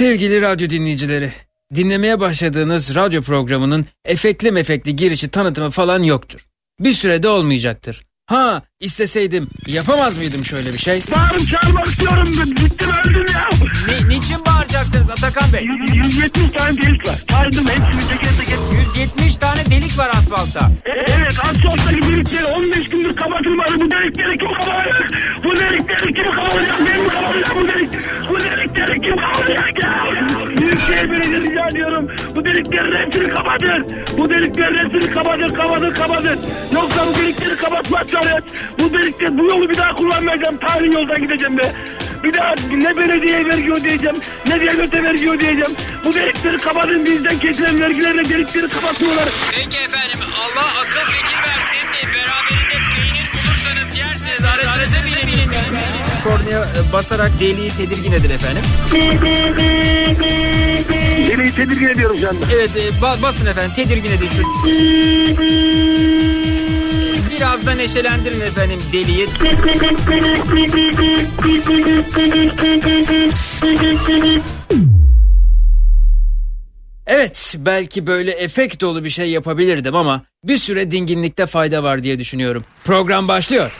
Sevgili radyo dinleyicileri, dinlemeye başladığınız radyo programının efekli mefekli girişi tanıtımı falan yoktur. Bir sürede olmayacaktır. Ha isteseydim yapamaz mıydım şöyle bir şey? Bağırıp çağırmak istiyorum. Bittim öldüm ya. Ni, niçin bağıracaksınız Atakan Bey? 170 tane delik var. Saydım hepsini teker teker. 170 tane delik var asfaltta. E, evet asfalttaki delikleri 15 gündür kapatılmadı. Bu delikleri kim kapatacak? Bu delikleri kim kapatacak? Ben mi kapatacağım bu delik? Bu delikleri kim kapatacak ya? Büyükşehir Belediyesi rica ediyorum. Bu deliklerin hepsini kapatın. Bu deliklerin hepsini kapatın, kapatın, kapatın. Yoksa bu delikleri kapatmazsanız bu delikleri, bu yolu bir daha kullanmayacağım. Tarihi yoldan gideceğim be. Bir daha ne belediye vergi ödeyeceğim, ne devlete vergi ödeyeceğim. Bu delikleri kapatın bizden kesilen vergilerle delikleri kapatıyorlar. Peki efendim Allah akıl fikir versin. Beraberinde peynir bulursanız yersiniz. Aracınıza binin. Kornaya e, basarak deliği tedirgin edin efendim. Deliği tedirgin ediyorum şu anda. Evet e, ba- basın efendim tedirgin edin şu. Biraz da neşelendirin efendim deliği. Evet belki böyle efekt dolu bir şey yapabilirdim ama bir süre dinginlikte fayda var diye düşünüyorum. Program başlıyor.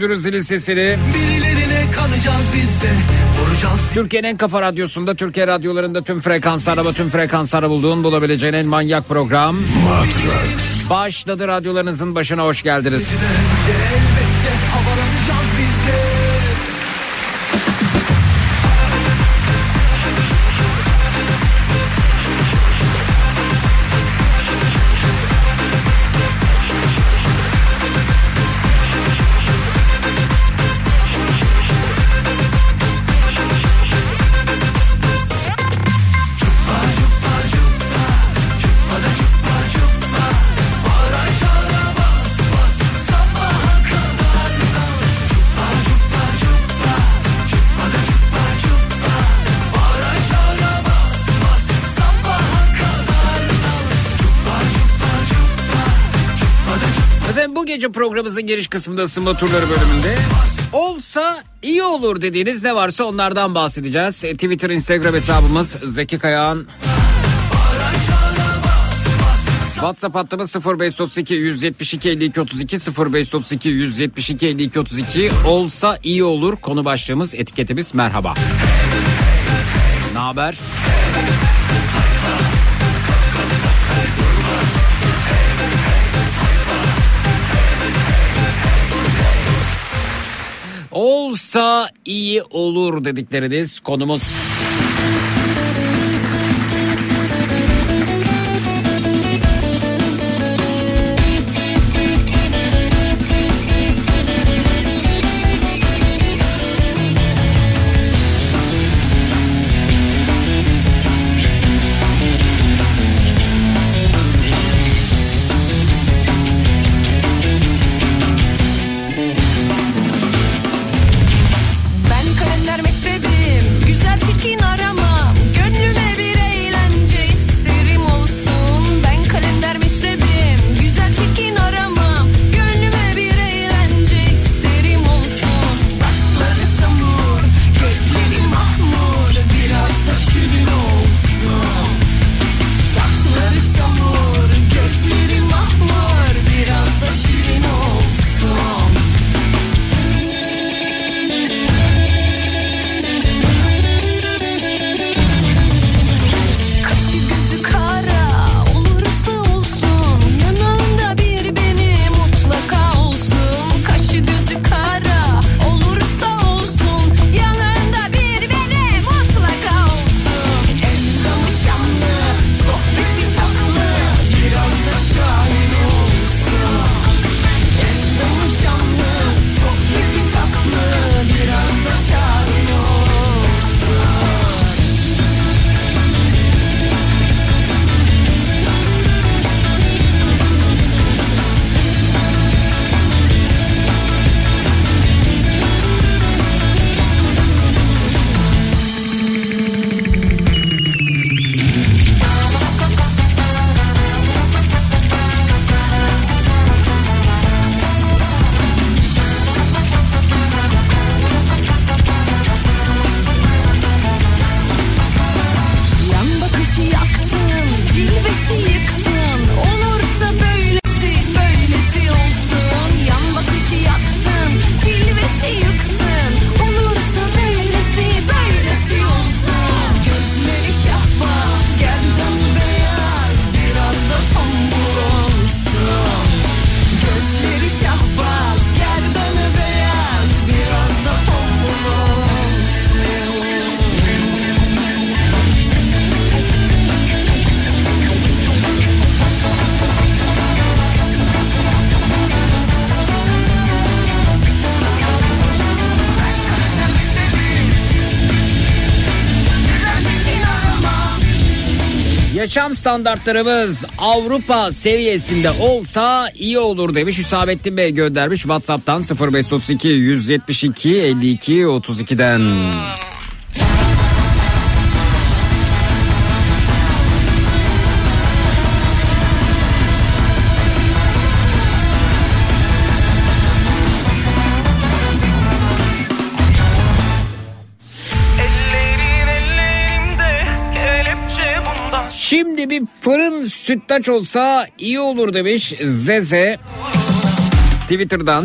Duydunuz zilin sesini. birilerine kanacağız biz de Vuracağız Türkiye'nin en kafa radyosunda, Türkiye radyolarında tüm frekanslara ve tüm frekanslara bulduğun bulabileceğin en manyak program. Başladı radyolarınızın başına hoş geldiniz. önce yayınımızın giriş kısmında ısınma turları bölümünde olsa iyi olur dediğiniz ne varsa onlardan bahsedeceğiz. E, Twitter, Instagram hesabımız Zeki Kayağan. WhatsApp hattımız 0532 172 52 32 0532 172 52 32 olsa iyi olur konu başlığımız etiketimiz merhaba. Ne haber? Hey. olsa iyi olur dedikleriniz konumuz. standartlarımız Avrupa seviyesinde olsa iyi olur demiş Hüsamettin Bey göndermiş WhatsApp'tan 0532 172 52 32'den. fırın süttaç olsa iyi olur demiş Zeze. Twitter'dan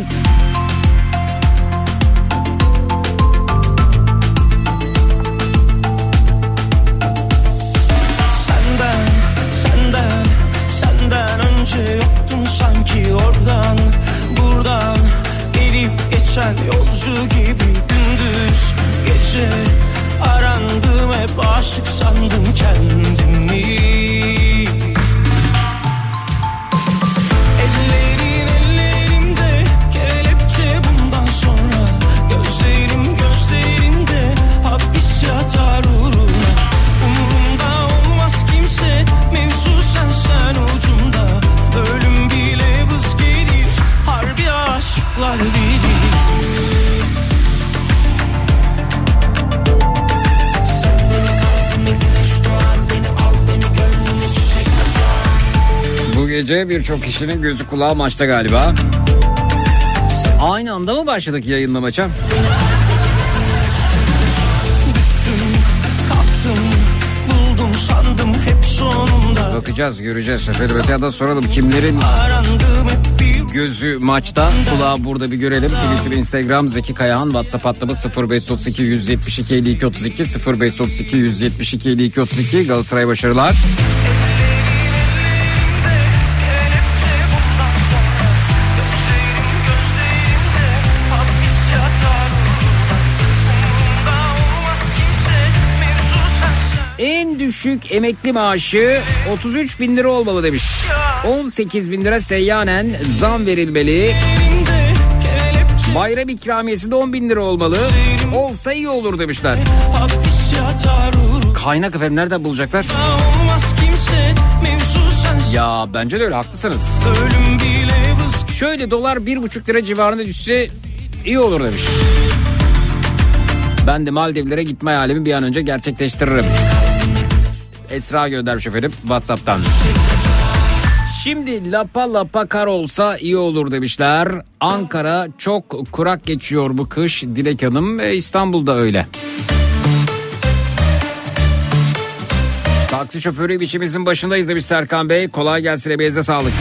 böylece birçok kişinin gözü kulağı maçta galiba. Aynı anda mı başladık yayınla maça? Bakacağız göreceğiz seferi öteyada soralım kimlerin gözü maçta kulağı burada bir görelim. Twitter, Instagram Zeki Kayahan WhatsApp hattımız 0532 172 52 32 0532 172 52 32 Galatasaray başarılar. Düşük emekli maaşı 33 bin lira olmalı demiş. 18 bin lira seyyanen zam verilmeli. Bayram ikramiyesi de 10 bin lira olmalı. Olsa iyi olur demişler. Kaynak efendim nereden bulacaklar? Ya bence de öyle haklısınız. Şöyle dolar bir buçuk lira civarında düşse iyi olur demiş. Ben de Maldivlere gitme hayalimi bir an önce gerçekleştiririm. Esra göndermiş efendim Whatsapp'tan. Şimdi lapa lapa kar olsa iyi olur demişler. Ankara çok kurak geçiyor bu kış Dilek Hanım ve İstanbul'da öyle. Taksi şoförü işimizin başındayız demiş Serkan Bey. Kolay gelsin emeğinize sağlık.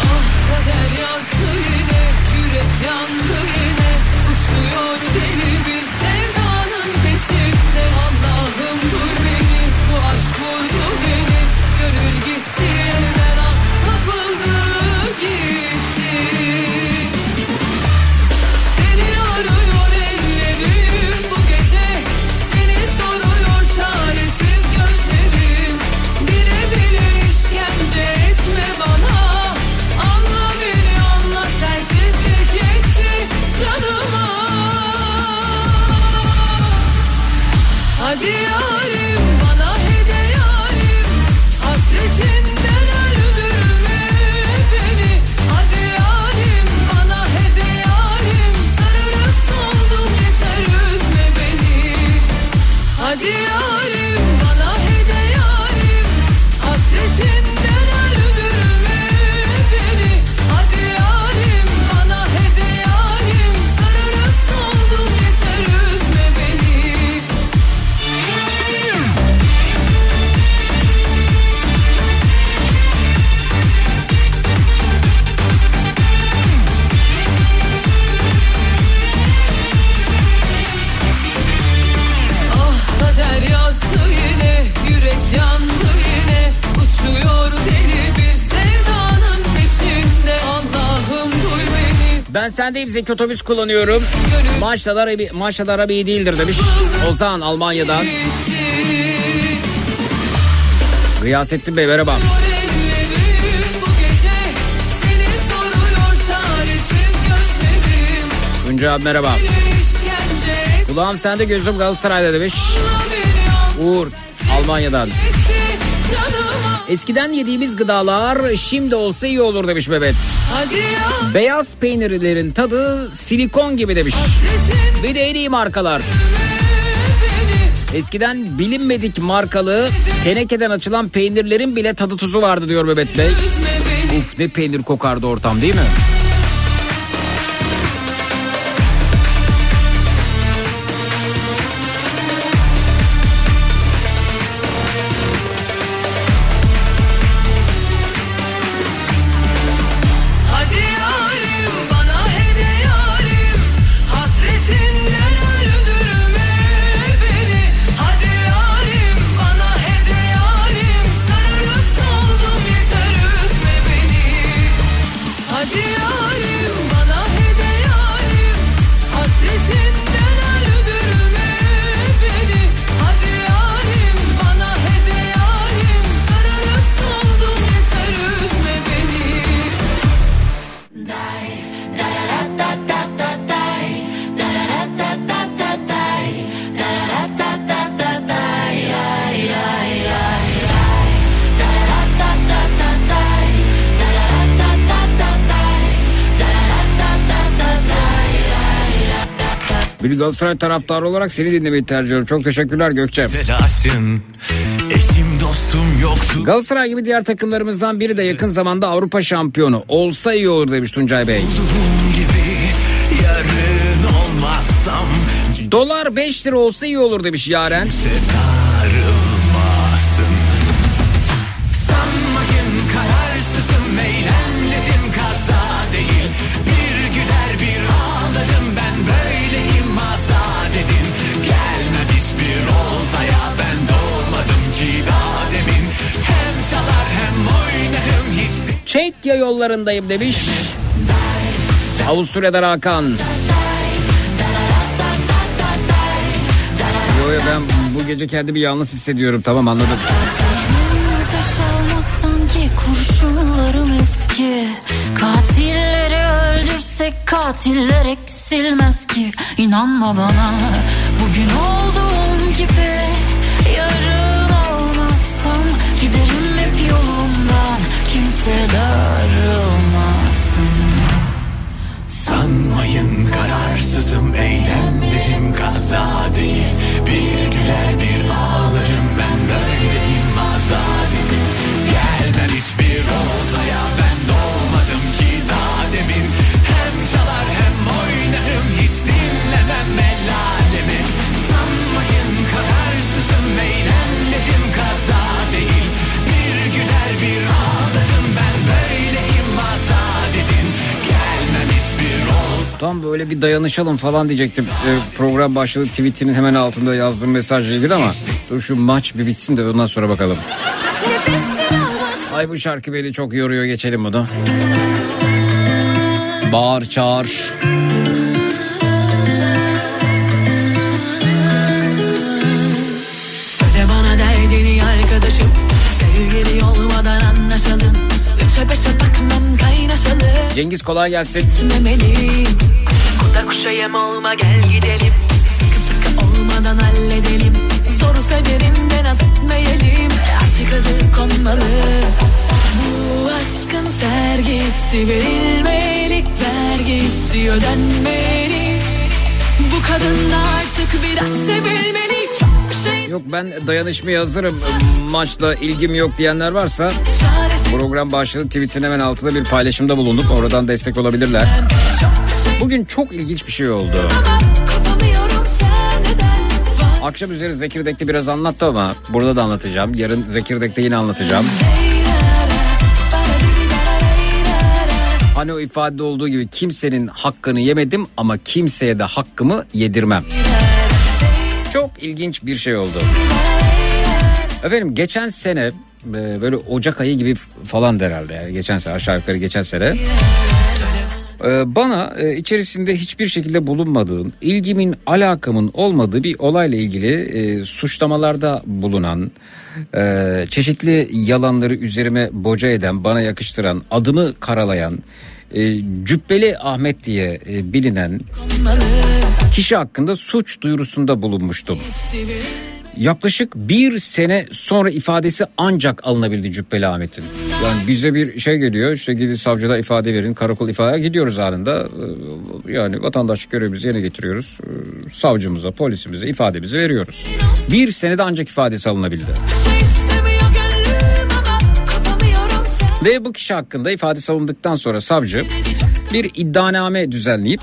Zeki otobüs kullanıyorum. Maçta arabi, maçta araba iyi değildir demiş. Ozan Almanya'dan. Gıyasettin Bey merhaba. Tunca abi merhaba. Kulağım sende gözüm Galatasaray'da demiş. Uğur Almanya'dan. etti canıma Eskiden yediğimiz gıdalar şimdi olsa iyi olur demiş Mehmet. Beyaz peynirlerin tadı silikon gibi demiş. hasretin Bir de en iyi markalar. Eskiden bilinmedik markalı tenekeden açılan peynirlerin bile tadı tuzu vardı diyor Mehmet Bey. Uf ne peynir kokardı ortam değil mi? Galatasaray taraftarı olarak seni dinlemeyi tercih ediyorum. Çok teşekkürler Gökçem. Telaşım, eşim dostum yoktu. Galatasaray gibi diğer takımlarımızdan biri de yakın zamanda Avrupa şampiyonu. Olsa iyi olur demiş Tuncay Bey. Gibi, yarın olmazsam... Dolar 5 lira olsa iyi olur demiş Yaren. Kimse. Çekya yollarındayım demiş. Avusturya'dan Hakan. Yo yo ben bu gece kendimi yalnız hissediyorum tamam anladım. Kurşunlarım eski Katilleri öldürsek katiller eksilmez ki İnanma bana bugün olduğum gibi Yarın Kimse darılmasın Sanmayın kararsızım eylemlerim kaza değil. Bir güler bir Tam böyle bir dayanışalım falan diyecektim. Ee, program başladı tweetinin hemen altında yazdığım mesajla ilgili ama dur şu maç bir bitsin de ondan sonra bakalım. Ay bu şarkı beni çok yoruyor geçelim bunu. Bağır çağır. Söyle bana derdini arkadaşım Sevgili olmadan anlaşalım Üçe beşe bakmam kaynaşalım Cengiz kolay gelsin. Memeliyim Yem olma gel gidelim. Sıkı sıkı olmadan halledelim. Zoru severim de naz etmeyelim Artık adı konmalı. Bu aşkın sergisi verilmeli Vergisi ödenmeli. Bu kadın artık biraz sevilmeli. Şey Yok ben dayanışmaya hazırım. Maçla ilgim yok diyenler varsa program başladı. Tweetin hemen altında bir paylaşımda bulunduk. Oradan destek olabilirler. Bugün çok ilginç bir şey oldu. Akşam üzeri Zekirdek'te biraz anlattı ama burada da anlatacağım. Yarın Zekirdek'te yine anlatacağım. Hani o ifade olduğu gibi kimsenin hakkını yemedim ama kimseye de hakkımı yedirmem. Çok ilginç bir şey oldu. Efendim geçen sene e, böyle Ocak ayı gibi falan herhalde yani geçen sene aşağı yukarı geçen sene bana e, içerisinde hiçbir şekilde bulunmadığım, ilgimin, alakamın olmadığı bir olayla ilgili e, suçlamalarda bulunan, e, çeşitli yalanları üzerime boca eden, bana yakıştıran, adımı karalayan, Cübbeli Ahmet diye bilinen kişi hakkında suç duyurusunda bulunmuştum. Yaklaşık bir sene sonra ifadesi ancak alınabildi Cübbeli Ahmet'in. Yani bize bir şey geliyor işte gidin savcıda ifade verin karakol ifade gidiyoruz anında. Ee, Yani vatandaşlık görevimizi yerine getiriyoruz. Ee, Savcımıza polisimize ifademizi veriyoruz. Bir senede ancak ifadesi alınabildi. Ve bu kişi hakkında ifadesi alındıktan sonra savcı bir iddianame düzenleyip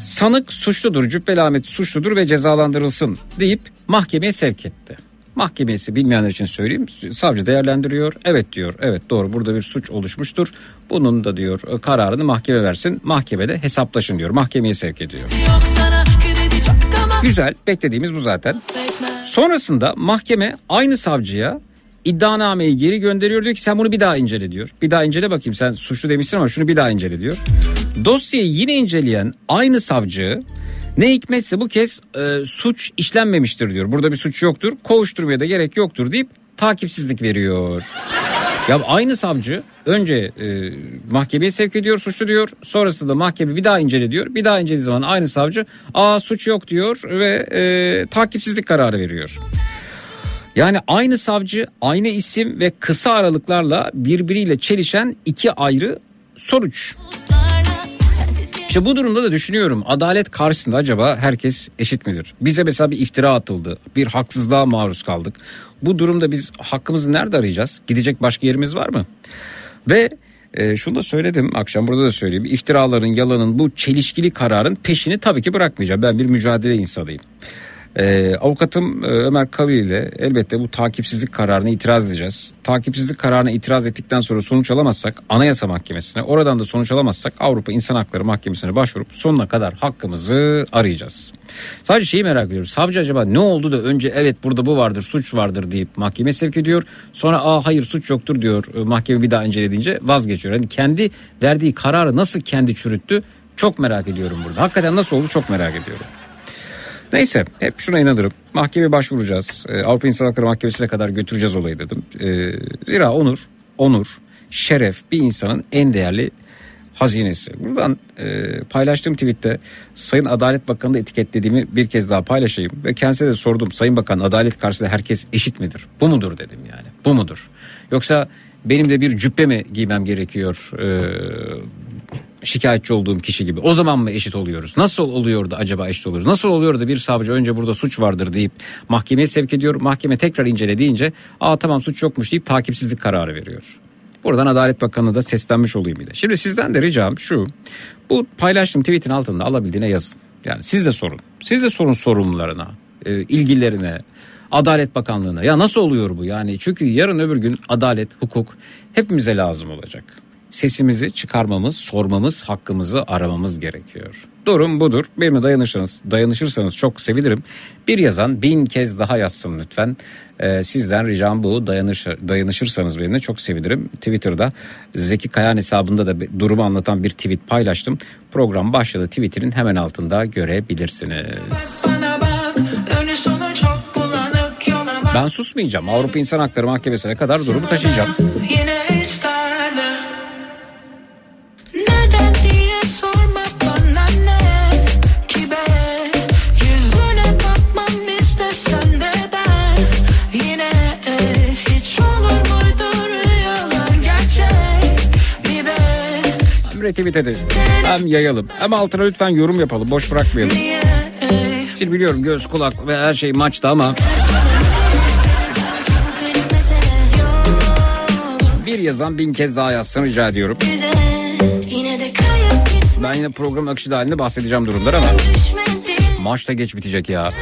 sanık suçludur, Cübbeli Ahmet suçludur ve cezalandırılsın deyip mahkemeye sevk etti. Mahkemesi bilmeyenler için söyleyeyim. Savcı değerlendiriyor. Evet diyor. Evet doğru burada bir suç oluşmuştur. Bunun da diyor kararını mahkeme versin. Mahkemede hesaplaşın diyor. Mahkemeye sevk ediyor. Güzel beklediğimiz bu zaten. Sonrasında mahkeme aynı savcıya iddianameyi geri gönderiyor diyor ki sen bunu bir daha incele diyor. Bir daha incele bakayım sen suçlu demişsin ama şunu bir daha incele diyor. Dosyayı yine inceleyen aynı savcı ne hikmetse bu kez e, suç işlenmemiştir diyor. Burada bir suç yoktur kovuşturmaya da gerek yoktur deyip takipsizlik veriyor. Ya aynı savcı önce e, mahkemeye sevk ediyor suçlu diyor. Sonrasında mahkeme bir daha incele diyor. Bir daha incelediği zaman aynı savcı aa suç yok diyor ve e, takipsizlik kararı veriyor. Yani aynı savcı, aynı isim ve kısa aralıklarla birbiriyle çelişen iki ayrı sonuç. İşte bu durumda da düşünüyorum adalet karşısında acaba herkes eşit midir? Bize mesela bir iftira atıldı. Bir haksızlığa maruz kaldık. Bu durumda biz hakkımızı nerede arayacağız? Gidecek başka yerimiz var mı? Ve Ee, şunu da söyledim akşam burada da söyleyeyim. İftiraların, yalanın bu çelişkili kararın peşini tabii ki bırakmayacağım. Ben bir mücadele insanıyım. Ee, avukatım e, Ömer Kavi ile elbette bu takipsizlik kararına itiraz edeceğiz. Takipsizlik kararına itiraz ettikten sonra sonuç alamazsak Anayasa Mahkemesi'ne oradan da sonuç alamazsak Avrupa İnsan Hakları Mahkemesi'ne başvurup sonuna kadar hakkımızı arayacağız. Sadece şeyi merak ediyorum. Savcı acaba ne oldu da önce evet burada bu vardır suç vardır deyip mahkemeye sevk ediyor. Sonra aa hayır suç yoktur diyor e, mahkeme bir daha incelediğince vazgeçiyor. Yani kendi verdiği kararı nasıl kendi çürüttü çok merak ediyorum burada. Hakikaten nasıl oldu çok merak ediyorum. Neyse hep şuna inanırım. Mahkemeye başvuracağız. Ee, Avrupa İnsan Hakları Mahkemesi'ne kadar götüreceğiz olayı dedim. Ee, zira onur, onur, şeref bir insanın en değerli hazinesi. Buradan e, paylaştığım tweette Sayın Adalet Bakanı'nı etiketlediğimi bir kez daha paylaşayım. Ve kendisine de sordum Sayın Bakan adalet karşısında herkes eşit midir? Bu mudur dedim yani bu mudur? Yoksa benim de bir cübbe mi giymem gerekiyor e, şikayetçi olduğum kişi gibi. O zaman mı eşit oluyoruz? Nasıl oluyordu acaba eşit oluyoruz? Nasıl oluyordu bir savcı önce burada suç vardır deyip mahkemeye sevk ediyor. Mahkeme tekrar incele deyince aa tamam suç yokmuş deyip takipsizlik kararı veriyor. Buradan Adalet Bakanı da seslenmiş olayım de. Şimdi sizden de ricam şu. Bu paylaştığım tweetin altında alabildiğine yazın. Yani siz de sorun. Siz de sorun sorumlularına, e, ilgilerine, Adalet Bakanlığı'na. Ya nasıl oluyor bu? Yani çünkü yarın öbür gün adalet, hukuk hepimize lazım olacak. Sesimizi çıkarmamız, sormamız, hakkımızı aramamız gerekiyor. Durum budur. Benimle dayanışırsanız, dayanışırsanız çok sevinirim. Bir yazan bin kez daha yazsın lütfen. Ee, sizden ricam bu. Dayanış, dayanışırsanız benimle çok sevinirim. Twitter'da Zeki Kayan hesabında da durumu anlatan bir tweet paylaştım. Program başladı. Twitter'in hemen altında görebilirsiniz. Ben susmayacağım. Avrupa İnsan Hakları Mahkemesi'ne kadar durumu taşıyacağım. Yine retweet edelim. Hem yayalım. Hem altına lütfen yorum yapalım. Boş bırakmayalım. Şimdi biliyorum göz kulak ve her şey maçta ama bir yazan bin kez daha yazsın rica ediyorum. Ben yine program akışı dahilinde bahsedeceğim durumlar ama maç da geç bitecek ya.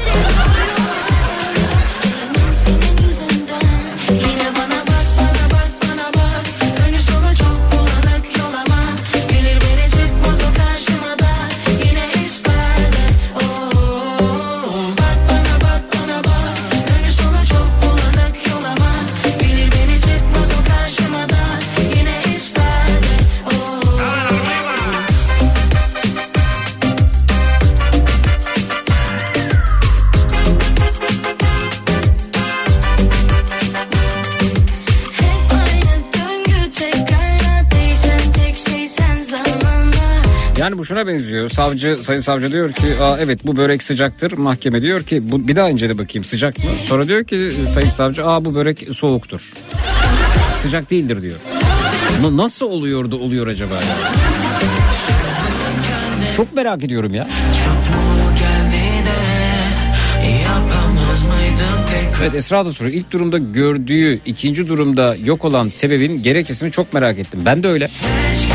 Şuna benziyor. Savcı, sayın savcı diyor ki Aa, evet bu börek sıcaktır. Mahkeme diyor ki bu, bir daha incele bakayım sıcak mı? Sonra diyor ki sayın savcı aa bu börek soğuktur. Sıcak değildir diyor. Na- nasıl oluyor da oluyor acaba? ya? Çok merak ediyorum ya. Evet Esra da soruyor. İlk durumda gördüğü, ikinci durumda yok olan sebebin gerekçesini çok merak ettim. Ben de öyle. kendine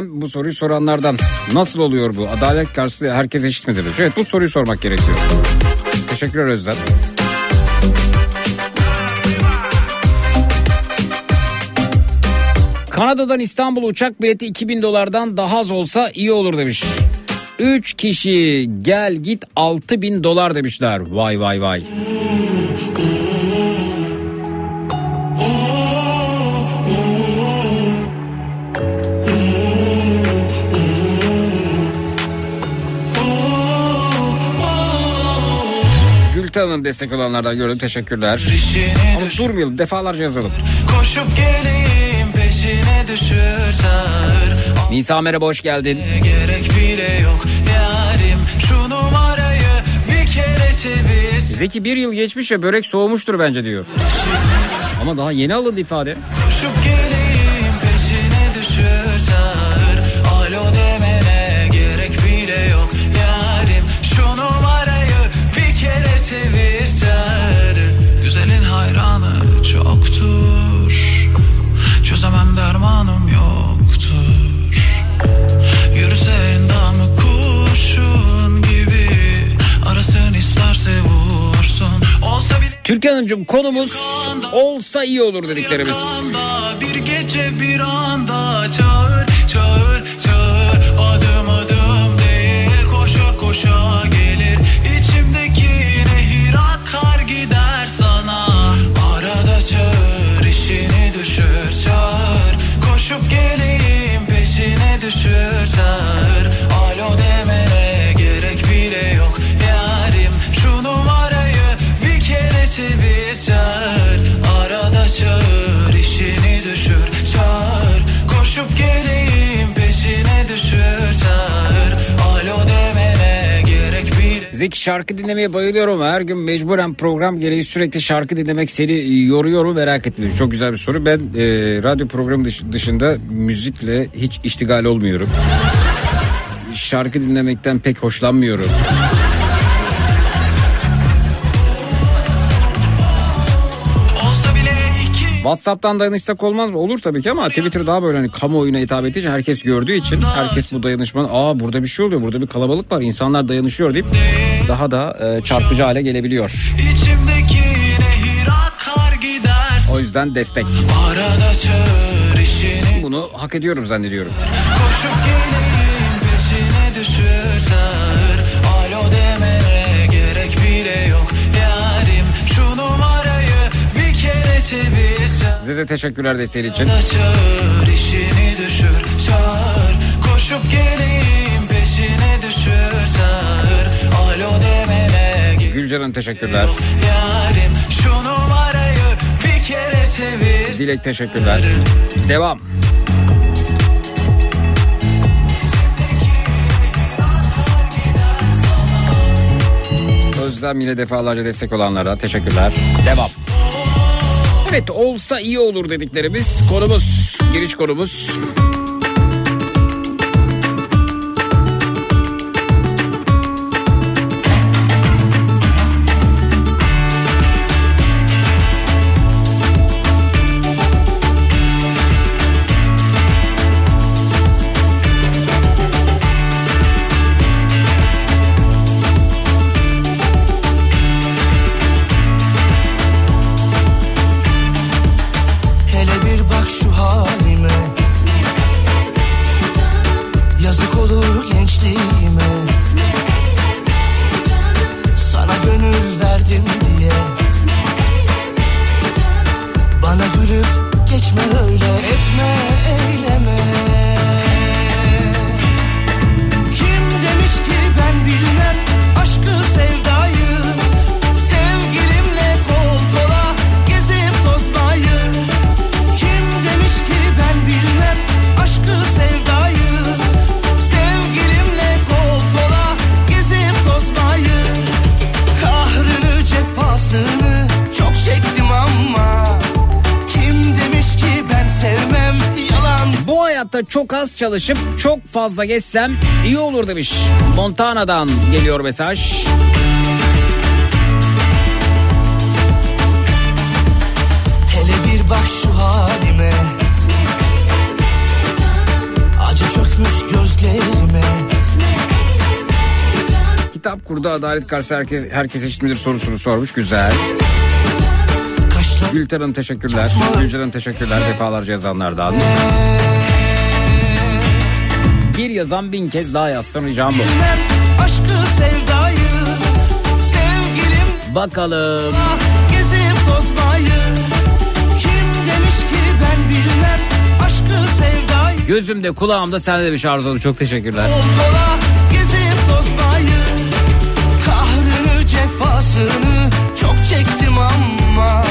Özlem bu soruyu soranlardan. Nasıl oluyor bu? Adalet karşısında herkes eşit midir? Evet bu soruyu sormak gerekiyor. Teşekkürler Özlem. Kanada'dan İstanbul uçak bileti 2000 dolardan daha az olsa iyi olur demiş. 3 kişi gel git 6000 dolar demişler. Vay vay vay. Hanım destek olanlardan gördüm teşekkürler. Ama durmayalım defalarca yazalım. Koşup geleyim peşine düşür sağır Nisa merhaba hoş geldin. Gerek bile yok yarim Şu numarayı bir kere çevir Zeki bir yıl geçmiş ya börek soğumuştur bence diyor. Ama daha yeni alındı ifade. Koşup geleyim Arasın isterse vursun. Olsa bile Türkan Hanımcığım konumuz olsa iyi olur dediklerimiz. bir gece bir anda çağır çağır çağır. Adım adım değil koşa koşa gelir. İçimdeki nehir akar gider sana. Arada çağır işini düşür çağır. Koşup geleyim peşine düşür çağır. Alo demene gerek bile yok çevir çağır Arada çağır işini düşür çağır Koşup geleyim peşine düşür çağır Alo demene gerek bile Zeki şarkı dinlemeye bayılıyorum. Her gün mecburen program gereği sürekli şarkı dinlemek seni yoruyor mu merak ettim. Çok güzel bir soru. Ben e, radyo programı dış- dışında müzikle hiç iştigal olmuyorum. Şarkı dinlemekten pek hoşlanmıyorum. WhatsApp'tan dayanışsak olmaz mı? Olur tabii ki ama Twitter daha böyle hani kamuoyuna hitap ettiği için herkes gördüğü için herkes bu dayanışmanın aa burada bir şey oluyor burada bir kalabalık var insanlar dayanışıyor deyip daha da e, çarpıcı hale gelebiliyor. O yüzden destek. Bunu hak ediyorum zannediyorum. Koşup geleyim peşine düşür Size teşekkürler desteği için. Çağır işini düşür çağır Koşup geleyim peşine düşür çağır Alo demene Gülcan'ın teşekkürler. yok yarim Şu numarayı bir kere çevir Dilek teşekkürler. Devam. Özlem yine defalarca destek olanlara teşekkürler. Devam. Evet olsa iyi olur dediklerimiz konumuz, giriş konumuz. Çalışıp çok fazla geçsem iyi olur demiş. Montana'dan geliyor mesaj. Hele bir bak şu halime Acı çökmüş gözlerime Kitap kurdu adalet karşı herkes, herkes eşit midir sorusunu sormuş. Güzel. Gülten Hanım teşekkürler. Gülcan Hanım teşekkürler defalarca yazanlardan. Bir yazan bin kez daha yazsın ricam bu. aşkı sevdayı Sevgilim Bakalım. gezip tozmayı Kim demiş ki ben bilmem aşkı sevdayı Gözümde kulağımda sende demiş Arzu Hanım. Çok teşekkürler. Kol kola gezip tozmayı Kahrını cefasını çok çektim ama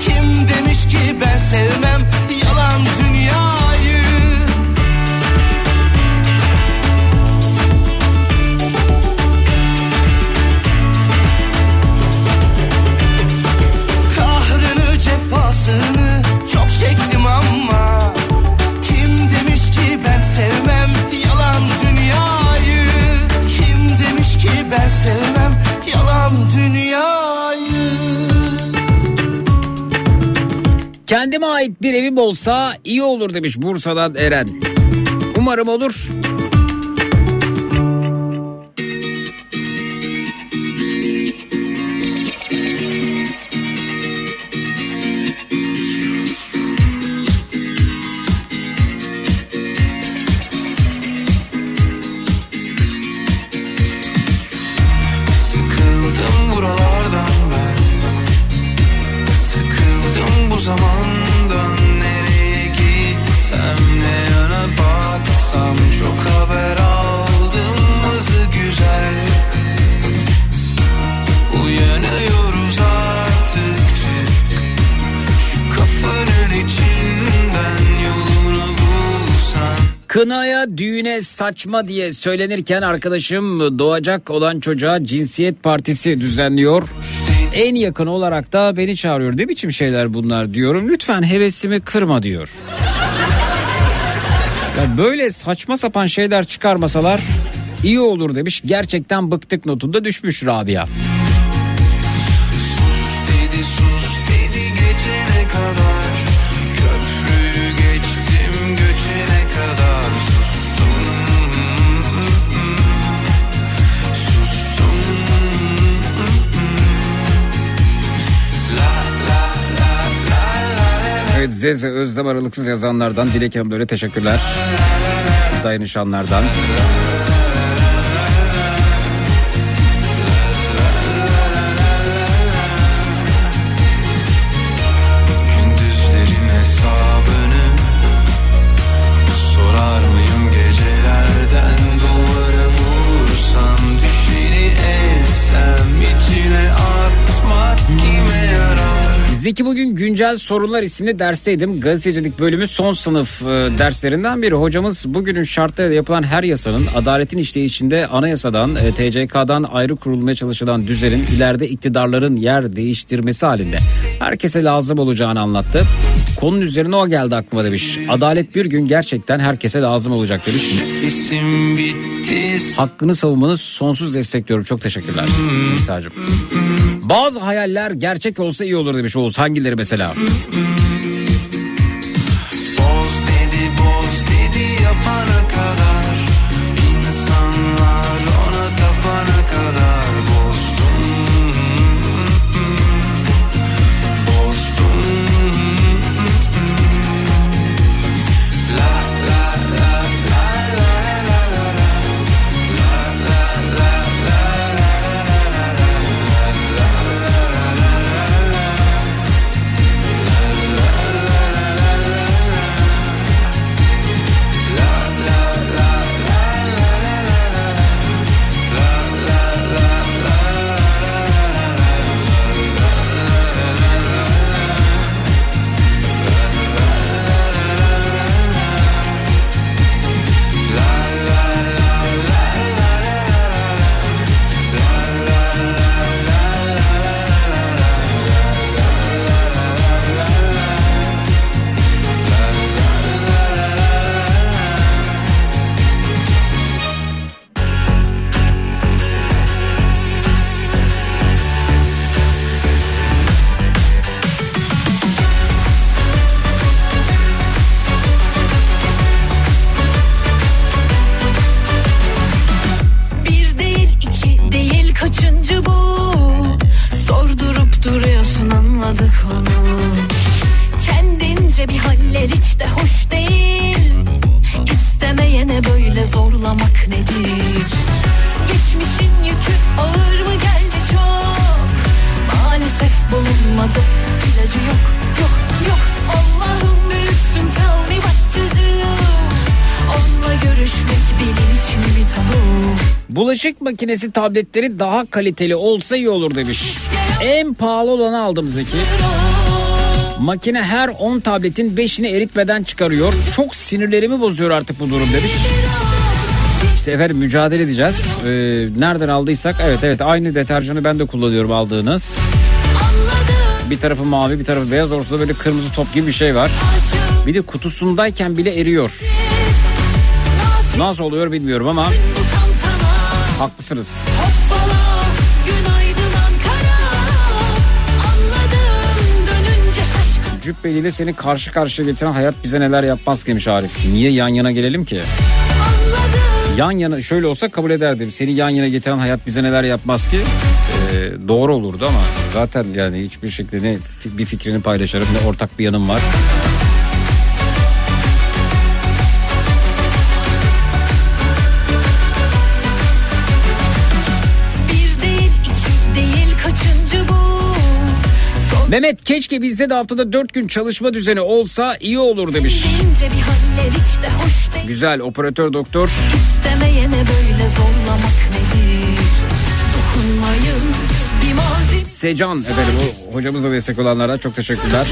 Kim demiş ki ben sevmem ben sevmem yalan dünyayı Kendime ait bir evim olsa iyi olur demiş Bursa'dan Eren. Umarım olur. Saçma diye söylenirken arkadaşım doğacak olan çocuğa cinsiyet partisi düzenliyor. En yakın olarak da beni çağırıyor. Ne biçim şeyler bunlar diyorum. Lütfen hevesimi kırma diyor. Ya böyle saçma sapan şeyler çıkarmasalar iyi olur demiş. Gerçekten bıktık notunda düşmüş Rabia. dedi sus dedi kadar Evet Zeze Özlem aralıksız yazanlardan Dilek Hanım böyle teşekkürler. Dayanışanlardan. Zeki bugün güncel sorunlar isimli dersteydim. Gazetecilik bölümü son sınıf e, derslerinden biri. Hocamız bugünün şartlarıyla yapılan her yasanın adaletin işleyişinde anayasadan, e, TCK'dan ayrı kurulmaya çalışılan düzenin ileride iktidarların yer değiştirmesi halinde herkese lazım olacağını anlattı. Konunun üzerine o geldi aklıma demiş. Adalet bir gün gerçekten herkese lazım olacak demiş. Hakkını savunmanı sonsuz destekliyorum. Çok teşekkürler. Nisa'cığım. Bazı hayaller gerçek olsa iyi olur demiş Oğuz. Hangileri mesela? Kendince bir haller hiç de hoş değil. İstemeyene böyle zorlamak nedir? Geçmişin yükü ağır mı geldi çok? Maalesef bulunmadı ilacı yok yok yok. Allah'ım büyüksün tell me what to do. Onunla görüşmek benim için bir tabu. Bulaşık makinesi tabletleri daha kaliteli olsa iyi olur demiş. En pahalı olanı aldım Zeki. Makine her 10 tabletin 5'ini eritmeden çıkarıyor. Çok sinirlerimi bozuyor artık bu durum demiş. İşte efendim mücadele edeceğiz. Ee, nereden aldıysak evet evet aynı deterjanı ben de kullanıyorum aldığınız. Bir tarafı mavi bir tarafı beyaz ortada böyle kırmızı top gibi bir şey var. Bir de kutusundayken bile eriyor. Nasıl oluyor bilmiyorum ama haklısınız. Hoppala günaydın Ankara Anladım dönünce şaşkın Cübbeli ile seni karşı karşıya getiren hayat bize neler yapmaz demiş Arif. Niye yan yana gelelim ki? Yan yana şöyle olsa kabul ederdim. Seni yan yana getiren hayat bize neler yapmaz ki? Ee, doğru olurdu ama zaten yani hiçbir şekilde ne bir fikrini paylaşırım ne ortak bir yanım var. Mehmet keşke bizde de haftada 4 gün çalışma düzeni olsa iyi olur demiş. Güzel operatör doktor. İstemeyene böyle zorlamak nedir Dokunmayın bir mazi Secan efendim o hocamızla destek olanlara çok teşekkürler.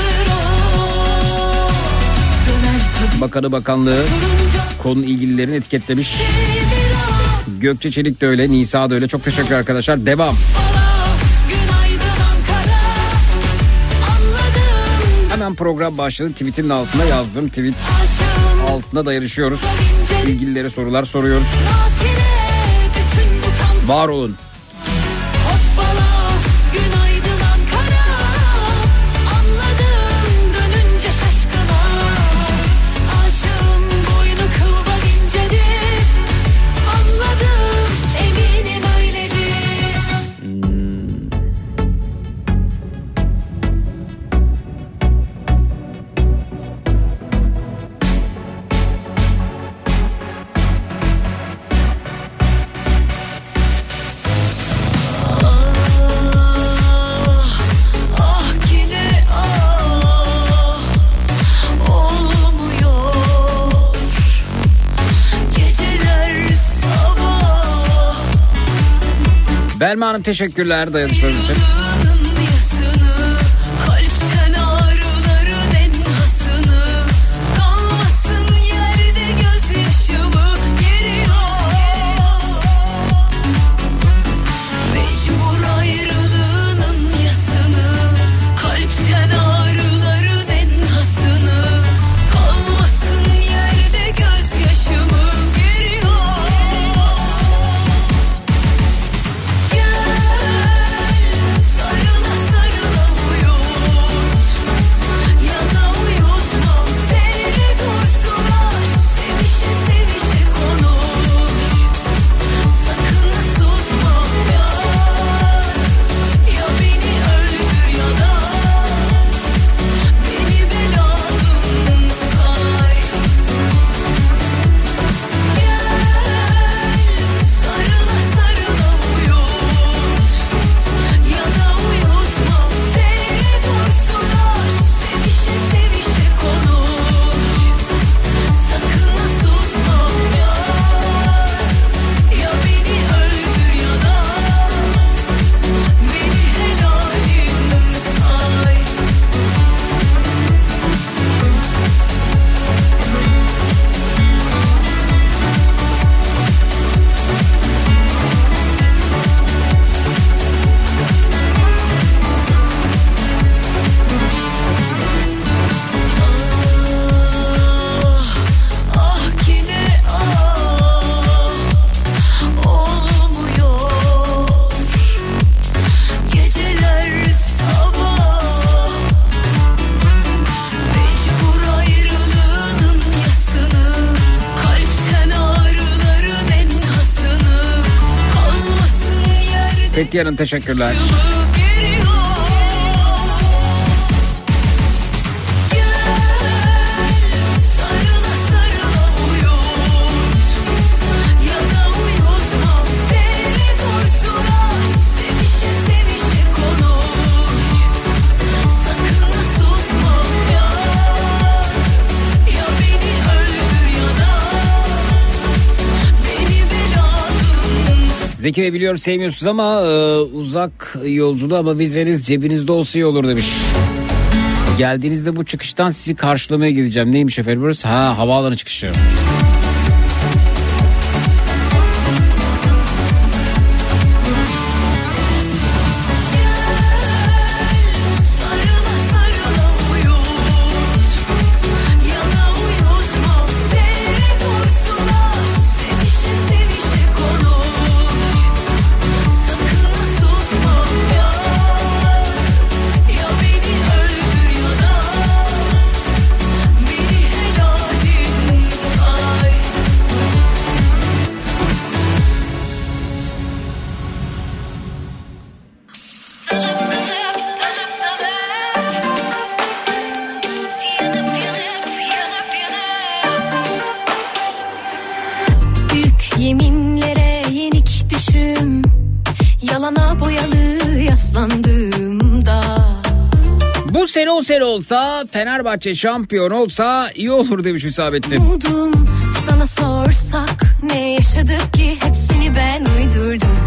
Bakanı bakanlığı konu ilgililerini etiketlemiş. Gökçe Çelik de öyle, Nisa da öyle. Çok teşekkür arkadaşlar. Devam. Bana Hemen program başladı. Tweet'in altına yazdım. Tweet altına da yarışıyoruz. ince İlgilileri sorular soruyoruz. Var olun. Belma Hanım teşekkürler dayanışmanız için. Hanım teşekkürler. Zeki Bey biliyorum sevmiyorsunuz ama e, uzak yolculuğu ama vizeniz cebinizde olsa iyi olur demiş. Geldiğinizde bu çıkıştan sizi karşılamaya gideceğim. Neymiş efendim burası? Ha havaalanı çıkışı. Fenerbahçe şampiyon olsa iyi olur demiş Hüsamettin. Umudum sana sorsak Ne yaşadık ki hepsini ben uydurdum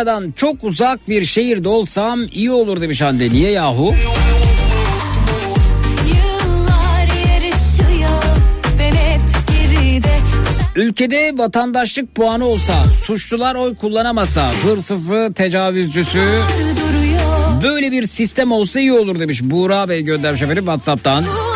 Ankara'dan çok uzak bir şehirde olsam iyi olur demiş Hande. Niye yahu? Ülkede vatandaşlık puanı olsa, suçlular oy kullanamasa, hırsızı, tecavüzcüsü böyle bir sistem olsa iyi olur demiş. Buğra Bey göndermiş efendim Whatsapp'tan. Uzun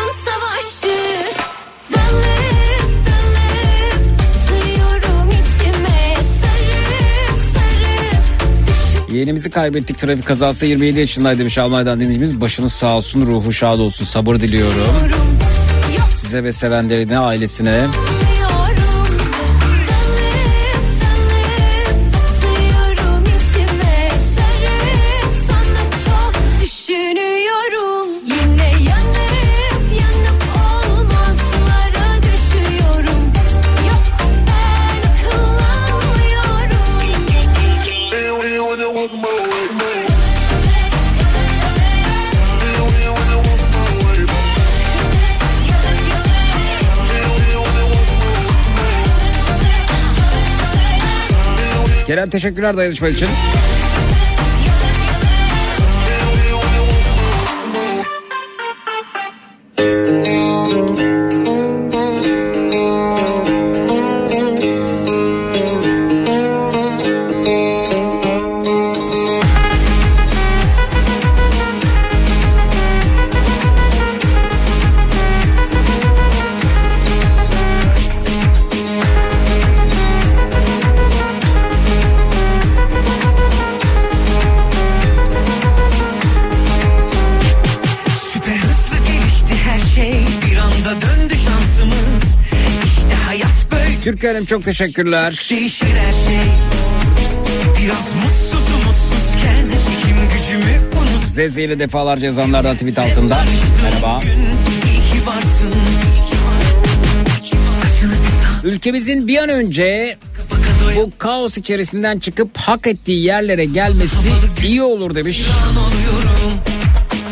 Yeğenimizi kaybettik trafik kazası 27 yaşındaydı demiş Almanya'dan dinleyicimiz. Başınız sağ olsun, ruhu şad olsun, sabır diliyorum. Size ve sevenlerine, ailesine. Teşekkürler dayanışma için. Hanım çok teşekkürler. değişir her şey Biraz mutsuzum mutsuzken Çekim gücümü unut Zeze ile defalarca yazanlardan tweet altında. Merhaba. Ülkemizin bir an önce bu kaos içerisinden çıkıp hak ettiği yerlere gelmesi iyi olur demiş.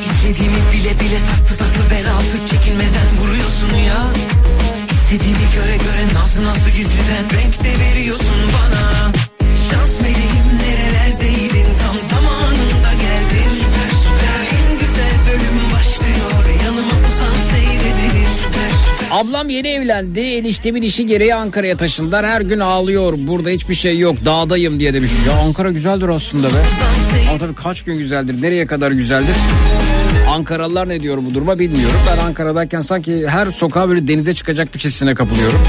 İstediğimi bile bile tatlı tatlı bel altı çekilmeden vuruyorsun ya İstediğimi göre göre nasıl nasıl gizliden renk de veriyorsun bana Şans meleğim nerelerdeydin tam zamanında geldin Süper süper en güzel bölüm başlıyor yanıma uzan seyredin Süper süper Ablam yeni evlendi. Eniştemin işi gereği Ankara'ya taşındılar. Her gün ağlıyor. Burada hiçbir şey yok. Dağdayım diye demiş. Ya Ankara güzeldir aslında be. Tabii kaç gün güzeldir. Nereye kadar güzeldir? Ankaralılar ne diyor bu duruma bilmiyorum. Ben Ankara'dayken sanki her sokağa böyle denize çıkacak bir çizgisine kapılıyorum.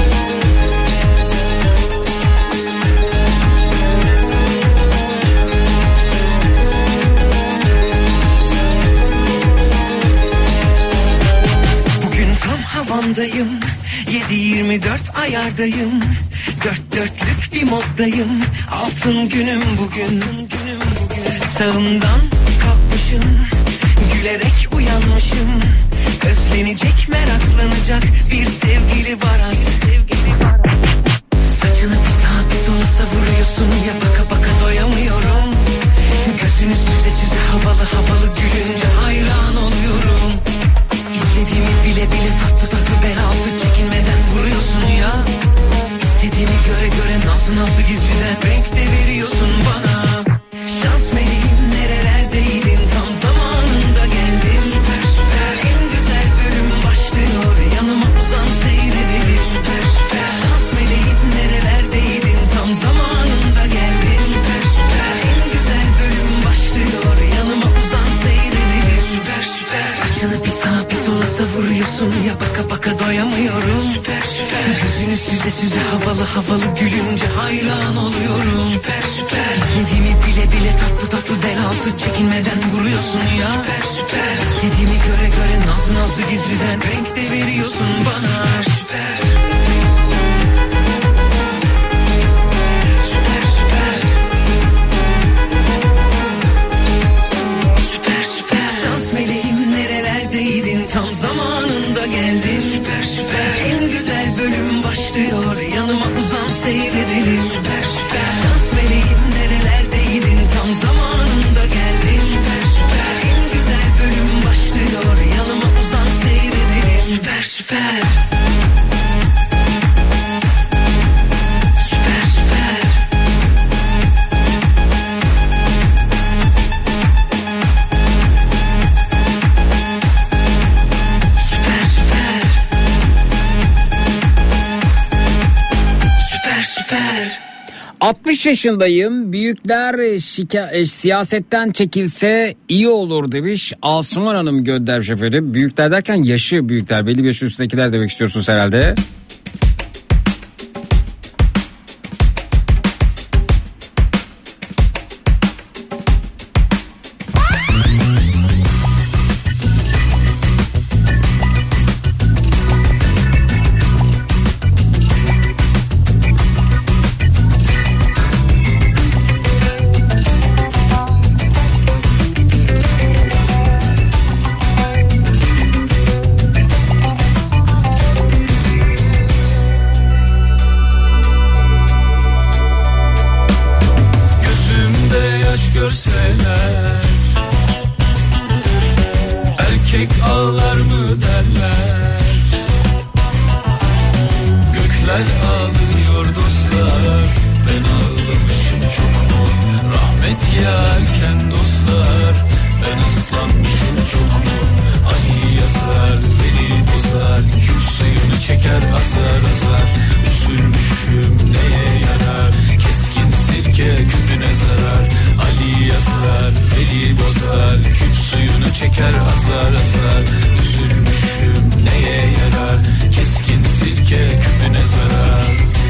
Bugün tam havamdayım. 7-24 ayardayım. Dört dörtlük bir moddayım. Altın günüm bugün. Sağımdan kalkmışım Gülerek uyanmışım. Özlenecek meraklanacak Bir sevgili var artık. Sevgili var Saçını bir sağa bir sola savuruyorsun. Ya baka baka doyamıyorum. Gözünü süze süze havalı havalı gülünce hayran oluyorum. İstediğimi bile bile tatlı tatlı bel altı çekinmeden vuruyorsun ya. İstediğimi göre göre Nasıl nasıl gizliden renk de veriyorsun bana baka doyamıyorum. Süper süper. Gözünü süze süze havalı havalı gülünce hayran oluyorum. Süper süper. İstediğimi bile bile tatlı tatlı bel altı çekinmeden vuruyorsun ya. Süper süper. İstediğimi göre göre nazlı nazlı gizliden renk de veriyorsun bana. Süper süper 60 yaşındayım. Büyükler şika- e, siyasetten çekilse iyi olur demiş. Asuman Hanım göndermiş efendim. Büyükler derken yaşı büyükler. Belli bir yaş üstündekiler demek istiyorsunuz herhalde. Ben ıslanmışım çok mu Ali yazar beni bozar. Küp suyunu çeker azar azar. Üzülmüşüm neye yarar? Keskin sirke küpüne zarar. Ali yazar beni bozar. Küp suyunu çeker azar azar. Üzülmüşüm neye yarar? Keskin sirke küpüne zarar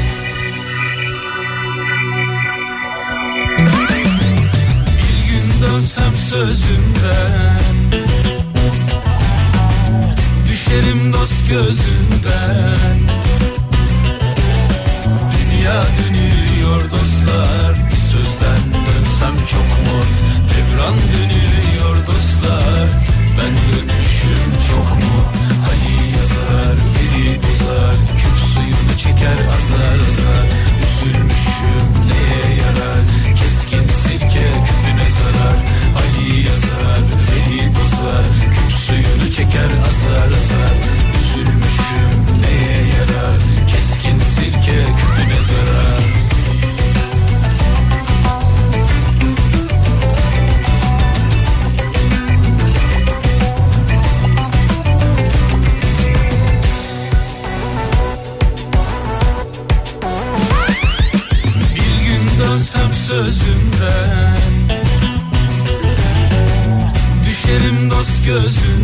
sözümden Düşerim dost gözünden. Dünya dönüyor dostlar. Bir sözden dönsem çok mu? Devran dönüyor dostlar. Ben dönmüşüm çok mu? Ali yazar biri bozar. Küp suyunu çeker azar azar. Üzülmüşüm neye yarar? Keskin sirke küpüne zarar Ali yazar beni bozar Küp suyunu çeker azar azar. Üzülmüşüm neye yarar Keskin sirke küpüne zarar Düşerim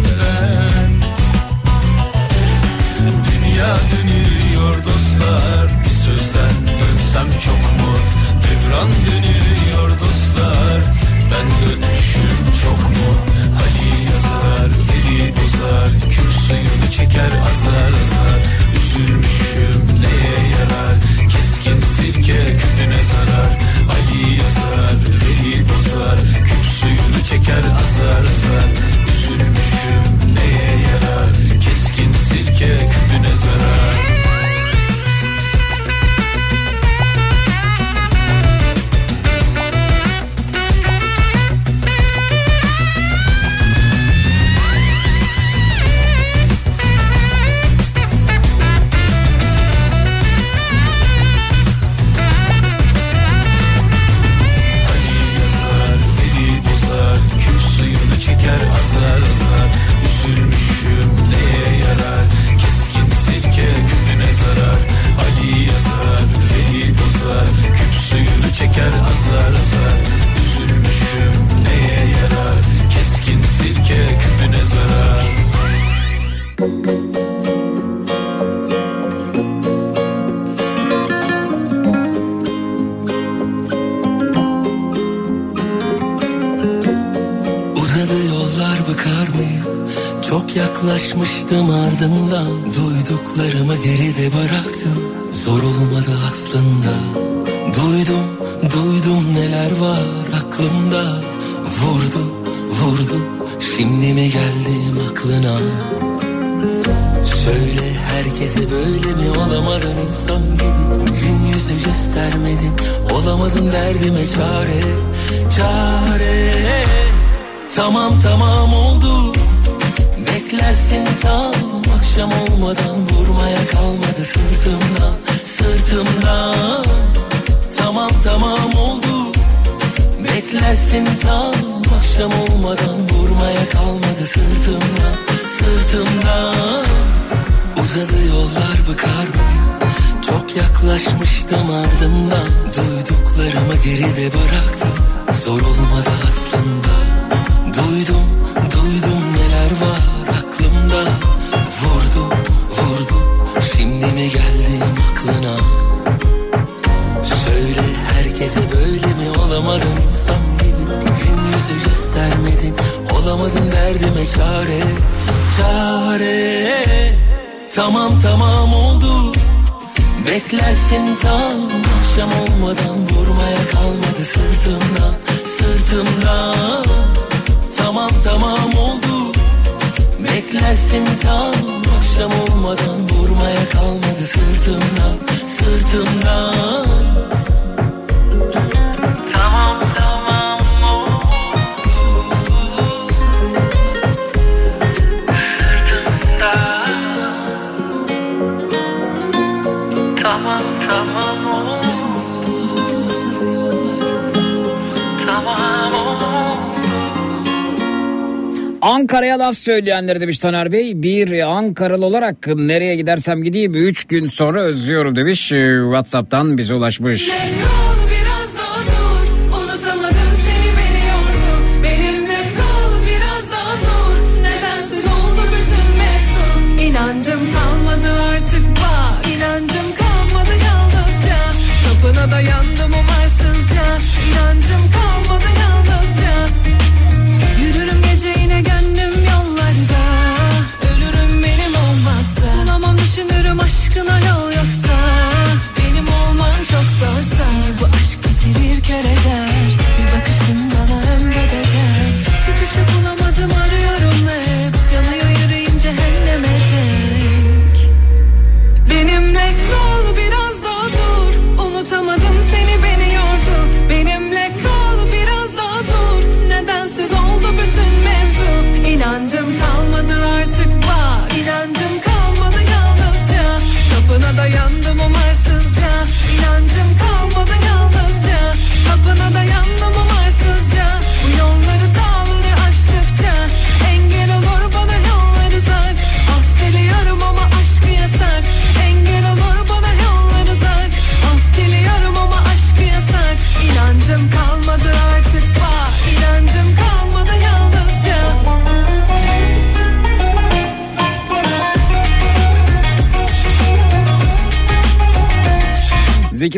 söyleyenlere demiş Taner Bey bir Ankaralı olarak nereye gidersem gideyim 3 gün sonra özlüyorum demiş WhatsApp'tan bize ulaşmış.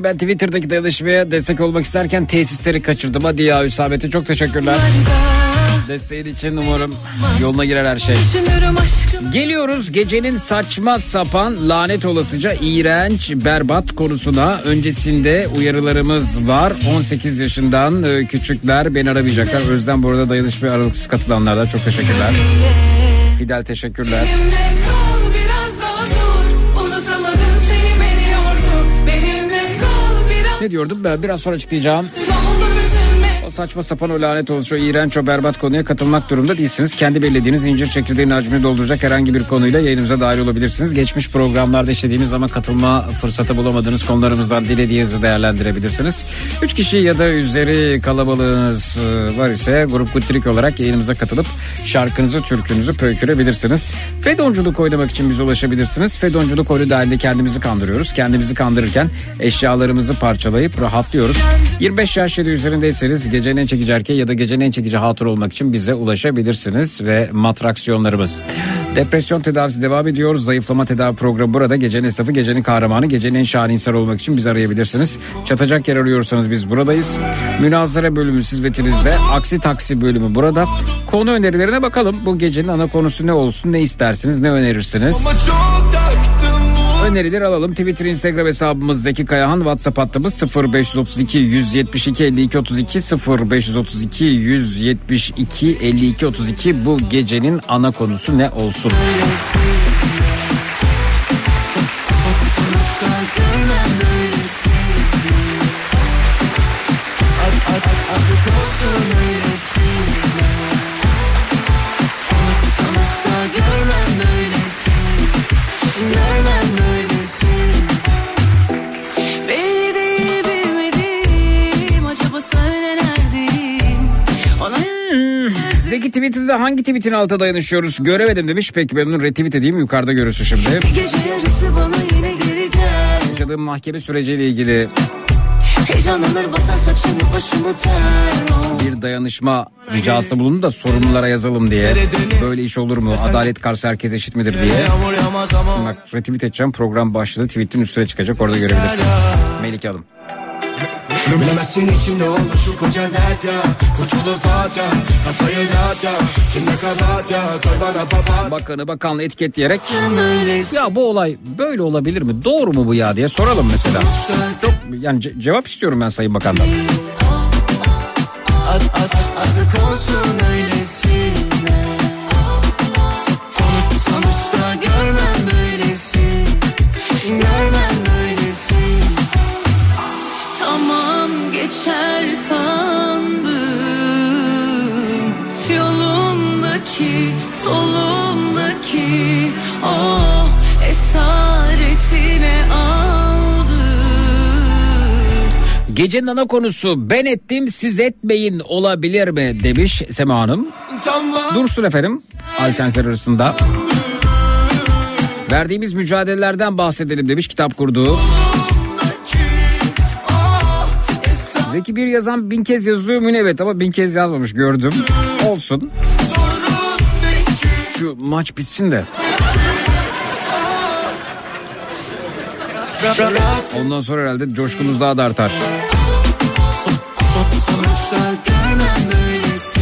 ben Twitter'daki dayanışmaya destek olmak isterken tesisleri kaçırdım. Hadi ya Hüsamet'e çok teşekkürler. Desteğin için umarım yoluna girer her şey. Geliyoruz gecenin saçma sapan lanet olasıca iğrenç berbat konusuna. Öncesinde uyarılarımız var. 18 yaşından e, küçükler beni aramayacaklar. Özden burada dayanışmaya aralıksız katılanlara çok teşekkürler. Fidel teşekkürler. Ne diyordum ben biraz sonra açıklayacağım saçma sapan o lanet olsun o iğrenç o berbat konuya katılmak durumunda değilsiniz. Kendi belirlediğiniz incir çekirdeğin hacmini dolduracak herhangi bir konuyla yayınımıza dahil olabilirsiniz. Geçmiş programlarda işlediğimiz ama katılma fırsatı bulamadığınız konularımızdan dilediğinizi değerlendirebilirsiniz. Üç kişi ya da üzeri kalabalığınız e, var ise grup gutrik olarak yayınımıza katılıp şarkınızı, türkünüzü pöykürebilirsiniz. Fedonculuk oynamak için bize ulaşabilirsiniz. Fedonculuk oyunu dahilinde kendimizi kandırıyoruz. Kendimizi kandırırken eşyalarımızı parçalayıp rahatlıyoruz. 25 yaş ya da üzerindeyseniz gecenin en çekici erkeği ya da gecenin en çekici hatır olmak için bize ulaşabilirsiniz ve matraksiyonlarımız. Depresyon tedavisi devam ediyor. Zayıflama tedavi programı burada. Gecenin esnafı, gecenin kahramanı, gecenin en şahane insan olmak için bizi arayabilirsiniz. Çatacak yer arıyorsanız biz buradayız. Münazara bölümü hizmetinizde. Aksi taksi bölümü burada. Konu önerilerine bakalım. Bu gecenin ana konusu ne olsun, ne istersiniz, ne önerirsiniz? Çok taktım bu Önerileri alalım. Twitter, Instagram hesabımız Zeki Kayahan. WhatsApp hattımız 0532 172 52 32 0532 172 52 32. Bu gecenin ana konusu ne olsun? Artık olsun öylesi Twitter'da hangi tweetin altına dayanışıyoruz? Göremedim demiş. Peki ben onu retweet edeyim. Yukarıda görürsün şimdi. Yaşadığım mahkeme süreciyle ilgili Heyecanlanır basar saçımı başımı ter oh. bir dayanışma ricasında bulundu da sorumlulara yazalım diye. Böyle iş olur mu? Adalet karşı herkes eşit midir diye. Bak retweet edeceğim program başlığı tweetin üstüne çıkacak orada görebilirsiniz. Melike Hanım. Bilemezsin içimde olmuş şu koca dert ya Kurtulup at ya Kafayı dağıt ya Kimde kabahat ya Koy bana papaz Bakanı bakanla etiketleyerek ya bu olay böyle olabilir mi? Doğru mu bu ya diye soralım mesela. Çok yani ce- cevap istiyorum ben Sayın Bakan'dan. Ad, ad, ad, Artık olsun Gecenin ana konusu ben ettim siz etmeyin olabilir mi demiş Sema Hanım. Dursun efendim alternatifler arasında. Verdiğimiz mücadelelerden bahsedelim demiş kitap kurduğu. Zeki bir yazan bin kez yazıyor mu? Evet ama bin kez yazmamış gördüm. Olsun. Şu maç bitsin de. Ondan sonra herhalde coşkumuz daha da artar. Sonuçta görmem böylesi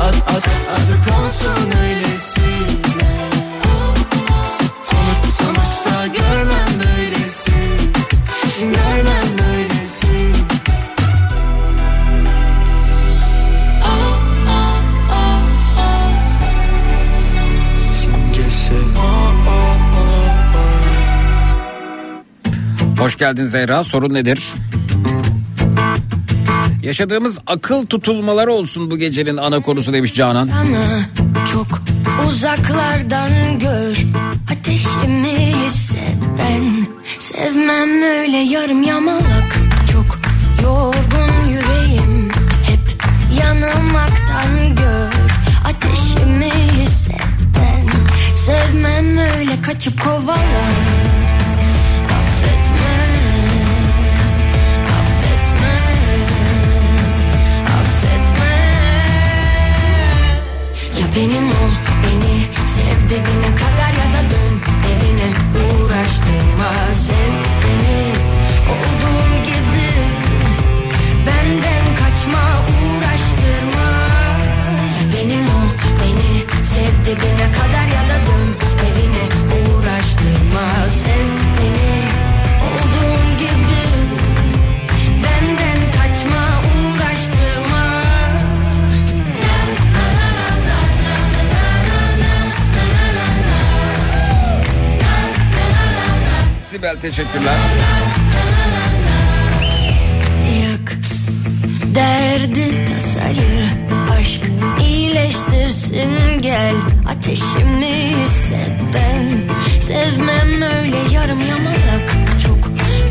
Ad, ad, adı konsun öylesi Sonuç, Sonuçta böylesi Görmem böylesi Hoş geldin Zehra. Sorun nedir? Yaşadığımız akıl tutulmaları olsun bu gecenin ana konusu demiş Canan. Sana çok uzaklardan gör. Ateşimi hisset ben Sevmem öyle yarım yamalak. Çok yorgun yüreğim Hep yanılmaktan gör. Ateşimi hisset ben Sevmem öyle kaçıp kovala benim ol beni sev dibine kadar ya da dön evine. Uğraştırma sen beni. Olduğum gibi benden kaçma uğraştırma. Benim ol beni sev dibine kadar ya da dön evine. Uğraştırma Sibel teşekkürler. Yak derdi tasayı Aşk iyileştirsin gel Ateşimi hisset ben Sevmem öyle yarım yamalak Çok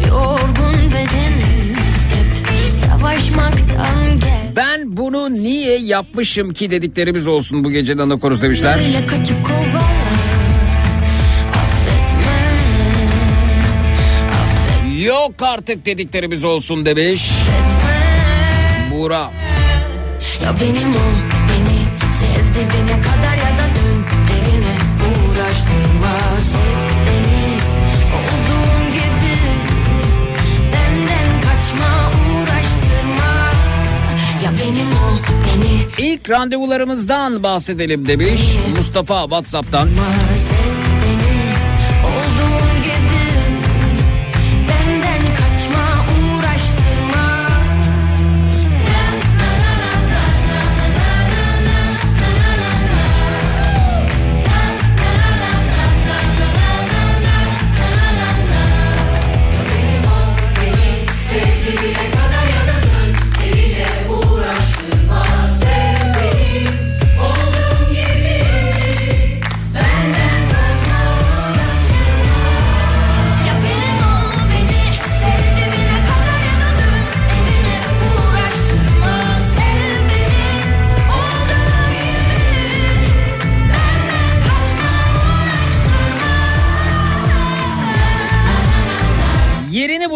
yorgun bedenim Hep savaşmaktan gel Ben bunu niye yapmışım ki dediklerimiz olsun bu gece Nana Korus demişler. Öyle kaçıp kovala Yok artık dediklerimiz olsun demiş. Buğra. Ya benim ol beni Sev dibine kadar ya da dön evine Uğraştırma sev beni Olduğum gibi Benden kaçma uğraştırma Ya benim ol beni İlk randevularımızdan bahsedelim demiş Mustafa Whatsapp'tan. Sev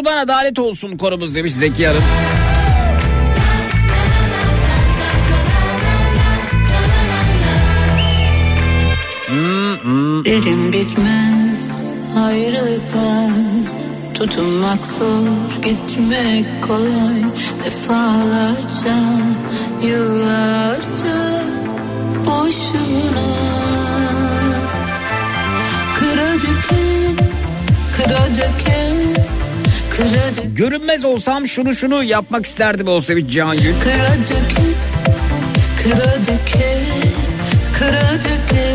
Bulan adalet olsun konumuz demiş Zeki Hanım. Derin bitmez ayrılıklar Tutunmak zor gitmek kolay. Defalarca yıllarca boşuna. Kıra döken, kıra döken Görünmez olsam şunu şunu yapmak isterdim olsa döken, kıra döken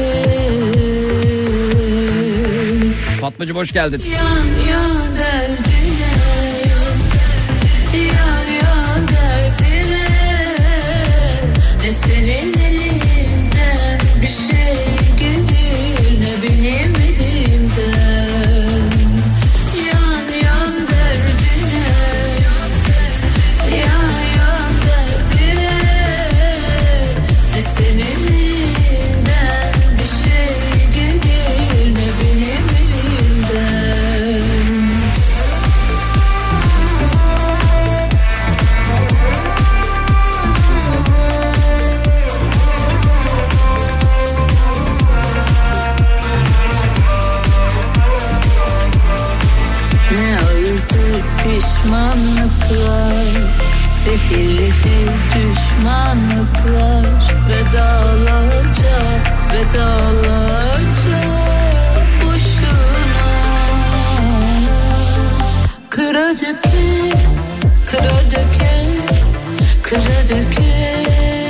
Fatmacığım hoş geldin. Yan yan derdine Yan yan derdine. Ne senin pişmanlıklar Zehirlidir düşmanlıklar. Vedalarca, vedalarca Boşuna. Kıra döke, kıra döke Kıra döke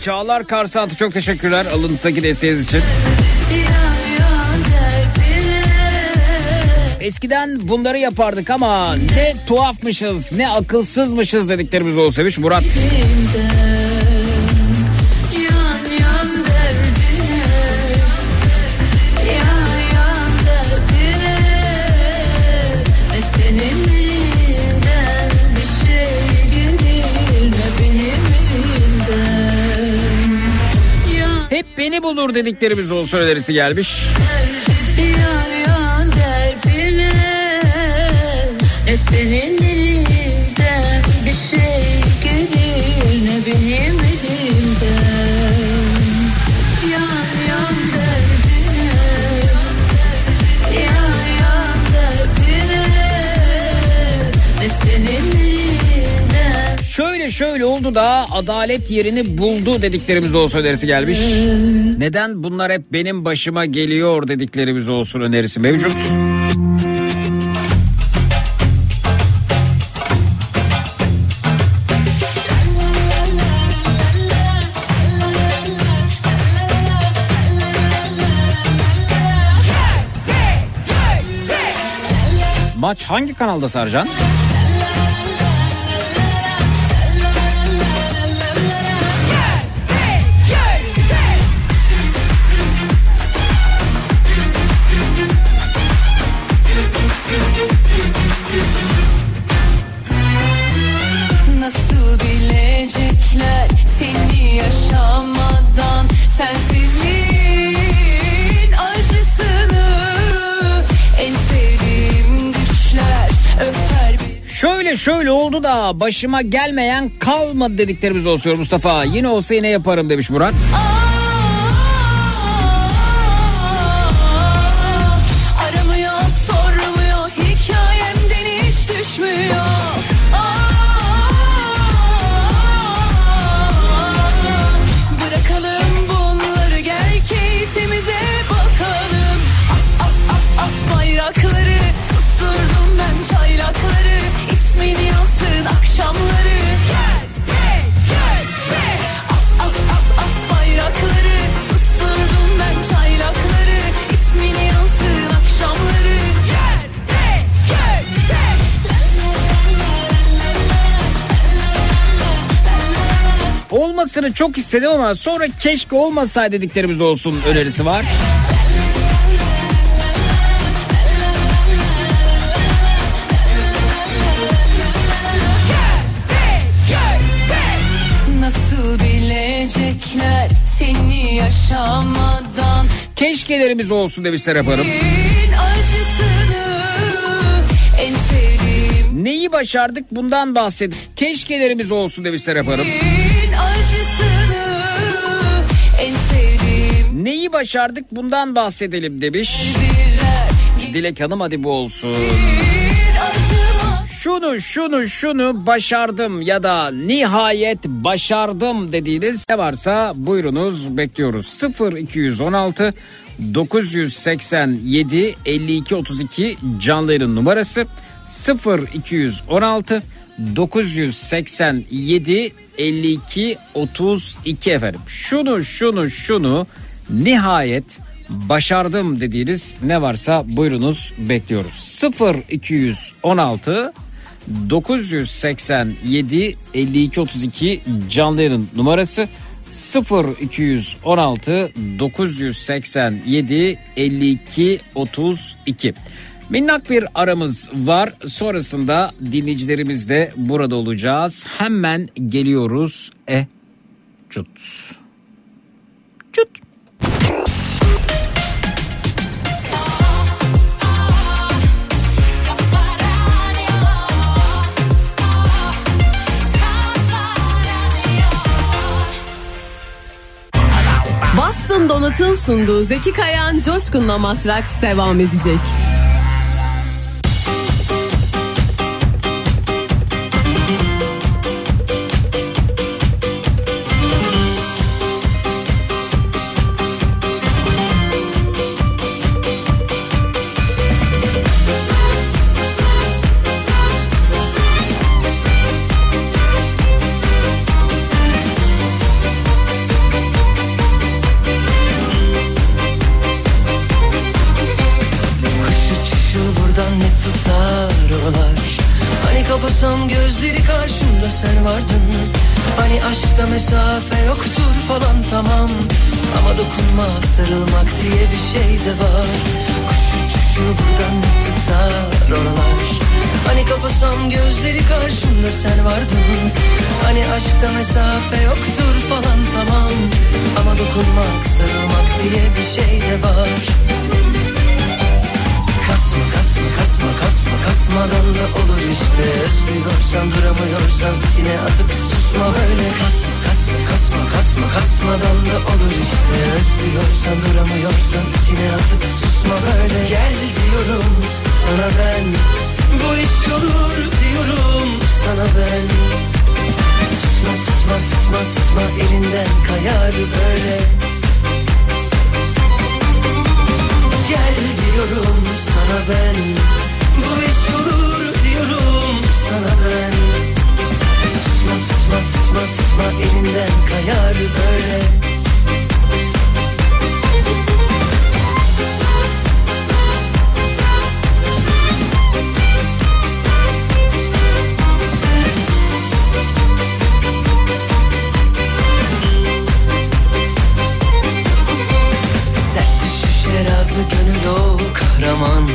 Çağlar Karsantı çok teşekkürler alıntıdaki desteğiniz için. Eskiden bunları yapardık ama ne tuhafmışız ne akılsızmışız dediklerimiz olsa demiş Murat. Beni bulur dediklerimiz olsa önerisi gelmiş. yan yan derdine Ne senin Şöyle oldu da adalet yerini buldu dediklerimiz olsun önerisi gelmiş. Neden bunlar hep benim başıma geliyor dediklerimiz olsun önerisi mevcut. Maç hangi kanalda Sarcan? Bir Şöyle oldu da başıma gelmeyen kalmadı dediklerimiz olsun Mustafa. Yine olsa yine yaparım demiş Murat. Aramıyor Olmasını çok istedim ama sonra keşke olmasaydı dediklerimiz olsun önerisi var. Nasıl bilecekler seni yaşamadan Keşkelerimiz olsun demiş Serap Hanım. Senin acısını en sevdiğim Neyi başardık bundan bahsedin. Keşkelerimiz olsun demiş Serap Başardık bundan bahsedelim demiş. Dilek Hanım hadi bu olsun. Şunu şunu şunu başardım ya da nihayet başardım dediğiniz ne varsa buyurunuz bekliyoruz. 0216 987 52 32 canlı yayın numarası 0216 987 52 32 efendim. Şunu şunu şunu nihayet başardım dediğiniz ne varsa buyurunuz bekliyoruz. 0216 987 52 32 canlı yayın numarası 0216 987 52 32 Minnak bir aramız var. Sonrasında dinleyicilerimiz de burada olacağız. Hemen geliyoruz. E cut. Cut. Donut'un sunduğu Zeki Kayan Coşkun'la Matraks devam edecek. Diye bir şey de var. Kuş uçuşu buradan ne tutar oralar. Hani kapasam gözleri karşımda sen vardın. Hani aşkta mesafe yoktur falan tamam. Ama dokunmak sarılmak diye bir şey de var. Kasma kasma kasma kasma kasmadan da olur işte. Özlüyorsan duramıyorsan içine atıp susma böyle Kasma kasma kasma kasma kasmadan da olur işte. Özlüyorsan duramıyorsan içine atıp susma böyle. Gel diyorum sana ben. Bu iş olur diyorum sana ben. Tutma tutma tutma tutma elinden kayar böyle. Gel diyorum sana ben. Bu iş olur diyorum sana ben Tutma tutma tutma elinden kayar böyle. Razı gönül o kahraman.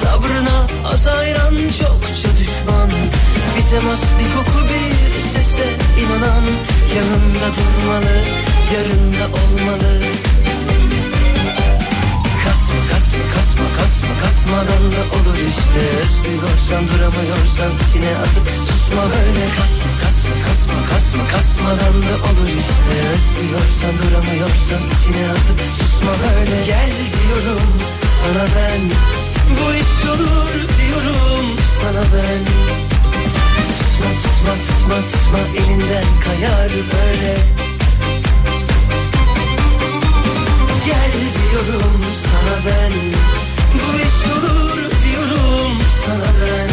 Sabrına az ayran çokça düşman temas bir koku bir sese inanan Yanında durmalı yarında olmalı. Kasma kasma kasma kasma kasmadan da olur işte. Özlüyorsan duramıyorsan içine atıp susma böyle. Kasma kasma kasma kasma kasmadan da olur işte. Özlüyorsan duramıyorsan içine atıp susma böyle. Gel diyorum sana ben. Bu iş olur diyorum sana ben Tutma tutma tutma tutma. Elinden kayar böyle. Gel diyorum sana ben. Bu iş olur diyorum sana ben.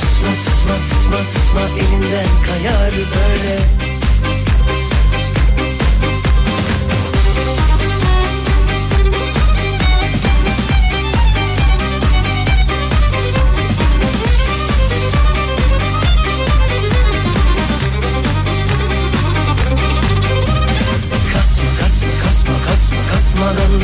Tutma tutma tutma tutma. Elinden kayar böyle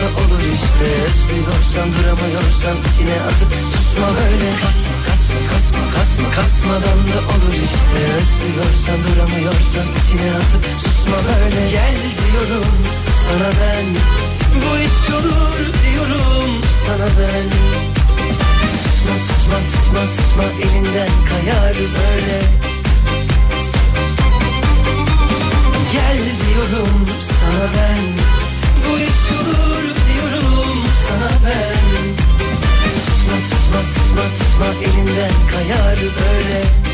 da olur işte. Özlüyorsan duramıyorsan içine atıp susma böyle. Kasma kasma kasma kasma kasmadan da olur işte. Özlüyorsan duramıyorsan içine atıp susma böyle. Gel diyorum sana ben. Bu iş olur diyorum sana ben. Tutma tutma tutma tutma elinden kayar böyle. Gel diyorum sana ben Olur diyorum sana ben. Tutma tutma tutma tutma elinden kayar böyle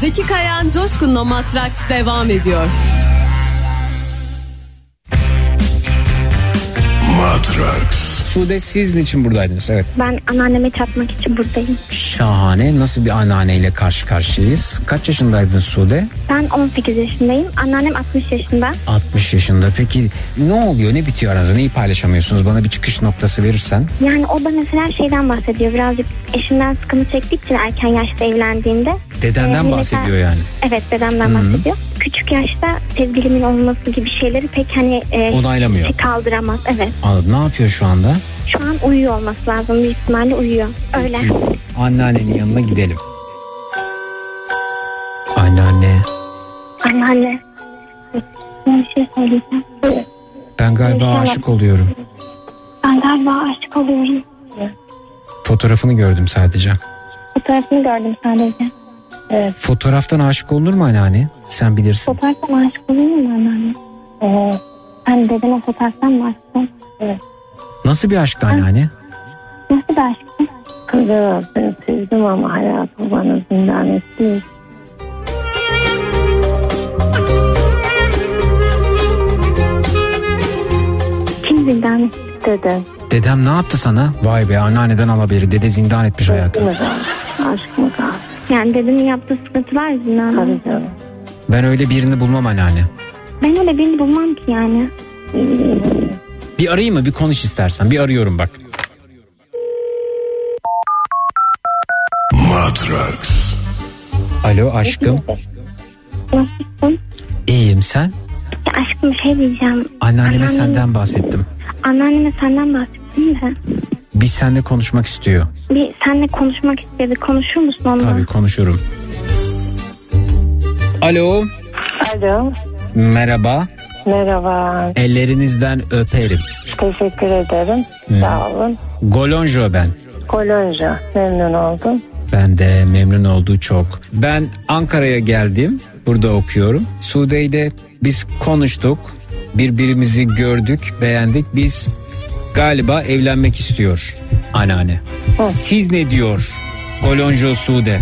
Zeki Kayan Coşkun'la Matraks devam ediyor. Matrax. Sude siz niçin buradaydınız? Evet. Ben anneanneme çatmak için buradayım. Şahane. Nasıl bir anneanneyle karşı karşıyayız? Kaç yaşındaydın Sude? Ben 18 yaşındayım. Anneannem 60 yaşında. 60 yaşında. Peki ne oluyor? Ne bitiyor aranızda? Neyi paylaşamıyorsunuz? Bana bir çıkış noktası verirsen. Yani o da mesela şeyden bahsediyor. Birazcık eşinden sıkıntı çektiği için erken yaşta evlendiğinde. Dedenden Ee, bahsediyor yani. Evet dedemden Hı. bahsediyor. Küçük yaşta sevgilimin olması gibi şeyleri pek hani e, Onaylamıyor. kaldıramaz. Evet. Anladım. Ne yapıyor şu anda? Şu an uyuyor olması lazım. Büyük ihtimalle uyuyor. Öyle. Anneannenin yanına gidelim. Anneanne Anneanne. Ben bir şey söyleyeceğim. ben galiba aşık oluyorum. Ben galiba aşık oluyorum. Fotoğrafını gördüm sadece. Fotoğrafını gördüm sadece. Evet. Fotoğraftan aşık olunur mu anneanne? Sen bilirsin. Fotoğraftan aşık oluyor mu anneanne? Evet. Ben dedeme fotoğraftan mı aşıktım? Evet. Nasıl bir aşktı anneanne? Nasıl bir aşktı? Kızı ben sevdim ama hayatı bana zindan etti. Kim zindan etti? Dede. Dedem ne yaptı sana? Vay be anneanneden alaberi. Dede zindan etmiş hayatı. Yani dedemin yaptığı sıkıntılar yüzünden. Tabii canım. Ben öyle birini bulmam anneanne. Ben öyle birini bulmam ki yani. Bir arayayım mı? Bir konuş istersen. Bir arıyorum bak. Matrax. Alo aşkım. Nasılsın? İyiyim sen? Ya aşkım şey diyeceğim. Anneanneme Anneannem- senden bahsettim. Anneanneme senden bahsettim de. Biz seninle konuşmak istiyor. Bir seninle konuşmak istedi. Konuşur musun onunla? Tabii konuşurum. Alo. Alo. Merhaba. Merhaba. Ellerinizden öperim. Teşekkür ederim. Hmm. Sağ olun. Golonjo ben. Kolonca. Memnun oldum. Ben de memnun olduğu çok. Ben Ankara'ya geldim. Burada okuyorum. Sude'yle biz konuştuk. Birbirimizi gördük, beğendik. Biz galiba evlenmek istiyor anneanne. Siz ne diyor Golonjo Sude?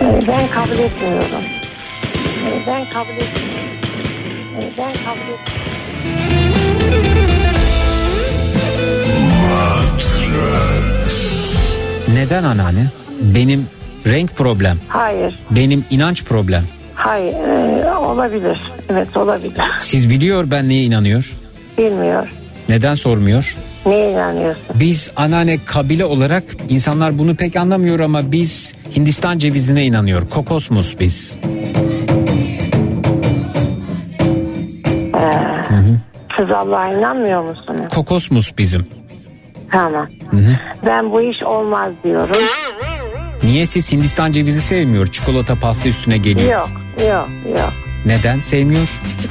Ee, Ben kabul etmiyorum. Ee, Ben kabul etmiyorum. Ee, Ben kabul etmiyorum. Neden anneanne? Benim renk problem. Hayır. Benim inanç problem. Hayır. ee, olabilir. Evet olabilir. Siz biliyor ben neye inanıyor? Bilmiyor. Neden sormuyor? Neye inanıyorsun? Biz anneanne kabile olarak insanlar bunu pek anlamıyor ama biz Hindistan cevizine inanıyor. Kokosmus biz. Siz Allah'a inanmıyor musunuz? Kokosmus bizim. Tamam. Hı hı. Ben bu iş olmaz diyorum. Niye siz Hindistan cevizi sevmiyor? Çikolata pasta üstüne geliyor. Yok. Yok. Yok. Neden sevmiyor?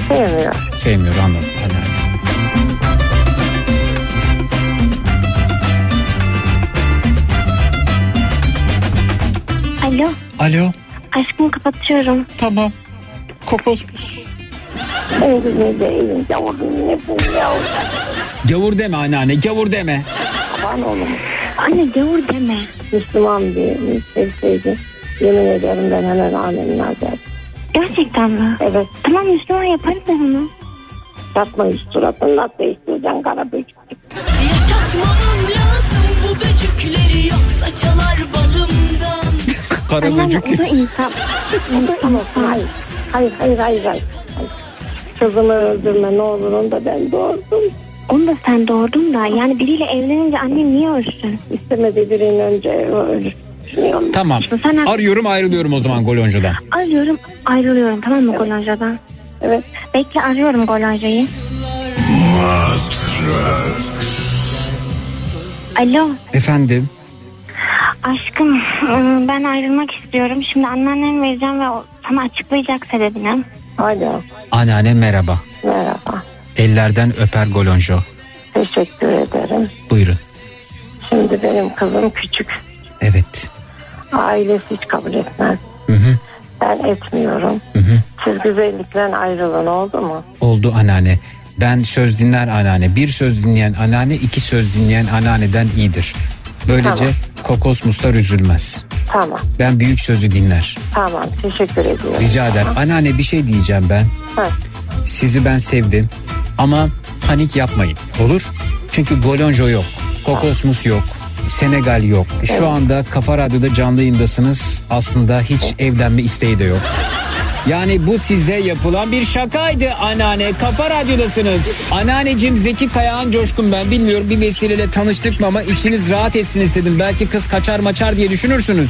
Sevmiyor. Sevmiyor anladım. Anneanne. Alo. Alo. Aşkım kapatıyorum. Tamam. Kokosmus. Evde değilim. Yavrum ne bu? Gavur deme anneanne gavur deme. Aman oğlum. Anne gavur deme. Müslüman bir sevseydi. Yemin ederim ben hemen alemin derdim. Gerçekten mi? Evet. Tamam Müslüman yaparız ben onu. Yapma üst suratını nasıl değiştireceksin kara böcek. Yaşatmamam lazım bu böcükleri yoksa çalar balımdan. Kara böcek. o da insan. O da insan. Hayır. Hayır hayır hayır. hayır. Kızımı öldürme ne olur onu da ben doğurdum. Onu da sen doğurdun da yani biriyle evlenince annem niye ölsün? İstemedi birinin önce ölür. Düşünüyorum. Tamam. Sen Arıyorum ayrılıyorum o zaman Golonjo'dan. arıyorum ayrılıyorum tamam mı Golonja'dan? Evet. Bekle arıyorum Golonja'yı. Alo Efendim? aşkım ıı, ben ayrılmak istiyorum. Şimdi anneannem vereceğim ve o sana açıklayacak sebebini. Alo. Anneanne merhaba. Merhaba. Ellerden öper Golonjo. Teşekkür ederim. Buyurun. Şimdi benim kızım küçük. Evet. Ailesi hiç kabul etmez. Hı hı. Ben etmiyorum. Hı hı. Siz güzellikten ayrılın oldu mu? Oldu anneanne. Ben söz dinler anneanne. Bir söz dinleyen anneanne iki söz dinleyen anneanneden iyidir. Böylece Tamam. kokosmuslar üzülmez. Tamam. Ben büyük sözü dinler. Tamam. Teşekkür ediyorum. Rica eder. Anneanne bir şey diyeceğim ben. Ha. Sizi ben sevdim. Ama panik yapmayın. Olur? Çünkü Golonjo yok. Kokosmus yok. Senegal yok. Şu anda Kafa Radyo'da canlı yayındasınız. Aslında hiç evlenme isteği de yok. Yani bu size yapılan bir şakaydı anneanne. Kafa Radyo'dasınız. Anneanneciğim Zeki Kayağan Coşkun ben bilmiyorum bir vesileyle tanıştık mı ama içiniz rahat etsin istedim. Belki kız kaçar maçar diye düşünürsünüz.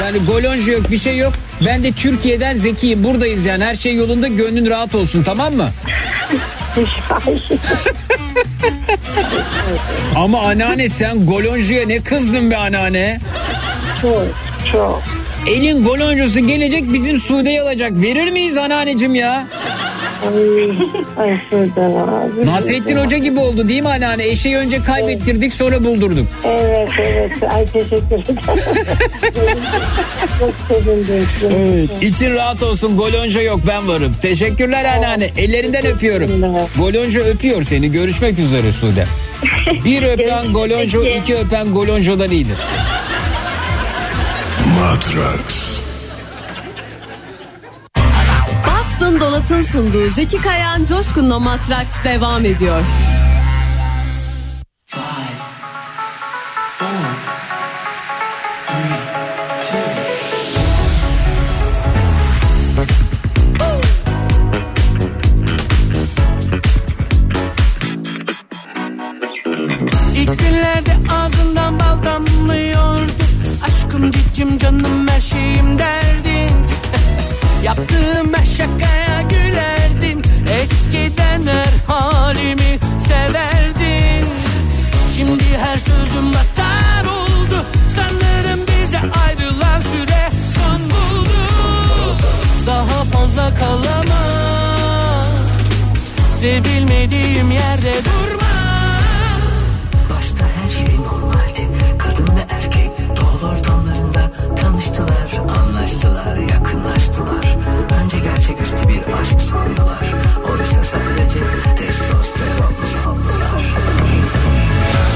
Yani golonjo yok bir şey yok. Ben de Türkiye'den Zeki'yim buradayız yani her şey yolunda gönlün rahat olsun tamam mı? Ama anneanne sen golonjoya ne kızdın be anneanne? Çok çok. Elin golonjosu gelecek bizim Sude'yi alacak. Verir miyiz anneanneciğim ya? Ay, ay abi. Nasrettin Hoca gibi oldu değil mi anneanne? Eşeği önce kaybettirdik sonra buldurduk. Evet evet. Ay teşekkür ederim. çok sevindim. Evet. İçin rahat olsun golonjo yok ben varım. Teşekkürler anneanne. Ellerinden öpüyorum. Golonjo öpüyor seni. Görüşmek üzere Sude. Bir öpen golonjo iki öpen golonjodan iyidir. Matrax. Boston Donat'ın sunduğu Zeki Kayan Coşkun'la Matraks devam ediyor. İlk günlerde ağzından bal damlıyordu Aşkım cicim canım her şeyim derdin. Yaptığım her şakaya gülerdin. Eskiden her halimi severdin. Şimdi her sözüm atar oldu. Sanırım bize ayrılan süre son buldu. Daha fazla kalamam. Sevilmediğim yerde durma tanıştılar, anlaştılar, yakınlaştılar. Önce gerçeküstü bir aşk sandılar. Oysa sadece testosteron sandılar.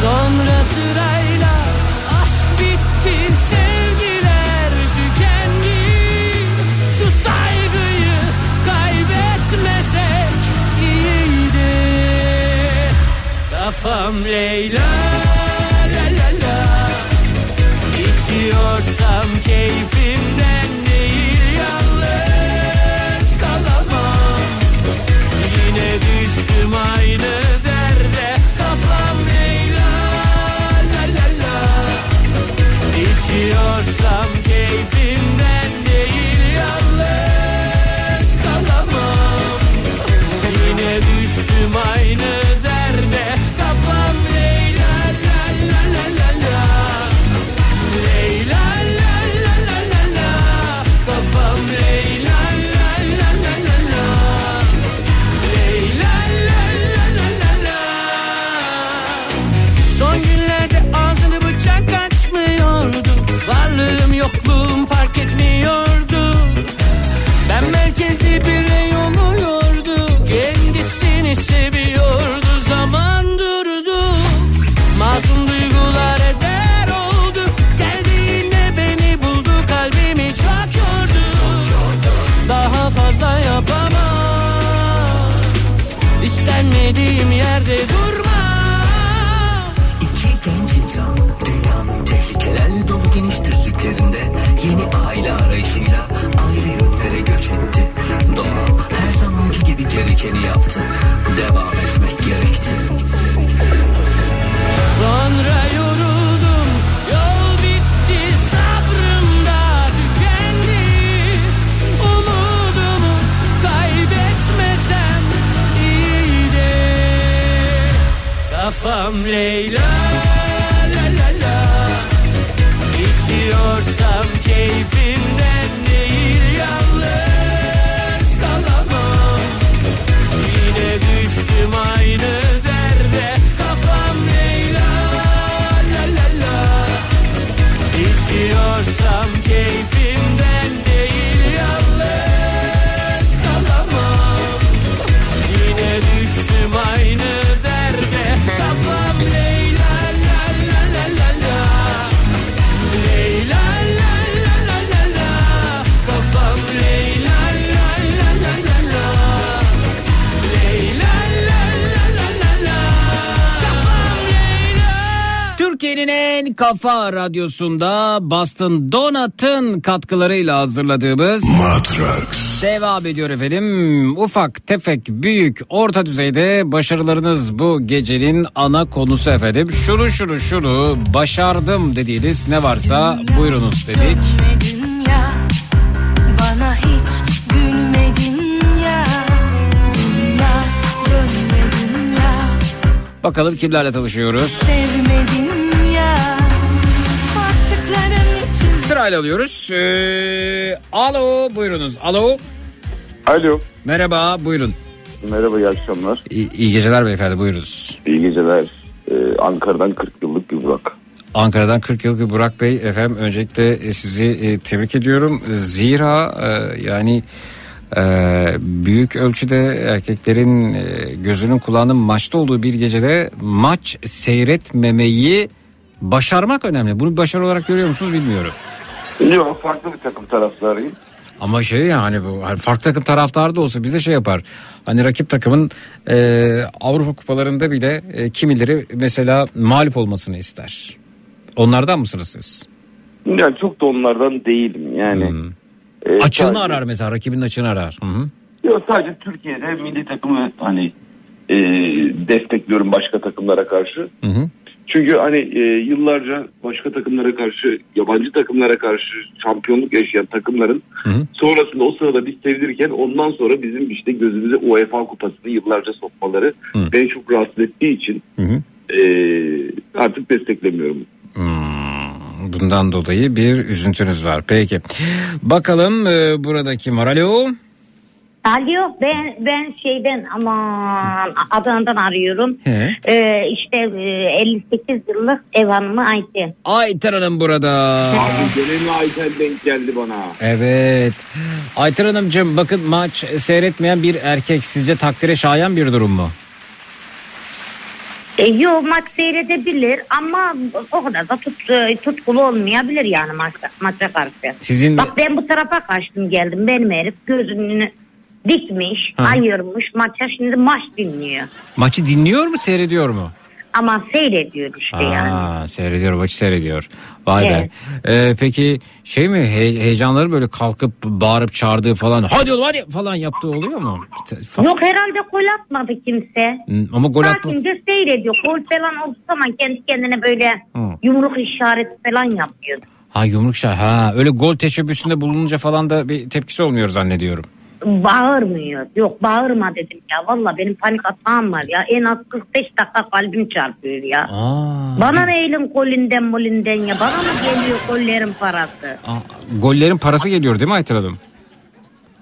Sonra sırayla aşk bitti sevgiler tükendi Şu saygıyı kaybetmesek iyiydi Kafam Leyla İçiyorsam keyfimden değil yalnız kalamam. Yine düştüm aynı derde Kafam Leyla la la la. İçiyorsam keyfimden Seviyordu zaman durdu. Masum duygular eder oldu. Geldi yine beni buldu kalbimi çok yordu. Daha fazla yapamam. İstenmediğim yerde durma İki genç insan dünyanın tehlikelerle dolu geniş düzlüklerinde yeni aile arayışıyla ayrı yönlere göç etti. Doğa her zamanki gibi gerekeni yaptı. Devam etmek gerekti. Sonra yoruldum. Yol bitti sabrım da tükendi. Umudumu kaybetmesem iyiydi Kafam Leyla la la la. İçiyorsam keyfimden değil yalnız düştüm aynı Türkiye'nin en kafa radyosunda Boston Donut'ın katkılarıyla hazırladığımız Matrax. devam ediyor efendim. Ufak, tefek, büyük, orta düzeyde başarılarınız bu gecenin ana konusu efendim. Şunu şunu şunu başardım dediğiniz ne varsa buyurunuz dedik. Gülmedin ya Bana hiç gülmedin ya Dünya dönmedin ya Bakalım kimlerle tanışıyoruz. Sevmedin Sırayla alıyoruz. Ee, alo buyurunuz. Alo. Alo. Merhaba buyurun. Merhaba iyi akşamlar. İyi, iyi geceler beyefendi buyurunuz. İyi geceler. Ee, Ankara'dan 40 yıllık bir Burak. Ankara'dan 40 yıllık Burak Bey efendim öncelikle e, sizi e, tebrik ediyorum. Zira e, yani e, büyük ölçüde erkeklerin e, gözünün kulağının maçta olduğu bir gecede maç seyretmemeyi başarmak önemli. Bunu bir başarı olarak görüyor musunuz bilmiyorum. Yok farklı bir takım taraftarıyım. Ama şey yani bu hani farklı takım taraftarı da olsa bize şey yapar. Hani rakip takımın e, Avrupa kupalarında bile e, kimileri mesela mağlup olmasını ister. Onlardan mısınız siz? Yani çok da onlardan değilim yani. e, açığını sadece- arar mesela rakibin açığını arar. Hı hı. Yok sadece Türkiye'de milli takımı hani e, destekliyorum başka takımlara karşı. Hı hı. Çünkü hani e, yıllarca başka takımlara karşı, yabancı takımlara karşı şampiyonluk yaşayan takımların sonrasında o sırada biz sevilirken ondan sonra bizim işte gözümüze UEFA kupasını yıllarca sokmaları beni çok rahatsız ettiği için e, artık desteklemiyorum. Bundan dolayı bir üzüntünüz var. Peki. Bakalım e, burada kim var? Alo. Ben ben şeyden aman Adana'dan arıyorum. He. Ee, işte e, 58 yıllık ev hanımı Ayten. Ayten Hanım burada. Abi gene mi Ayten denk geldi bana? Evet. Ayten Hanımcığım bakın maç seyretmeyen bir erkek sizce takdire şayan bir durum mu? E, yo maç seyredebilir ama o kadar da tut, e, tutkulu olmayabilir yani maça, maça karşı. Sizin- Bak ben bu tarafa kaçtım geldim benim herif gözünü dikmiş Ha. ayırmış maça şimdi maç dinliyor. Maçı dinliyor mu seyrediyor mu? Ama seyrediyor işte yani. Aa, seyrediyor maçı seyrediyor. Vay Evet. be. Ee, peki şey mi he- heyecanları böyle kalkıp bağırıp çağırdığı falan hadi oğlum hadi falan yaptığı oluyor mu? Yok herhalde gol atmadı kimse. Ama gol atma. Sakince seyrediyor. Gol falan olduğu zaman kendi kendine böyle Hı. yumruk işareti falan yapıyor. Ha yumruk şah. Ha öyle gol teşebbüsünde bulununca falan da bir tepkisi olmuyor zannediyorum. Bağırmıyor. Yok bağırma dedim ya. Valla benim panik atağım var ya. En az 45 dakika kalbim çarpıyor ya. Aa, Bana ne elin golünden molünden ya. Bana mı geliyor gollerin parası? aa, gollerin parası geliyor değil mi Ayten Hanım?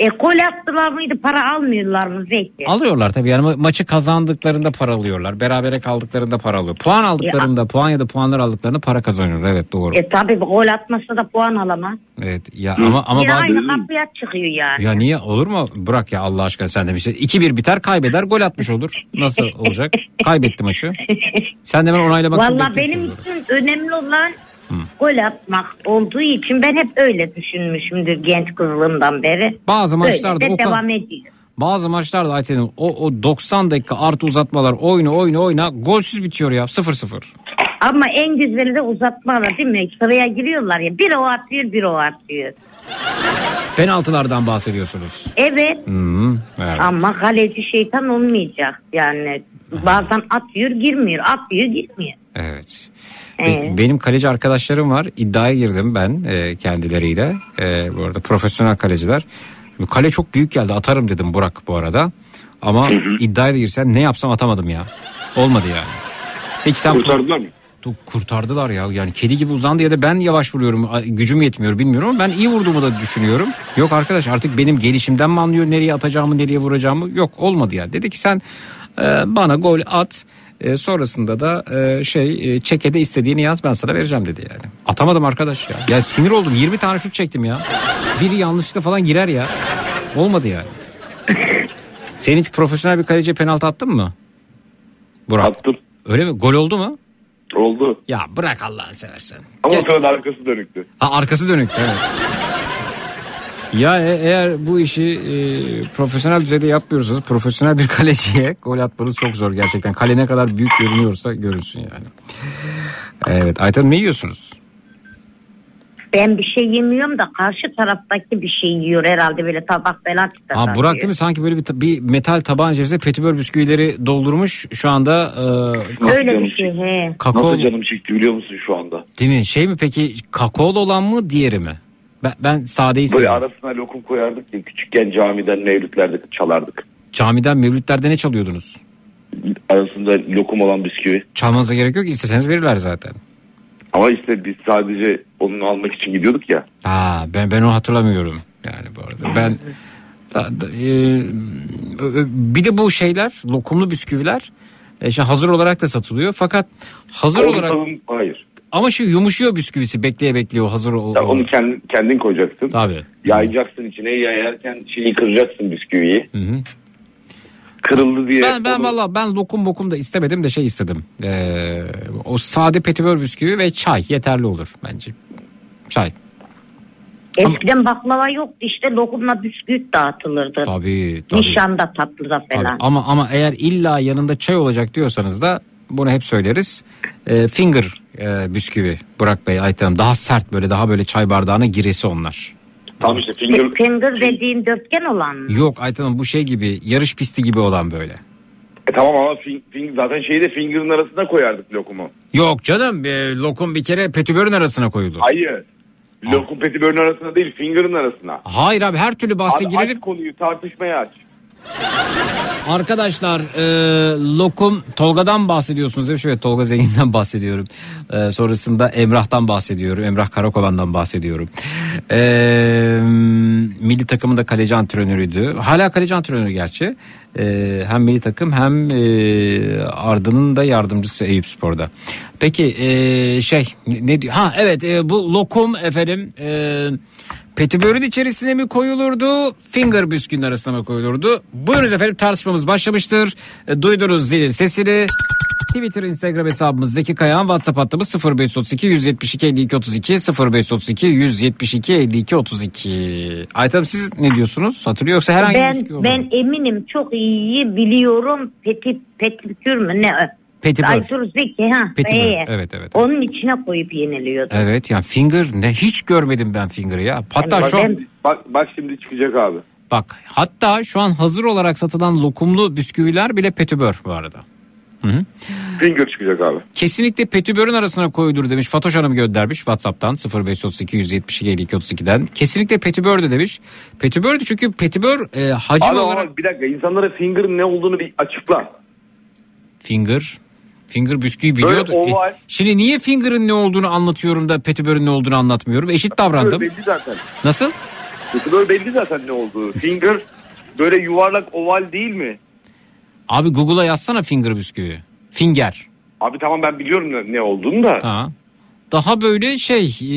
E gol attılar mıydı para almıyorlar mı Zeki? Alıyorlar tabii yani ma- maçı kazandıklarında para alıyorlar. Berabere kaldıklarında para alıyor. Puan aldıklarında puan ya da puanlar aldıklarında para kazanıyorlar. Evet doğru. E tabi gol atmasa da puan alamaz. Evet ya ama ama Yine bazı aynı kapıya çıkıyor yani. Ya niye olur mu? Bırak ya Allah aşkına sen de bir şey. 2-1 biter kaybeder gol atmış olur. Nasıl olacak? Kaybetti maçı. Sen de hemen onaylamak için Valla benim için önemli olan gol atmak olduğu için ben hep öyle düşünmüşümdür genç kızlığımdan beri. Bazı Öyle maçlarda de o devam ediyor. Bazı maçlarda Ayten'in o, o 90 dakika artı uzatmalar oyna oyna oyna golsüz bitiyor ya 0-0. Ama en güzeli de uzatmalar değil mi? Sıraya giriyorlar ya. Bir o atıyor bir o atıyor. Penaltılardan bahsediyorsunuz. Evet Hmm, evet. ama kaleci şeytan olmayacak. Yani bazen atıyor girmiyor atıyor girmiyor. Evet. Evet. benim kaleci arkadaşlarım var. İddiaya girdim ben e, kendileriyle. E, bu arada profesyonel kaleciler. Kale çok büyük geldi atarım dedim Burak bu arada. Ama iddiaya da girsem ne yapsam atamadım ya. Olmadı yani. Peki sen Kurtardılar mı? Kurtardılar ya. Yani kedi gibi uzandı ya da ben yavaş vuruyorum. Gücüm yetmiyor bilmiyorum ama ben iyi vurduğumu da düşünüyorum. Yok arkadaş artık benim gelişimden mi anlıyor nereye atacağımı nereye vuracağımı? Yok olmadı ya. Dedi ki sen e, bana gol at. E, sonrasında da e, şey e, çekede istediğini yaz ben sana vereceğim dedi yani. Atamadım arkadaş ya. Ya sinir oldum 20 tane şut çektim ya. Biri yanlışlıkla falan girer ya. Olmadı yani. Senin hiç profesyonel bir kaleci penaltı attın mı? Burak. Attım. Öyle mi? Gol oldu mu? Oldu. Ya bırak Allah'ını seversen. Ama Gel- arkası dönüktü. Ha, arkası dönük evet. Ya e- eğer bu işi e, profesyonel düzeyde yapmıyorsanız profesyonel bir kaleciye gol atmanız çok zor gerçekten. Kale ne kadar büyük görünüyorsa görünsün yani. Evet Ayten ne yiyorsunuz? Ben bir şey yemiyorum da karşı taraftaki bir şey yiyor herhalde böyle tabak falan çıkartıyor. Ha Burak değil mi sanki böyle bir, bir metal tabağın içerisinde petibör bisküvileri doldurmuş şu anda e, Öyle bir şey he. kakao Nasıl canım çekti biliyor musun şu anda? değil mi? Şey mi peki kakaolu olan mı diğeri mi? Ben, ben sadeyi Böyle seviyorum. arasına lokum koyardık ya küçükken camiden mevlütlerde çalardık. Camiden mevlütlerde ne çalıyordunuz? Arasında lokum olan bisküvi. Çalmanıza gerek yok isteseniz verirler zaten. Ama işte biz sadece onu almak için gidiyorduk ya. Ha ben ben onu hatırlamıyorum yani bu arada. Ben da- da- e, bir de bu şeyler lokumlu bisküviler e, işte hazır olarak da satılıyor. Fakat hazır olarak hayır. Ama şu yumuşuyor bisküvisi bekleye bekleye o hazır o. Ya onu kendin, kendin koyacaksın. Tabii. Yayacaksın içine yayarken şeyi kıracaksın bisküviyi. Hı hı. Kırıldı diye. Ben ben onu- valla ben lokum bokum da istemedim de şey istedim. Ee, o sade petibör bisküvi ve çay yeterli olur bence. Çay. Eskiden baklava yoktu işte lokumla bisküvit dağıtılırdı. Tabii tabii. Nişanda tatlıda Tabii. falan. Ama ama eğer illa yanında çay olacak diyorsanız da bunu hep söyleriz. Ee, finger e, bisküvi Burak Bey Ayten Hanım daha sert böyle daha böyle çay bardağına giresi onlar. Tam işte finger, Finger dediğin dörtgen olan mı? Yok Ayten Hanım bu şey gibi yarış pisti gibi olan böyle. E tamam ama fin, fin- zaten şeyi de finger'ın arasına koyardık lokumu. Yok canım e, lokum bir kere petibörün arasına koyulur. Hayır. Lokum petibörün arasına değil finger'ın arasına. Hayır abi her türlü bahse Abi girerim. aç konuyu tartışmaya aç. Arkadaşlar e, lokum Tolga'dan bahsediyorsunuz demiş. Evet Tolga Zengin'den bahsediyorum. E, sonrasında Emrah'tan bahsediyorum. Emrah Karakovan'dan bahsediyorum. E, milli takımın da kaleci antrenörüydü. Hala kaleci antrenörü gerçi. E, hem milli takım hem e, Arda'nın da yardımcısı Eyüp Spor'da. Peki e, şey ne diyor? Ha evet e, bu lokum efendim... E, Petibörün içerisine mi koyulurdu? Finger bisküvinin arasına mı koyulurdu? Buyurunuz efendim tartışmamız başlamıştır. E, Duydunuz zilin sesini. Twitter, Instagram hesabımız Zeki Kayağan, WhatsApp hattımız 0532 172 52 32 0532 172 52 32. Ayten siz ne diyorsunuz? Hatırlıyor yoksa herhangi bir ben mu? ben eminim çok iyi biliyorum. Peti petikür mü ne? Petibör. Zeki ha. Petibör, Ee, evet, evet. Onun içine koyup yeniliyordu. Evet yani finger ne hiç görmedim ben finger'ı ya. Hatta bak, şu an bak, bak şimdi çıkacak abi. bak hatta şu an hazır olarak satılan lokumlu bisküviler bile petibör bu arada. Hı hı. Finger çıkacak abi. Kesinlikle petibörün arasına koyulur demiş. Fatoş Hanım göndermiş WhatsApp'tan 0532 172 52 32'den. Kesinlikle petibördü demiş. Petibördü çünkü petibör e, hacim Abi olarak ama bir dakika insanlara finger'ın ne olduğunu bir açıkla. finger finger bisküvi Böyle biliyordu. E, oval. şimdi niye finger'ın ne olduğunu anlatıyorum da petibörün ne olduğunu anlatmıyorum. Eşit davrandım. Böyle belli zaten. Nasıl? Böyle belli zaten ne olduğu. Finger böyle yuvarlak oval değil mi? Abi Google'a yazsana finger bisküvi. Finger. Abi tamam ben biliyorum ne, ne olduğunu da. Ha. Daha böyle şey e,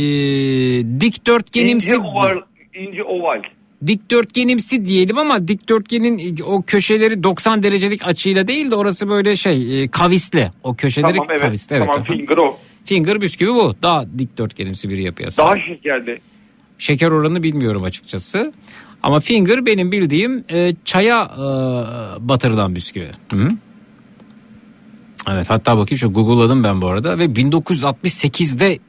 dikdörtgenimsi İnce oval, ince oval. Dikdörtgenimsi diyelim ama dikdörtgenin o köşeleri 90 derecelik açıyla değil de orası böyle şey e, kavisli. O köşeleri Tamam evet. kavisli. Evet. tamam finger o. Finger bisküvi bu. Daha dikdörtgenimsi bir yapıya sahip. Daha şekerli. Şeker oranını bilmiyorum açıkçası. Ama finger benim bildiğim e, çaya e, batırılan bisküvi. Hı -hı. Evet hatta bakayım şu Google'ladım ben bu arada ve 1968'de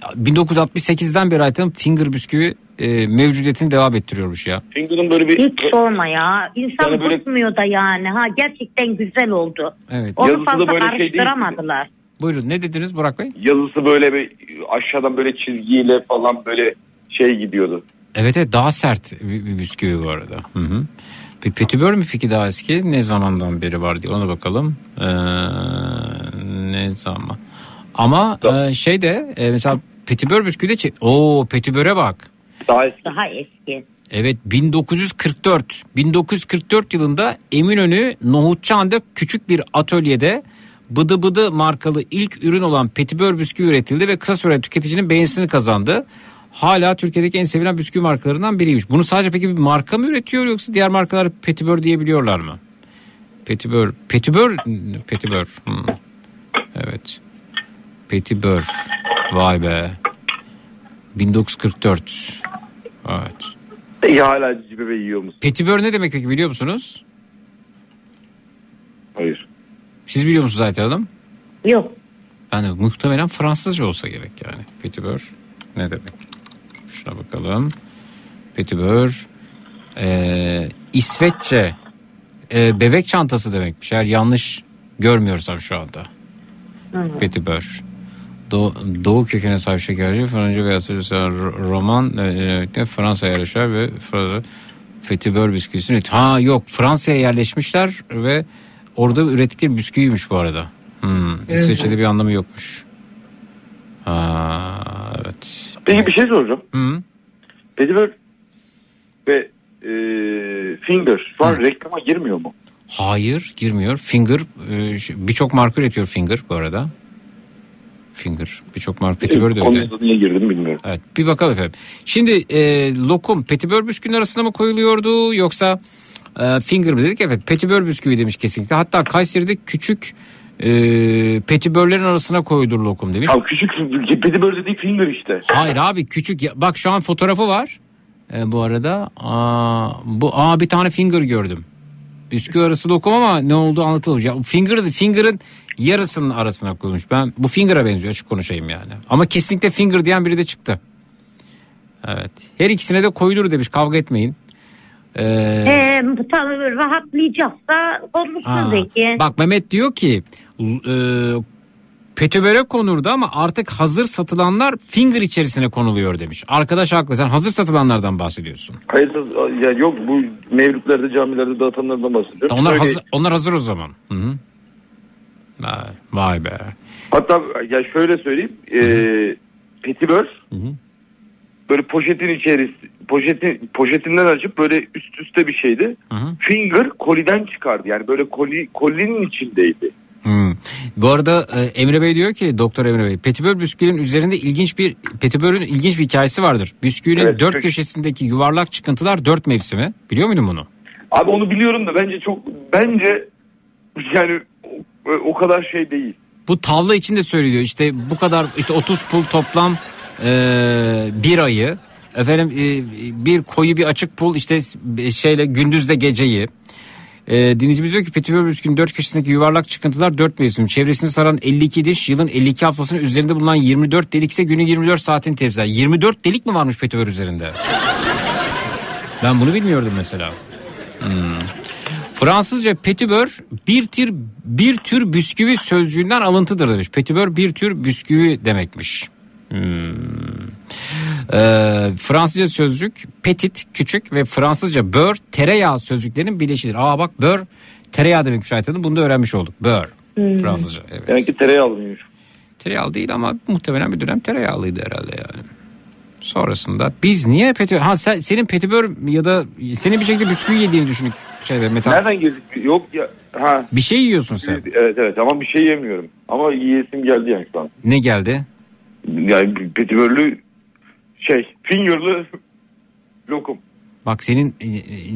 1968'den beri Ayten finger bisküvi e, mevcudiyetini devam ettiriyormuş ya. Finger'ın böyle bir... Hiç sorma ya. İnsan Yani böyle- bıkmıyor da yani. Ha gerçekten güzel oldu. Evet. Onu Yazısı fazla böyle şey karıştıramadılar. Buyurun ne dediniz Burak Bey? Yazısı böyle bir aşağıdan böyle çizgiyle falan böyle şey gidiyordu. Evet evet daha sert bir, bir bisküvi bu arada. Hı hı. Bir petibör mü peki daha eski? Ne zamandan beri var diye ona bakalım. Ee, ne zaman? Ama e, şey de e, mesela petibör bisküvi de... Oo petiböre bak. Daha eski. Daha eski. Evet 1944 1944 yılında Eminönü Nohutçıhan'da küçük bir atölyede Bıdı Bıdı markalı ilk ürün olan petibör bisküvi üretildi ve kısa sürede tüketicinin beğenisini kazandı. Hala Türkiye'deki en sevilen bisküvi markalarından biriymiş. Bunu sadece peki bir marka mı üretiyor yoksa diğer markalar petibör diyebiliyorlar mı? Petibör, petibör, petibör. hmm. Evet. Petibör. Vay be. 1944. Evet. İyi hala cici bebe yiyor musun? Petibör ne demek peki biliyor musunuz? Hayır. Siz biliyor musunuz zaten hanım? Yok. Ben de muhtemelen Fransızca olsa gerek yani. Petibör ne demek? Şuna bakalım. Petibör ee, İsveççe ee, bebek çantası demekmiş. Eğer yanlış görmüyorsam şu anda. Petibör. Doğu, doğu kökene sahip şekerci Fransa veya roman e, Fransa'ya yerleşer ve Fransa Petibör bisküvisini ha yok Fransa'ya yerleşmişler ve orada ürettikleri bisküviymiş bu arada. Hmm, İsveç'te bir anlamı yokmuş. Ha, evet. Peki bir şey soracağım. Hı. Petibör ve e, Finger şu an reklama girmiyor mu? Hayır girmiyor. Finger e, birçok marka üretiyor Finger bu arada. Finger birçok marka Petibör de öyle. Konuda niye girdim bilmiyorum. Evet bir bakalım efendim. Şimdi e, lokum petibör bisküvinin arasına mı koyuluyordu yoksa e, finger mi dedik? Evet petibör bisküvi demiş kesinlikle. Hatta Kayseri'de küçük e, petibörlerin arasına koyulur lokum demiş. Abi küçük Petibör dediği Finger işte. Hayır abi küçük ya- bak şu an fotoğrafı var e, bu arada. Aa, bu aa bir tane finger gördüm. Bisküvi arası lokum ama ne olduğu anlatılmış. Ya, finger, finger'ın yarısının arasına koyulmuş. Ben bu finger'a benziyor açık konuşayım yani. Ama kesinlikle finger diyen biri de çıktı. Evet. Her ikisine de koyulur demiş kavga etmeyin. Ee, Ee, konuşsun ha. Zeki. Bak Mehmet diyor ki e, petiböre konurdu ama artık hazır satılanlar finger içerisine konuluyor demiş. Arkadaş haklı sen hazır satılanlardan bahsediyorsun. Hayırsız ya yok bu mevlütlerde camilerde dağıtanlardan bahsediyorum. Onlar hazır, onlar hazır o zaman. Hı hı. Vay, vay be. Hatta ya şöyle söyleyeyim. E, petibör böyle poşetin içerisi poşetin poşetinden açıp böyle üst üste bir şeydi. Finger koliden çıkardı. Yani böyle koli kolinin içindeydi. Hmm. Bu arada e, Emre Bey diyor ki Doktor Emre Bey petibör bisküvinin üzerinde ilginç bir petibörün ilginç bir hikayesi vardır. Bisküvinin Evet, dört çok- köşesindeki yuvarlak çıkıntılar dört mevsimi. Biliyor muydun bunu? Abi onu biliyorum da bence çok bence yani o, kadar şey değil. Bu tavla için de söylüyor. İşte bu kadar işte 30 pul toplam e, bir ayı. Efendim e, bir koyu bir açık pul işte şeyle gündüzde geceyi. E, dinleyicimiz diyor ki Petibör Bisküvi'nin dört köşesindeki yuvarlak çıkıntılar dört mevsim. Çevresini saran 52 diş yılın 52 haftasının üzerinde bulunan 24 delik ise günün 24 saatin temsil eder. 24 delik mi varmış Petibör üzerinde? Ben bunu bilmiyordum mesela. Hmm. Fransızca petibör bir tür bir tür bisküvi sözcüğünden alıntıdır demiş. Petibör bir tür bisküvi demekmiş. Hmm. Ee, Fransızca sözcük petit küçük ve Fransızca bör tereyağı sözcüklerinin birleşidir. Aa bak bör tereyağı demekmiş Ayten Hanım. Bunu da öğrenmiş olduk. Bör. Fransızca evet. Demek ki tereyağlıymış. Tereyağı değil ama muhtemelen bir dönem tereyağlıydı herhalde yani. Sonrasında biz niye petibör... Ha sen, senin petibör ya da senin bir şekilde bisküvi yediğini düşündük. Şeyde, metal. Nereden girdik? Yok ya. Ha. Bir şey yiyorsun sen. Evet evet ama bir şey yemiyorum. Ama yiyesim geldi yani şu an. Ne geldi? Yani petibörlü şey fingerlı lokum. Bak senin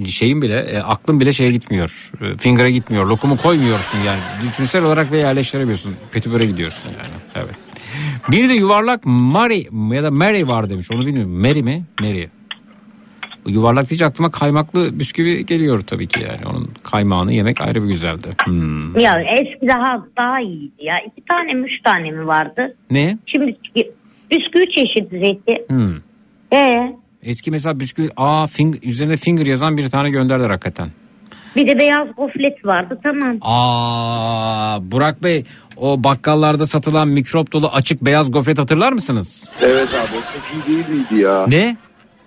e, şeyin bile e, aklın bile şeye gitmiyor. E, Finger'a gitmiyor. Lokumu koymuyorsun yani. Düşünsel olarak ve yerleştiremiyorsun. Petibör'e gidiyorsun yani. Evet. Bir de yuvarlak Mary ya da Mary var demiş. Onu bilmiyorum. Mary mi? Mary. Yuvarlak deyince aklıma kaymaklı bisküvi geliyor tabii ki yani. Onun kaymağını yemek ayrı bir güzeldi. Hmm. Ya eski daha daha iyiydi ya. İki tane mi üç tane mi vardı? Ne? Şimdi bisküvi çeşidi Zeki. Hmm. Ee, Eski mesela bisküvi aa finger, üzerine finger yazan bir tane gönderdiler hakikaten. Bir de beyaz goflet vardı tamam. Aa Burak Bey o bakkallarda satılan mikrop dolu açık beyaz gofret hatırlar mısınız? Evet abi o çok iyi değil miydi ya? Ne?